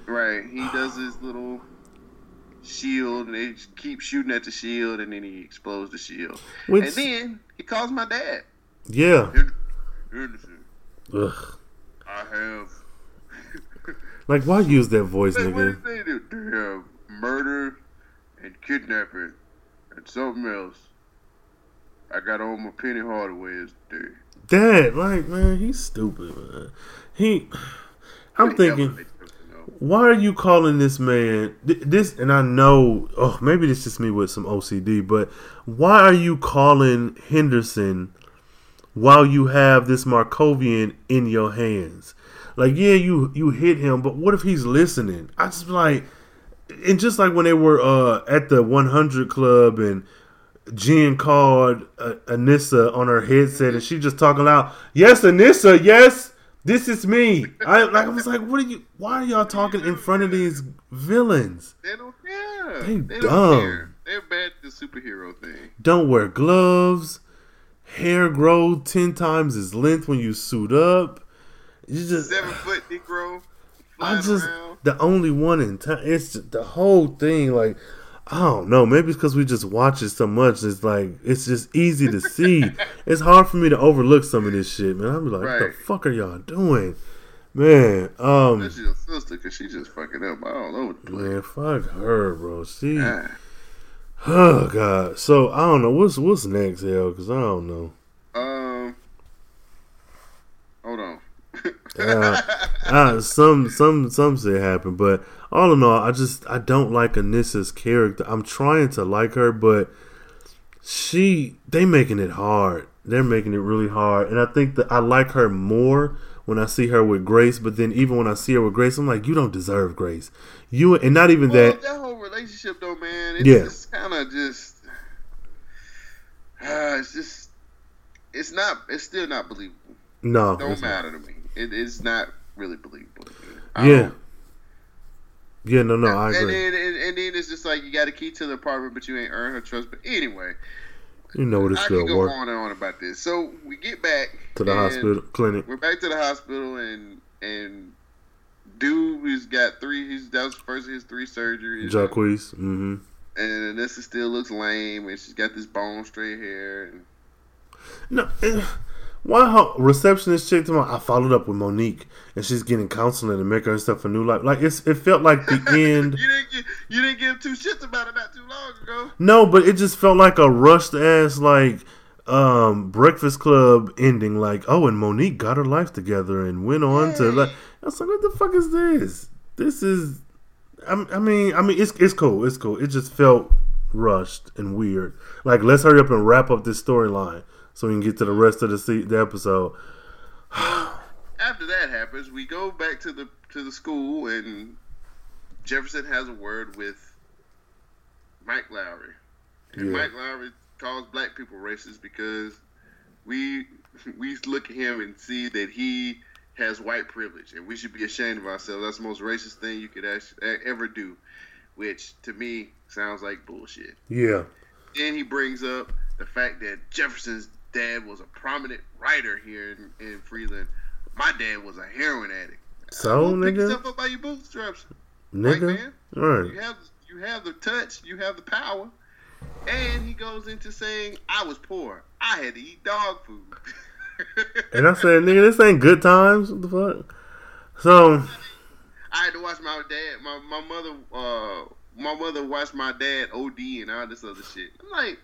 S5: Right, he does his little shield, and they keep shooting at the shield, and then he explodes the shield.
S4: Which,
S5: and then he calls my dad.
S4: yeah,
S5: Henderson,
S4: ugh.
S5: I have. (laughs)
S4: Like, why use that voice,
S5: Say, what
S4: nigga?
S5: did they do? They have murder and kidnapping and something else. I got on my Penny Hardaway's day.
S4: Dad, like, man, he's stupid, man. He, I'm thinking, why are you calling this man this? And I know, oh, maybe this is just me with some OCD, but why are you calling Henderson while you have this Markovian in your hands? Like, yeah, you you hit him, but what if he's listening? I just like, and just like when they were uh at the 100 Club and. Jen called uh, Anissa on her headset and she just talking out, Yes, Anissa, yes. This is me. I like. I was like, what are you? Why are y'all talking in front of these villains?
S5: They don't care.
S4: They
S5: They,
S4: dumb.
S5: don't care. They're bad at the superhero thing.
S4: Don't wear gloves. Hair grow ten times its length when you suit up. You just
S5: Seven foot Negro.
S4: I just
S5: around.
S4: the only one in town. It's just, the whole thing. Like I don't know. Maybe it's because we just watch it so much. It's like it's just easy to see. (laughs) it's hard for me to overlook some of this shit, man. I'm like, what the fuck are y'all doing, man? Um,
S5: That's your sister because she just fucking up all over the place.
S4: man, fuck her, bro. She,
S5: Ah.
S4: oh god. So I don't know what's what's next, hell, because I don't know.
S5: Um, hold on. (laughs)
S4: Uh, uh, some some some say happened, but all in all, I just I don't like Anissa's character. I'm trying to like her, but she they making it hard. They're making it really hard, and I think that I like her more when I see her with Grace. But then even when I see her with Grace, I'm like, you don't deserve Grace. You and not even
S5: well,
S4: that.
S5: that whole relationship though, man, it's
S4: Yeah.
S5: just kind of just. Uh, it's just. It's not. It's still not believable.
S4: No,
S5: Don't
S4: it's not.
S5: matter to me. It, it's not really believable.
S4: Yeah, yeah, no, no, I
S5: and
S4: agree.
S5: then and, and then it's just like you got a key to the apartment, but you ain't earned her trust. But anyway,
S4: You know what it's
S5: I can go
S4: work
S5: on and on about this. So we get back
S4: to the hospital clinic.
S5: We're back to the hospital, and and dude has got three. He's that was the first of his three surgeries.
S4: Jacquees. Mm-hmm.
S5: and Anissa still looks lame, and she's got this bone straight hair. And
S4: No, eh, why her receptionist chick I followed up with Monique and she's getting counseling and making herself a new life. Like it's it felt like the end. (laughs)
S5: you didn't give, you didn't give two shits about it not too long ago.
S4: No, but it just felt like a rushed ass like um Breakfast Club ending. Like oh, and Monique got her life together and went on to like. I was like, what the fuck is this? This is. I I mean, I mean, it's it's cool. It's cool. It just felt rushed and weird. Like, let's hurry up and wrap up this storyline so we can get to the rest of the se- the episode. (sighs)
S5: After that happens, we go back to the to the school, and Jefferson has a word with Mike Lowrey. And
S4: Yeah.
S5: Mike Lowrey calls black people racist because we (laughs) we look at him and see that he has white privilege, and we should be ashamed of ourselves. That's the most racist thing you could ever do, which to me sounds like bullshit.
S4: Yeah.
S5: Then he brings up the fact that Jefferson's dad was a prominent writer here in, in Freeland. My dad was a heroin addict.
S4: So,
S5: Well, pick
S4: nigga,
S5: yourself up by your bootstraps,
S4: nigga,
S5: man.
S4: all right.
S5: You have you have the touch, you have the power, and he goes into saying, "I was poor. I had to eat dog food." (laughs)
S4: And I said, nigga, this ain't good times. What the fuck? So,
S5: I had to watch my dad, my my mother, uh, my mother watched my dad OD and all this other shit. I'm like,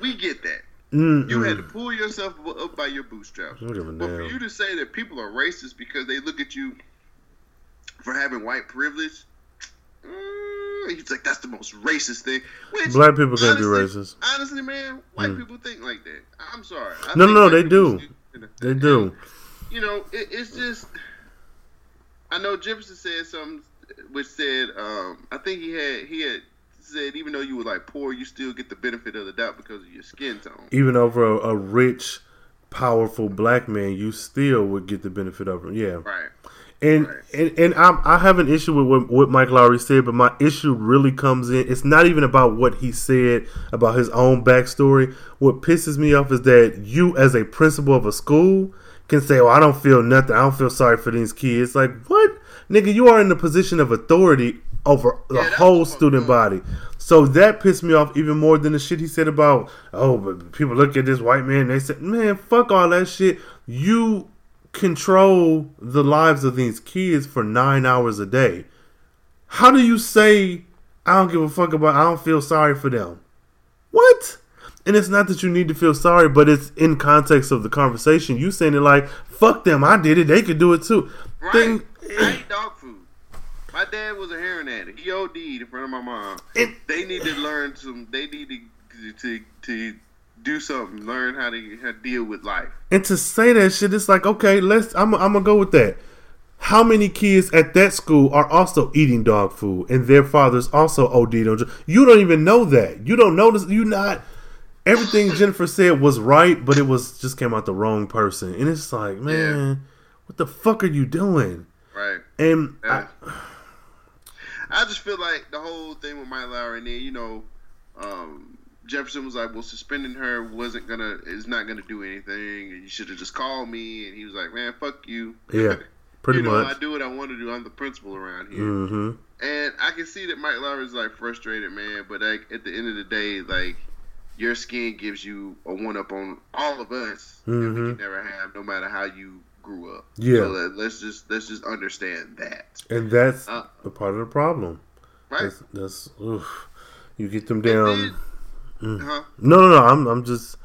S5: we get that.
S4: Mm,
S5: You had to pull yourself up by your bootstraps.
S4: I don't give a
S5: But for you to say that people are racist because they look at you for having white privilege, mm, he's like that's the most racist thing. Which
S4: Black people can't be racist.
S5: Honestly, man, white
S4: Mm.
S5: people think like that. I'm sorry. I
S4: No, no, they do. They do.
S5: You know, it, it's just. I know Jefferson said something which said, um, I think he had he had said even though you were like poor, you still get the benefit of the doubt because of your skin tone.
S4: Even over a, a rich, powerful black man, you still would get the benefit of it. Yeah.
S5: Right.
S4: And
S5: Right.
S4: and, and I, I have an issue with what, what Mike Lowrey said, but my issue really comes in. It's not even about what he said about his own backstory. What pisses me off is that you, as a principal of a school, can say, "Well, I don't feel nothing. I don't feel sorry for these kids." Like what, nigga? You are in the position of authority over the
S5: Yeah,
S4: whole student body. So that pissed me off even more than the shit he said about, oh, but people look at this white man. They said, man, fuck all that shit. You control the lives of these kids for nine hours a day. How do you say I don't give a fuck about? I don't feel sorry for them. What? And it's not that you need to feel sorry, but it's in context of the conversation. You saying it like, "Fuck them, I did it. They could do it too."
S5: Right.
S4: Thing-
S5: eat dog. My dad was a heroin addict. He OD'd in front of my mom.
S4: And-
S5: they need to learn some. They need to to to do something. Learn how to, how to deal with life.
S4: And to say that shit, it's like, okay, let's. I'm, I'm gonna go with that. How many kids at that school are also eating dog food, and their fathers also OD'd on? You don't even know that. You don't notice. You not. Everything (laughs) Jennifer said was right, but it was just came out the wrong person, and it's like, man, what the fuck are you doing?
S5: Right.
S4: And
S5: Yeah.
S4: I,
S5: I just feel like the whole thing with Mike Lowrey and then, you know, um, Jefferson was like, well, suspending her wasn't gonna is not gonna do anything, and you should have just called me. And he was like, man, fuck you.
S4: Yeah, (laughs) pretty
S5: you know,
S4: much.
S5: I do what I want to do. I'm the principal around here.
S4: hmm
S5: And I can see that Mike Lowrey's like frustrated, man. But like at the end of the day, like your skin gives you a one up on all of us that we can never have, no matter how you grew up.
S4: Yeah.
S5: So let, let's just let's just understand that,
S4: And that's
S5: Uh,
S4: a part of the problem.
S5: right?
S4: That's, that's oof. you get them down.
S5: then-
S4: Mm.
S5: huh?
S4: No, no, no. I'm, I'm just,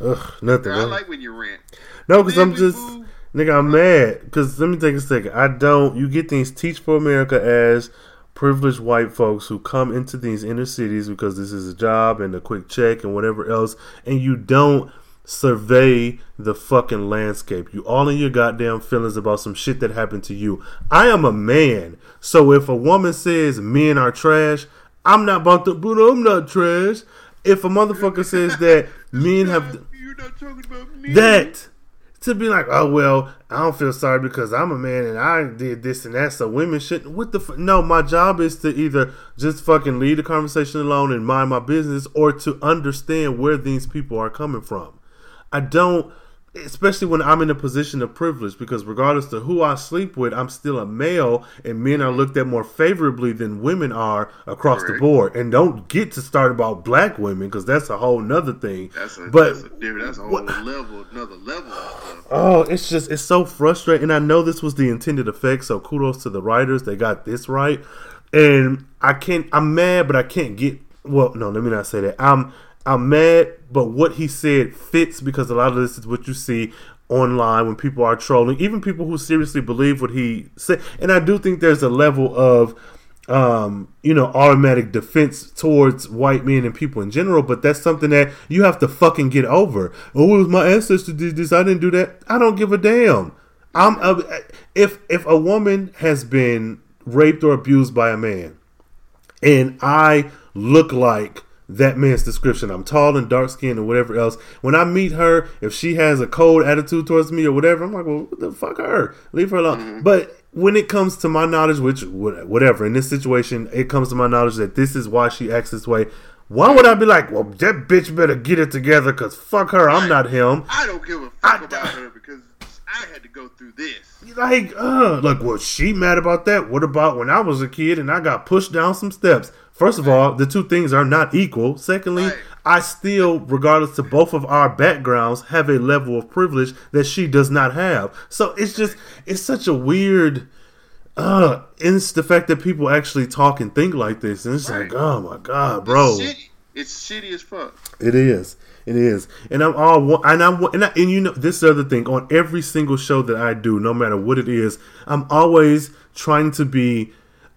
S4: ugh, nothing.
S5: I like when you rant.
S4: no, because I'm just,
S5: move-
S4: nigga, I'm mad. Because let me take a second. I don't. You get these Teach for America as privileged white folks who come into these inner cities because this is a job and a quick check and whatever else, and you don't survey the fucking landscape. You all in your goddamn feelings about some shit that happened to you. I am a man, so if a woman says men are trash, I'm not about to. But I'm not trash. If a motherfucker says that (laughs) men have
S5: You're not talking about me.
S4: that to be like, oh well, I don't feel sorry because I'm a man and I did this and that, so women shouldn't. What the f- no? My job is to either just fucking leave the conversation alone and mind my business, or to understand where these people are coming from. I don't, especially when I'm in a position of privilege, because regardless of who I sleep with, I'm still a male, and men are looked at more favorably than women are across the board. And don't get to start about black women because that's a whole nother thing.
S5: That's a
S4: but
S5: that's a. That's a whole
S4: what-
S5: level, another level.
S4: Oh, it's just it's so frustrating. And I know this was the intended effect, so kudos to the writers. They got this right. And I can't I'm mad, but I can't get well, no, let me not say that. I'm I'm mad, but what he said fits because a lot of this is what you see online when people are trolling, even people who seriously believe what he said. And I do think there's a level of um, you know, automatic defense towards white men and people in general, but that's something that you have to fucking get over. Oh, it was my ancestor did this. I didn't do that. I don't give a damn. I'm uh, if if a woman has been raped or abused by a man, and I look like that man's description. I'm tall and dark skinned and whatever else. When I meet her, if she has a cold attitude towards me or whatever, I'm like, well, what the fuck her? Leave her alone. But when it comes to my knowledge, which whatever, in this situation, it comes to my knowledge that this is why she acts this way. Why would I be like, well, that bitch better get it together because fuck her, I'm not him.
S5: I don't give a fuck
S4: I-
S5: about her because I had to go through this.
S4: Like, uh, like, was she mad about that? What about when I was a kid and I got pushed down some steps? First of all, the two things are not equal. Secondly,
S5: Right.
S4: I still, regardless to both of our backgrounds, have a level of privilege that she does not have. So it's just, it's such a weird, uh, it's the fact that people actually talk and think like this. And it's like, oh my God, bro.
S5: It's shitty. It's shitty as fuck.
S4: It is. It is. And I'm all and I'm and, I, and you know this is the other thing on every single show that I do, no matter what it is, I'm always trying to be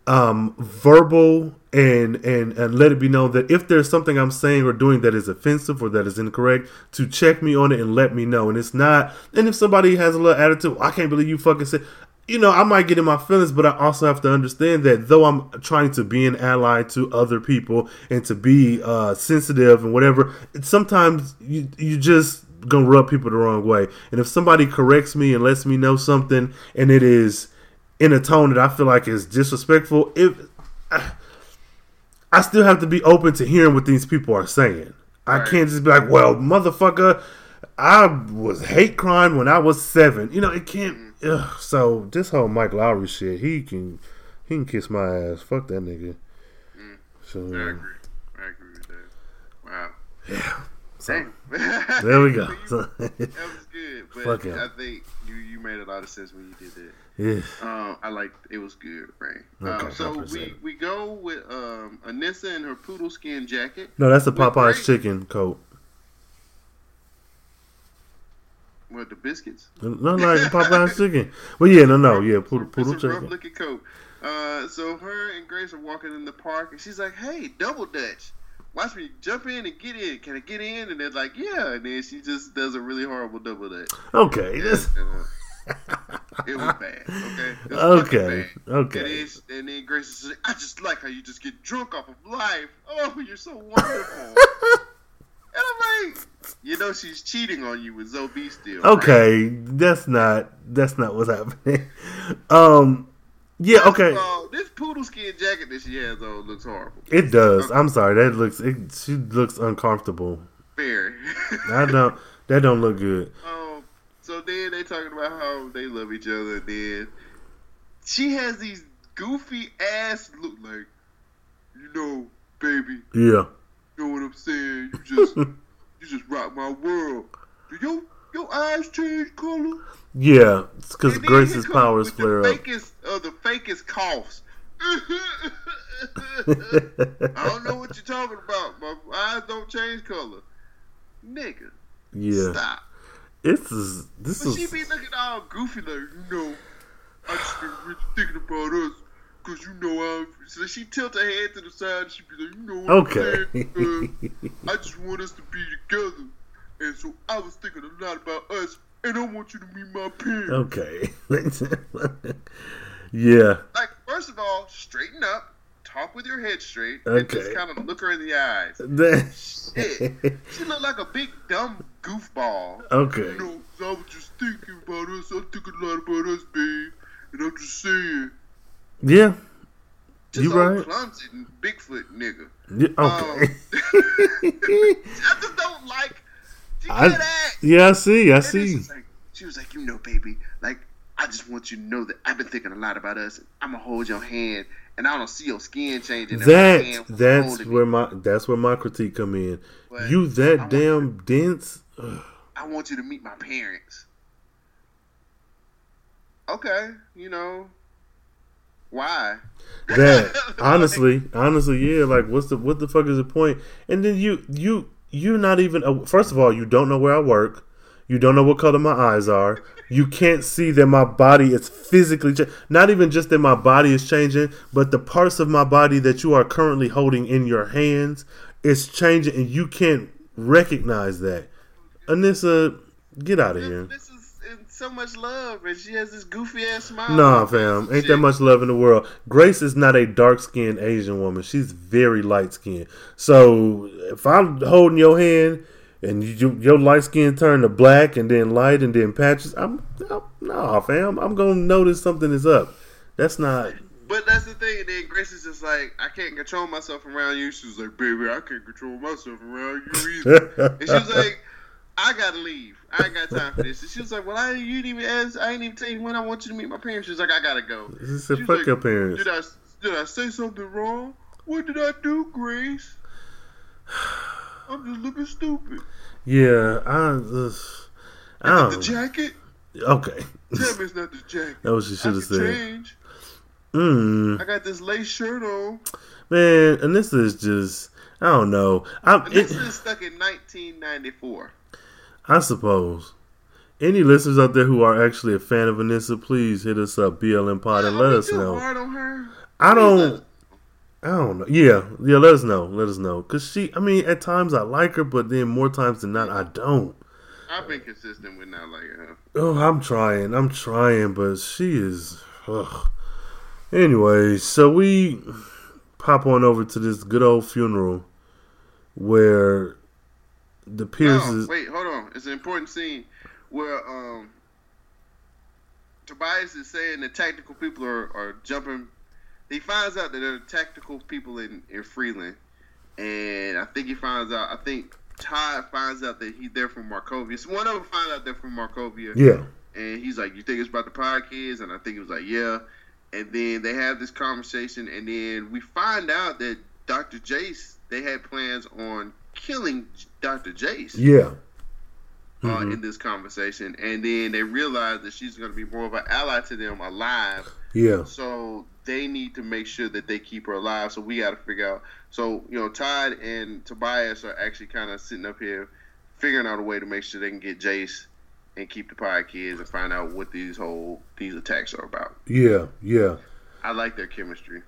S4: um verbal and and and let it be known that if there's something I'm saying or doing that is offensive or that is incorrect, to check me on it and let me know. And it's not and if somebody has a little attitude, I can't believe you fucking said you know, I might get in my feelings, but I also have to understand that though I'm trying to be an ally to other people and to be uh, sensitive and whatever, sometimes you you just gonna rub people the wrong way. And if somebody corrects me and lets me know something, and it is in a tone that I feel like is disrespectful, if I still have to be open to hearing what these people are saying. I
S5: Right.
S4: can't just be like, well, motherfucker, I was hate crime when I was seven. You know, it can't. Mm-hmm. Ugh. So this whole Mike Lowrey shit, he can he can kiss my ass. Fuck that nigga. Mm. So,
S5: I
S4: yeah.
S5: agree. I agree with that. Wow.
S4: so
S5: Dang.
S4: there we go. (laughs)
S5: That was good, (laughs) but
S4: Fuck him.
S5: I think you you made a lot of sense when you did that.
S4: Yeah.
S5: Um, I like it was good, right?
S4: Okay,
S5: um, so we we go with um Anissa and her poodle skin jacket.
S4: No, that's the Popeye's chicken coat.
S5: What the biscuits?
S4: No, like Popeye's (laughs) chicken. Well, yeah, no, no, yeah, poodle, poodle
S5: it's a rough
S4: chicken.
S5: looking coat. Uh, so her and Grace are walking in the park, and she's like, "Hey, double dutch." Watch me jump in and get in. Can I get in? And they're like, yeah. And then she just does a really horrible double dutch.
S4: Okay,
S5: And, it was bad. Okay. It was
S4: Okay,
S5: bad.
S4: okay.
S5: And then, and then Grace is like, I just like how you just get drunk off of life. Oh, you're so wonderful. and I'm like, you know, she's cheating on you with Zoe B still. right?
S4: okay. That's not that's not what's happening. (laughs) Um, yeah,
S5: First
S4: okay,
S5: all, this poodle skin jacket that she has on looks horrible.
S4: it does. I'm sorry, that looks it, she looks uncomfortable.
S5: Very.
S4: I don't that don't look good. (laughs)
S5: um, so then they talking about how they love each other. And then she has these goofy ass look like, you know, baby,
S4: Yeah,
S5: you know what I'm saying? You just, (laughs) you just rock my world. Do your your eyes change color?
S4: yeah,
S5: it's because
S4: Grace's powers flare
S5: the
S4: up.
S5: Fakest, uh, the fakest coughs. (laughs) I don't know what you're talking about. My eyes don't change color. Nigga,
S4: yeah,
S5: stop.
S4: This is this
S5: But she be looking all goofy like, you know, I just been really thinking about us. Cause you know I'm so she tilt her head to the side she be like, you know what
S4: okay.
S5: I'm saying? (laughs) Uh, I just want us to be together. And so I was thinking a lot about us and I want you to meet my parents.
S4: okay, (laughs) yeah,
S5: Like, first of all, straighten up, talk with your head straight,
S4: Okay.
S5: and just kind of look her in the eyes. (laughs) Shit. She looked like a big dumb goofball.
S4: okay,
S5: You know, I was just thinking about us. I think a lot about us, babe. And I'm just saying,
S4: yeah,
S5: just
S4: You right.
S5: clumsy Bigfoot nigga.
S4: yeah, okay.
S5: Um, (laughs) I just don't like.
S4: I- yeah, I see, I
S5: And
S4: see.
S5: like, she was like, you know, baby, like I just want you to know that I've been thinking a lot about us. I'm gonna hold your hand, and I don't see your skin changing.
S4: That that's where
S5: me.
S4: my that's where my critique come in.
S5: But
S4: You that damn dense.
S5: I want you to meet my parents. Okay, you know why?
S4: That (laughs) honestly, honestly, yeah. Like, what's the what the fuck is the point? And then you you you're not even. Uh, first of all, you don't know where I work. You don't know what color my eyes are. You can't see that my body is physically cha- not even just that my body is changing, but the parts of my body that you are currently holding in your hands is changing, and you can't recognize that. Anissa, get out of here.
S5: This, is so much love, and she has this goofy ass smile.
S4: Nah, fam, ain't that much love in the world. Grace is not a dark skinned Asian woman. She's very light skinned. So if I'm holding your hand and you, your light skin turn to black and then light and then patches, I'm, I'm nah, fam. I'm gonna notice something is up. That's not.
S5: But that's the thing. And then Grace is just like, I can't control myself around you. She's like, baby, I can't control myself around you either. (laughs) and she was like, I gotta leave. I ain't got time for this. And she was like, Well, I you didn't even ask. I ain't even tell you when I want you to meet my parents. She was like, I gotta go.
S4: She said, "Fuck
S5: like,
S4: your parents."
S5: Did I did I say something wrong? What did I do, Grace? (sighs) I'm just looking stupid.
S4: Yeah, I. Just, I
S5: it the jacket?
S4: Okay,
S5: Tell me it's not the jacket.
S4: that was what she should have said.
S5: change.
S4: Mm,
S5: I got this lace shirt on.
S4: man, and this is just. I don't know. I'm.
S5: And
S4: It,
S5: this is stuck in 1994.
S4: I suppose. Any listeners out there who are actually a fan of Vanessa, please hit us up, BLM Pod, and let us know.
S5: hard on her?
S4: I don't. I don't know. Yeah, yeah. Let us know. Let us know. Cause she. I mean, at times I like her, but then more times than not, I don't.
S5: I've been consistent with not liking her.
S4: Oh, I'm trying. I'm trying, but she is. Ugh. Anyway, so we pop on over to this good old funeral where the
S5: No,
S4: Pierces.
S5: wait, hold on. It's an important scene where um Tobias is saying that tactical people are, are jumping. He finds out that there are tactical people in, in Freeland, and I think he finds out. I think Todd finds out that he's there from Markovia. So one of them finds out they're from Markovia.
S4: Yeah,
S5: and he's like, "You think it's about the pod kids?" And I think he was like, "Yeah." And then they have this conversation, and then we find out that Dr. Jace they had plans on killing Dr. Jace
S4: yeah,
S5: uh,
S4: Mhm.
S5: in this conversation, and then they realize that she's going to be more of an ally to them alive.
S4: yeah,
S5: So they need to make sure that they keep her alive. So we got to figure out. So you know, Todd and Tobias are actually kind of sitting up here figuring out a way to make sure they can get Jace and keep the Pie Kids and find out what these whole these attacks are about.
S4: yeah, yeah.
S5: I like their chemistry.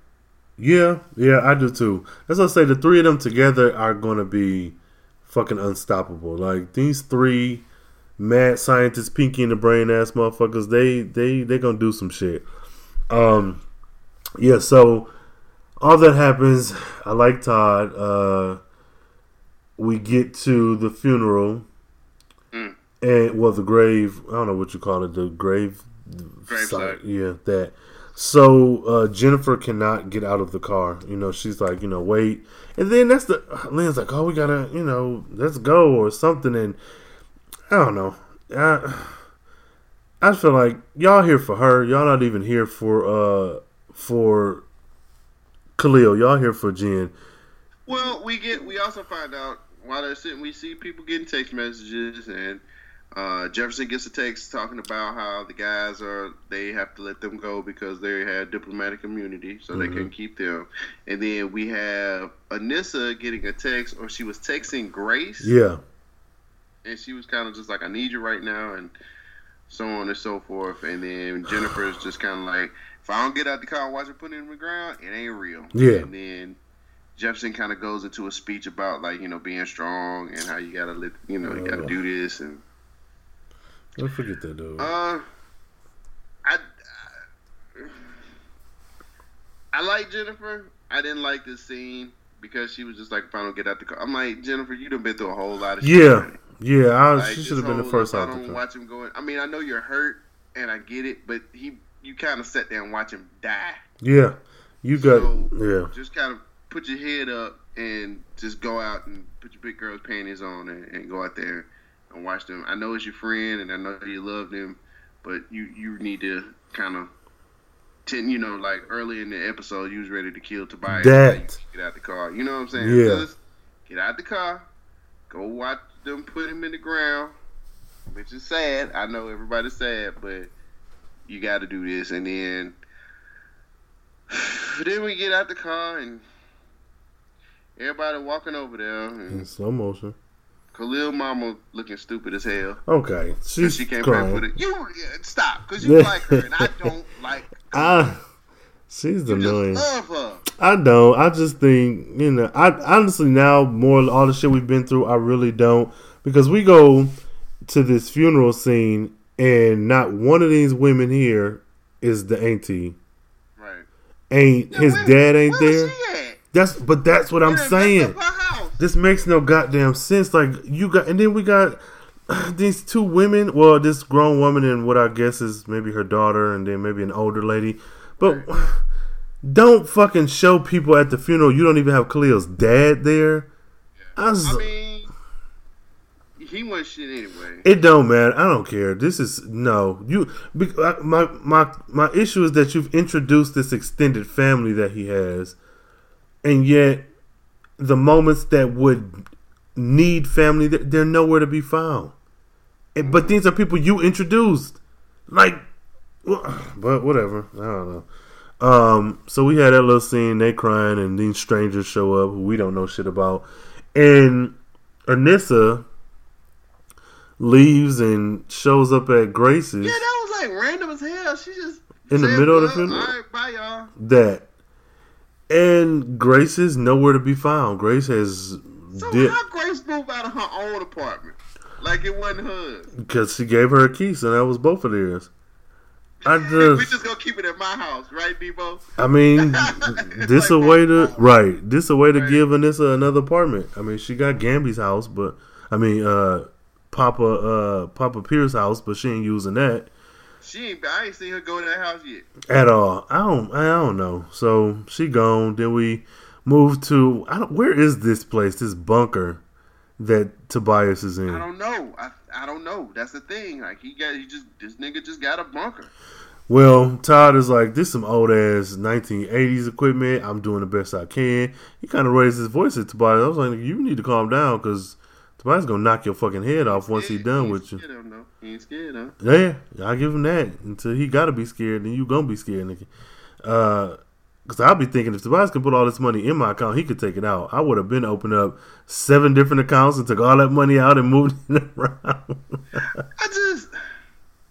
S4: Yeah, yeah, I do too. As I say. The three of them together are going to be fucking unstoppable. Like these three mad scientists, pinky in the brain ass motherfuckers. They they they gonna do some shit. Um, yeah. So all that happens. I like Todd. Uh, we get to the funeral.
S5: Mm.
S4: and well, the grave. I don't know what you call it. The grave.
S5: Grave site.
S4: Yeah, that. So uh, Jennifer cannot get out of the car. You know, she's like, you know, wait, and then that's the Lynn's like, oh, we gotta, you know, let's go or something, and I don't know. I, I feel like y'all here for her. Y'all not even here for uh for Khalil. Y'all here for Jen.
S5: Well, we get we also find out while they're sitting, we see people getting text messages, and uh, Jefferson gets a text talking about how the guys are they have to let them go because they had diplomatic immunity, so they can keep them. And then we have Anissa getting a text, or she was texting Grace,
S4: Yeah,
S5: and she was kind of just like, "I need you right now," and so on and so forth. And then Jennifer is just kind of like, "If I don't get out the car and watch her put it in the ground, it ain't real."
S4: Yeah.
S5: And then Jefferson kind of goes into a speech about like you know being strong and how you gotta let you know you gotta do this and
S4: don't forget that though.
S5: uh, I I like Jennifer. I didn't like this scene because she was just like, "If I don't get out the car," I'm like, Jennifer, you done been through a whole lot of shit.
S4: yeah,
S5: already."
S4: yeah. I,
S5: Like,
S4: she should have been the first
S5: I
S4: out the
S5: don't watch him going. I mean, I know you're hurt, and I get it, but he, you kind of sat there and watch him die.
S4: Yeah, you got.
S5: So-
S4: yeah,
S5: Just kind of put your head up and just go out and put your big girl's panties on and, and go out there and watch them. I know it's your friend, and I know you love them, but you you need to kind of. Ten, you know, like early in the episode, you was ready to kill Tobias.
S4: That.
S5: Get out the car. You know what I'm saying?
S4: Yeah.
S5: Just get out the car. Go watch them put him in the ground. Which is sad. I know everybody's sad, but you got to do this. And then, (sighs) then we get out the car and everybody walking over there.
S4: in slow motion.
S5: Khalil Mama looking stupid as hell.
S4: Okay, she's
S5: she can't
S4: crying.
S5: put it. You yeah, stop, cause you like her, and I (laughs) don't like.
S4: Ah, she's
S5: You
S4: annoying.
S5: love her.
S4: I don't. I just think you know. I honestly now more all the shit we've been through. I really don't because we go to this funeral scene and not one of these women here is the auntie.
S5: Right.
S4: Ain't his
S5: Where-
S4: dad ain't there. That's but that's what I'm
S5: They done messed
S4: saying.
S5: Up her house.
S4: This makes no goddamn sense. Like you got, and then we got (sighs) these two women. Well, this grown woman and what I guess is maybe her daughter, and then maybe an older lady. But (sighs) don't fucking show people at the funeral. You don't even have Khalil's dad there. I was,
S5: I mean, he wasn't shit anyway.
S4: it don't matter. I don't care. This is no you. My my my issue is that you've introduced this extended family that he has, and yet the moments that would need family, they're nowhere to be found. And- but these are people you introduced, like, (sighs) but whatever. I don't know. Um, so we had that little scene. They crying, and these strangers show up who we don't know shit about, and Anissa leaves and shows up at Grace's.
S5: Yeah, that was like random as hell. She just
S4: In the middle of the
S5: "Well,
S4: funeral?
S5: All right, bye y'all.
S4: that. And Grace is nowhere to be found. Grace has
S5: So
S4: dipped
S5: how Grace moved out of her own apartment? Like it wasn't hers.
S4: because she gave her a key, so that was both of theirs. I (laughs) just
S5: we
S4: just,
S5: gonna keep it at my house, right, Debo?
S4: I mean, (laughs) this a way to right. This a way to
S5: Right.
S4: give Anissa another apartment. I mean, she got Gambi's house, but I mean, uh, Papa, uh, Papa Pierce's house, but she ain't using that.
S5: She ain't. I ain't seen her go to that house yet.
S4: at all. I don't. I don't know. So she gone. Then we moved to. I don't. Where is this place? This bunker that Tobias is in.
S5: I don't know. I I don't know. That's the thing. Like he got. He just. This nigga just got a bunker.
S4: Well, Todd is like, this some old ass 1980s equipment. I'm doing the best I can. He kind of raised his voice at Tobias. I was like, you need to calm down because Tobias gonna knock your fucking head off once he done
S5: ain't
S4: with you.
S5: him, though. He ain't scared, huh?
S4: Yeah, I give him that until he gotta be scared. Then you gonna be scared, nigga. Uh, Cause I'll be thinking if Tobias can put all this money in my account, he could take it out. I would have been opened up seven different accounts and took all that money out and moved (laughs) it around.
S5: I just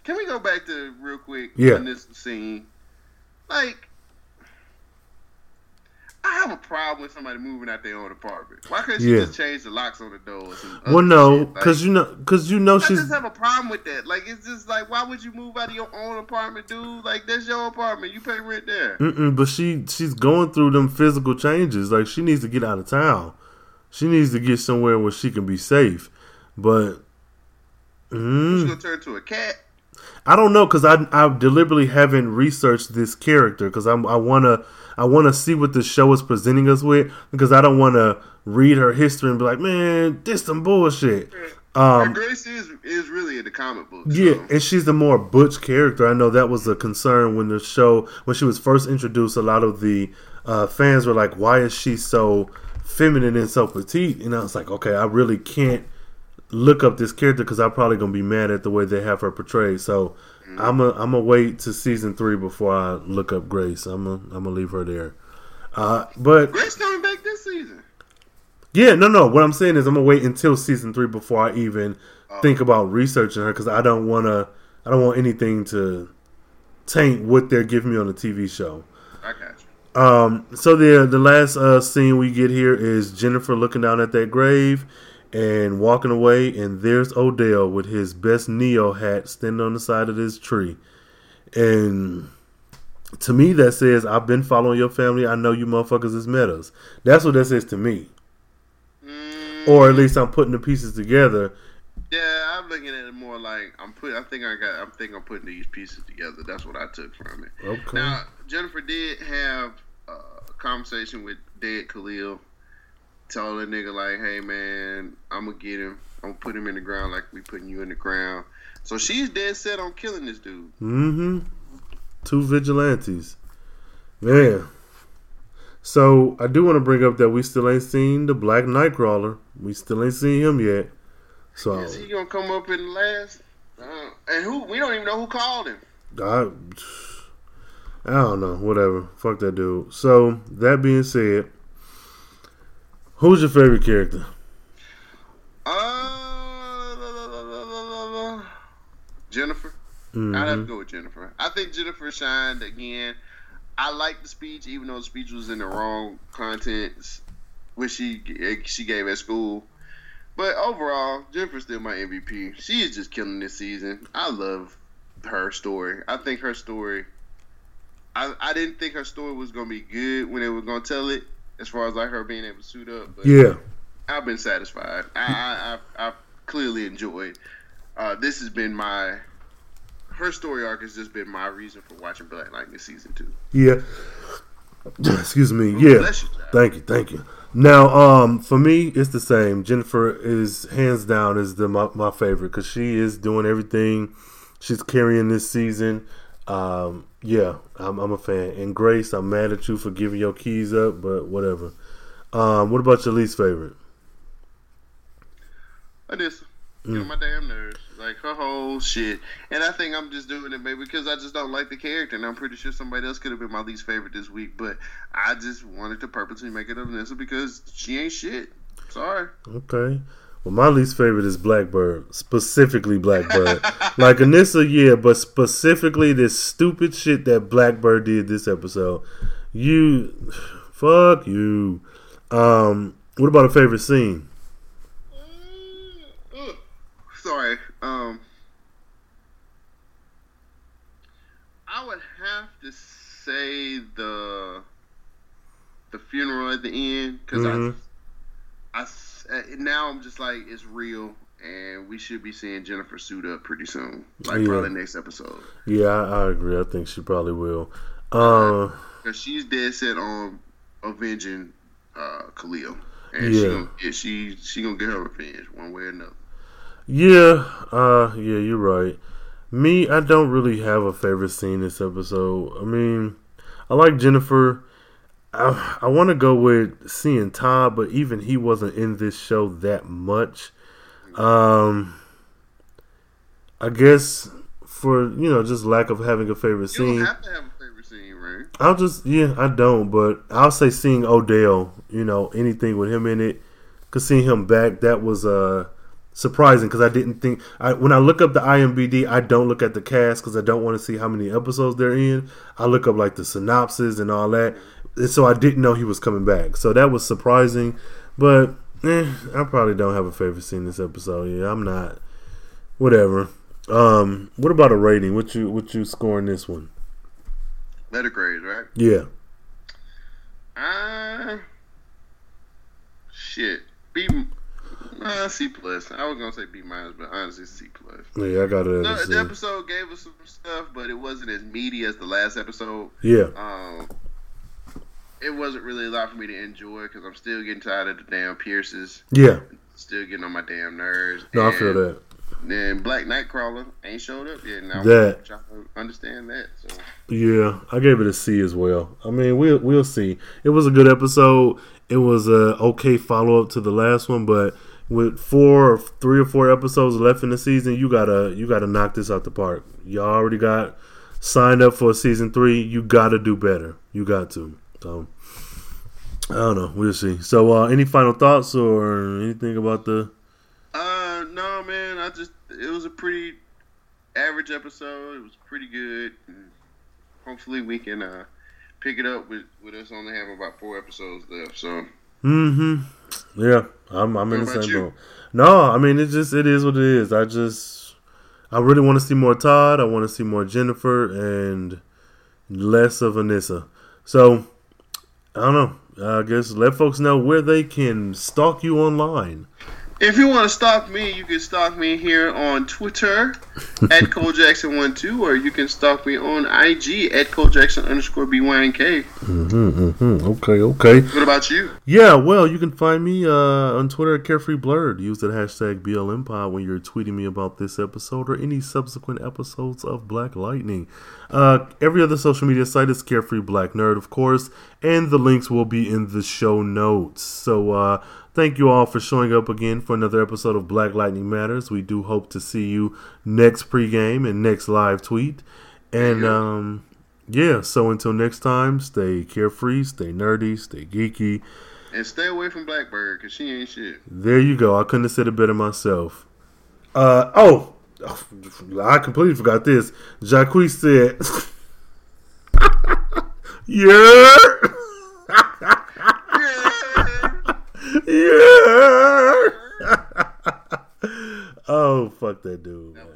S5: can we go back to real quick
S4: Yeah.
S5: in this scene? Like, I have a problem with somebody moving out their own apartment. Why couldn't she
S4: Yeah.
S5: just change the locks on the doors?
S4: Well, no,
S5: shit? Like,
S4: because you know, because you know
S5: I
S4: she's
S5: just have a problem with that. Like, it's just like, why would you move out of your own apartment, dude? Like, that's your apartment. You pay rent there.
S4: Mm-mm, but she she's going through them physical changes. Like she needs to get out of town. She needs to get somewhere where she can be safe. But Mm.
S5: She's gonna turn to a cat.
S4: I don't know because I I deliberately haven't researched this character because I'm I wanna I wanna see what the show is presenting us with because I don't want to read her history and be like, man, this some bullshit.
S5: Um, Grace is is really in the comic books.
S4: Yeah,
S5: so.
S4: and she's the more butch character. I know that was a concern when the show when she was first introduced. A lot of the uh, fans were like, "Why is she so feminine and so petite?" And I was like, "Okay, I really can't." Look up this character because I'm probably gonna be mad at the way they have her portrayed. So mm-hmm. I'm a I'm gonna wait to season three before I look up Grace. I'm a, I'm gonna leave her there. Uh, but
S5: Grace coming back this season.
S4: Yeah, no, no. What I'm saying is I'm gonna wait until season three before I even oh. think about researching her because I don't wanna I don't want anything to taint what they're giving me on the TV show.
S5: I got
S4: you. Um, so the the last uh, scene we get here is Jennifer looking down at that grave and walking away, and there's Odell with his best Neo hat standing on the side of this tree. And to me, that says, I've been following your family. I know you motherfuckers is metas. That's what that says to me. Mm. Or at least I'm putting the pieces together.
S5: Yeah, I'm looking at it more like I'm put. I think I got. I'm thinking I'm putting these pieces together. That's what I took from it.
S4: Okay.
S5: Now Jennifer did have a conversation with Dead Khalil tell a nigga like, hey man, I'm gonna get him. I'm gonna put him in the ground like we putting you in the ground. So she's dead set on killing this dude.
S4: Mm-hmm. Two vigilantes. Man. So I do want to bring up that we still ain't seen the Black Nightcrawler. We still ain't seen him yet. So
S5: is he gonna come up in the last? Uh, and who? We don't even know who called him.
S4: I, I don't know. Whatever. Fuck that dude. So that being said, Who's your favorite character?
S5: Uh, Jennifer. Mm-hmm. I'd have to go with Jennifer. I think Jennifer shined again. I like the speech, even though the speech was in the wrong contents, which she she gave at school. But overall, Jennifer's still my MVP. She is just killing this season. I love her story. I think her story. I, I didn't think her story was gonna be good when they were gonna tell it, as far as like her being able to suit up. But
S4: yeah,
S5: I've been satisfied. I, I, I, clearly enjoyed. Uh, this has been my her story arc has just been my reason for watching Black Lightning season two.
S4: Yeah. (clears throat) Excuse me. Yeah. thank you. Thank you. Now, um, for me, it's the same. Jennifer is hands down is the my, my favorite because she is doing everything. She's carrying this season. Um, yeah, I'm, I'm, a fan. And Grace, I'm mad at you for giving your keys up, but whatever. Um, what about your least favorite?
S5: Anissa. Mm. You know, my damn nerves. Like her whole shit. And I think I'm just doing it maybe because I just don't like the character. And I'm pretty sure somebody else could have been my least favorite this week. But I just wanted to purposely make it Anissa because she ain't shit. Sorry.
S4: Okay. Well, my least favorite is Blackbird, specifically Blackbird. (laughs) like Anissa, yeah, but specifically this stupid shit that Blackbird did this episode. You, fuck you. Um, what about a favorite scene?
S5: Sorry. Um, I would have to say the the funeral at the end because mm-hmm. I I uh, now I'm just like it's real, and we should be seeing Jennifer suit up pretty soon, like yeah. probably next episode.
S4: Yeah, I, I, agree. I think she probably will. Uh,
S5: Cause she's dead set on avenging uh, Khalil, and yeah. she gonna, yeah, she she gonna get her revenge one way or another.
S4: Yeah, uh, yeah, you're right. Me, I don't really have a favorite scene this episode. I mean, I like Jennifer. I, I want to go with seeing Todd, but even he wasn't in this show that much. Um, I guess for you know just lack of having a favorite scene.
S5: You don't have to have a favorite scene, right?
S4: I'll just yeah, I don't, but I'll say seeing Odell. You know anything with him in it, cause seeing him back that was uh surprising because I didn't think I, when I look up the IMBD, I don't look at the cast because I don't want to see how many episodes they're in. I look up like the synopsis and all that, so I didn't know he was coming back. So that was surprising, but eh, I probably don't have a favorite scene this episode. Yeah, I'm not. Whatever. Um, what about a rating? What you what you scoring this one?
S5: Letter grades, right?
S4: Yeah.
S5: Uh shit. Be Uh, C plus. I was gonna say B minus, but honestly, C plus.
S4: Yeah, I got it.
S5: The episode gave us some stuff, but it wasn't as meaty as the last episode.
S4: Yeah,
S5: Um, it wasn't really a lot for me to enjoy because I'm still getting tired of the damn Pierces.
S4: yeah.
S5: Still getting on my damn nerves.
S4: No, I feel that.
S5: Then Black Nightcrawler ain't showed up yet. Now
S4: That-
S5: trying to understand that. So
S4: Yeah, I gave it a C as well. I mean, we'll we'll see. It was a good episode. It was a okay follow up to the last one, but with four or three or four episodes left in the season, you gotta you gotta knock this out the park. Y'all already got signed up for season three. You gotta do better. You got to. So I don't know. We'll see. So, uh, any final thoughts or anything about the?
S5: Uh, no, man. I just it was a pretty average episode. It was pretty good. And hopefully, we can uh pick it up with with us only having about four episodes left. So
S4: Mm-hmm. Yeah, I'm I'm in the same boat. No, I mean it just it is what it is. I just I really want to see more Todd. I want to see more Jennifer and less of Anissa. So I don't know. I guess let folks know where they can stalk you online.
S5: If you want to stalk me, you can stalk me here on Twitter (laughs) at ColeJackson12, or you can stalk me on IG at ColeJackson underscore BYNK.
S4: Mm-hmm, mm-hmm. Okay, okay.
S5: What about you?
S4: Yeah, well, you can find me uh, on Twitter at Carefree Blurred. Use that hashtag BLMPod when you're tweeting me about this episode or any subsequent episodes of Black Lightning. Uh, every other social media site is Carefree Black Nerd, of course, and the links will be in the show notes. So, uh, thank you all for showing up again for another episode of Black Lightning Matters. We do hope to see you next pregame and next live tweet. And, um, yeah, so until next time, stay carefree, stay nerdy, stay geeky.
S5: And stay away from Blackbird, because she ain't shit.
S4: There you go. I couldn't have said it better myself. Uh oh, I completely forgot this. Jacques said, (laughs) "Yeah, yeah." (laughs) oh fuck that dude,
S5: That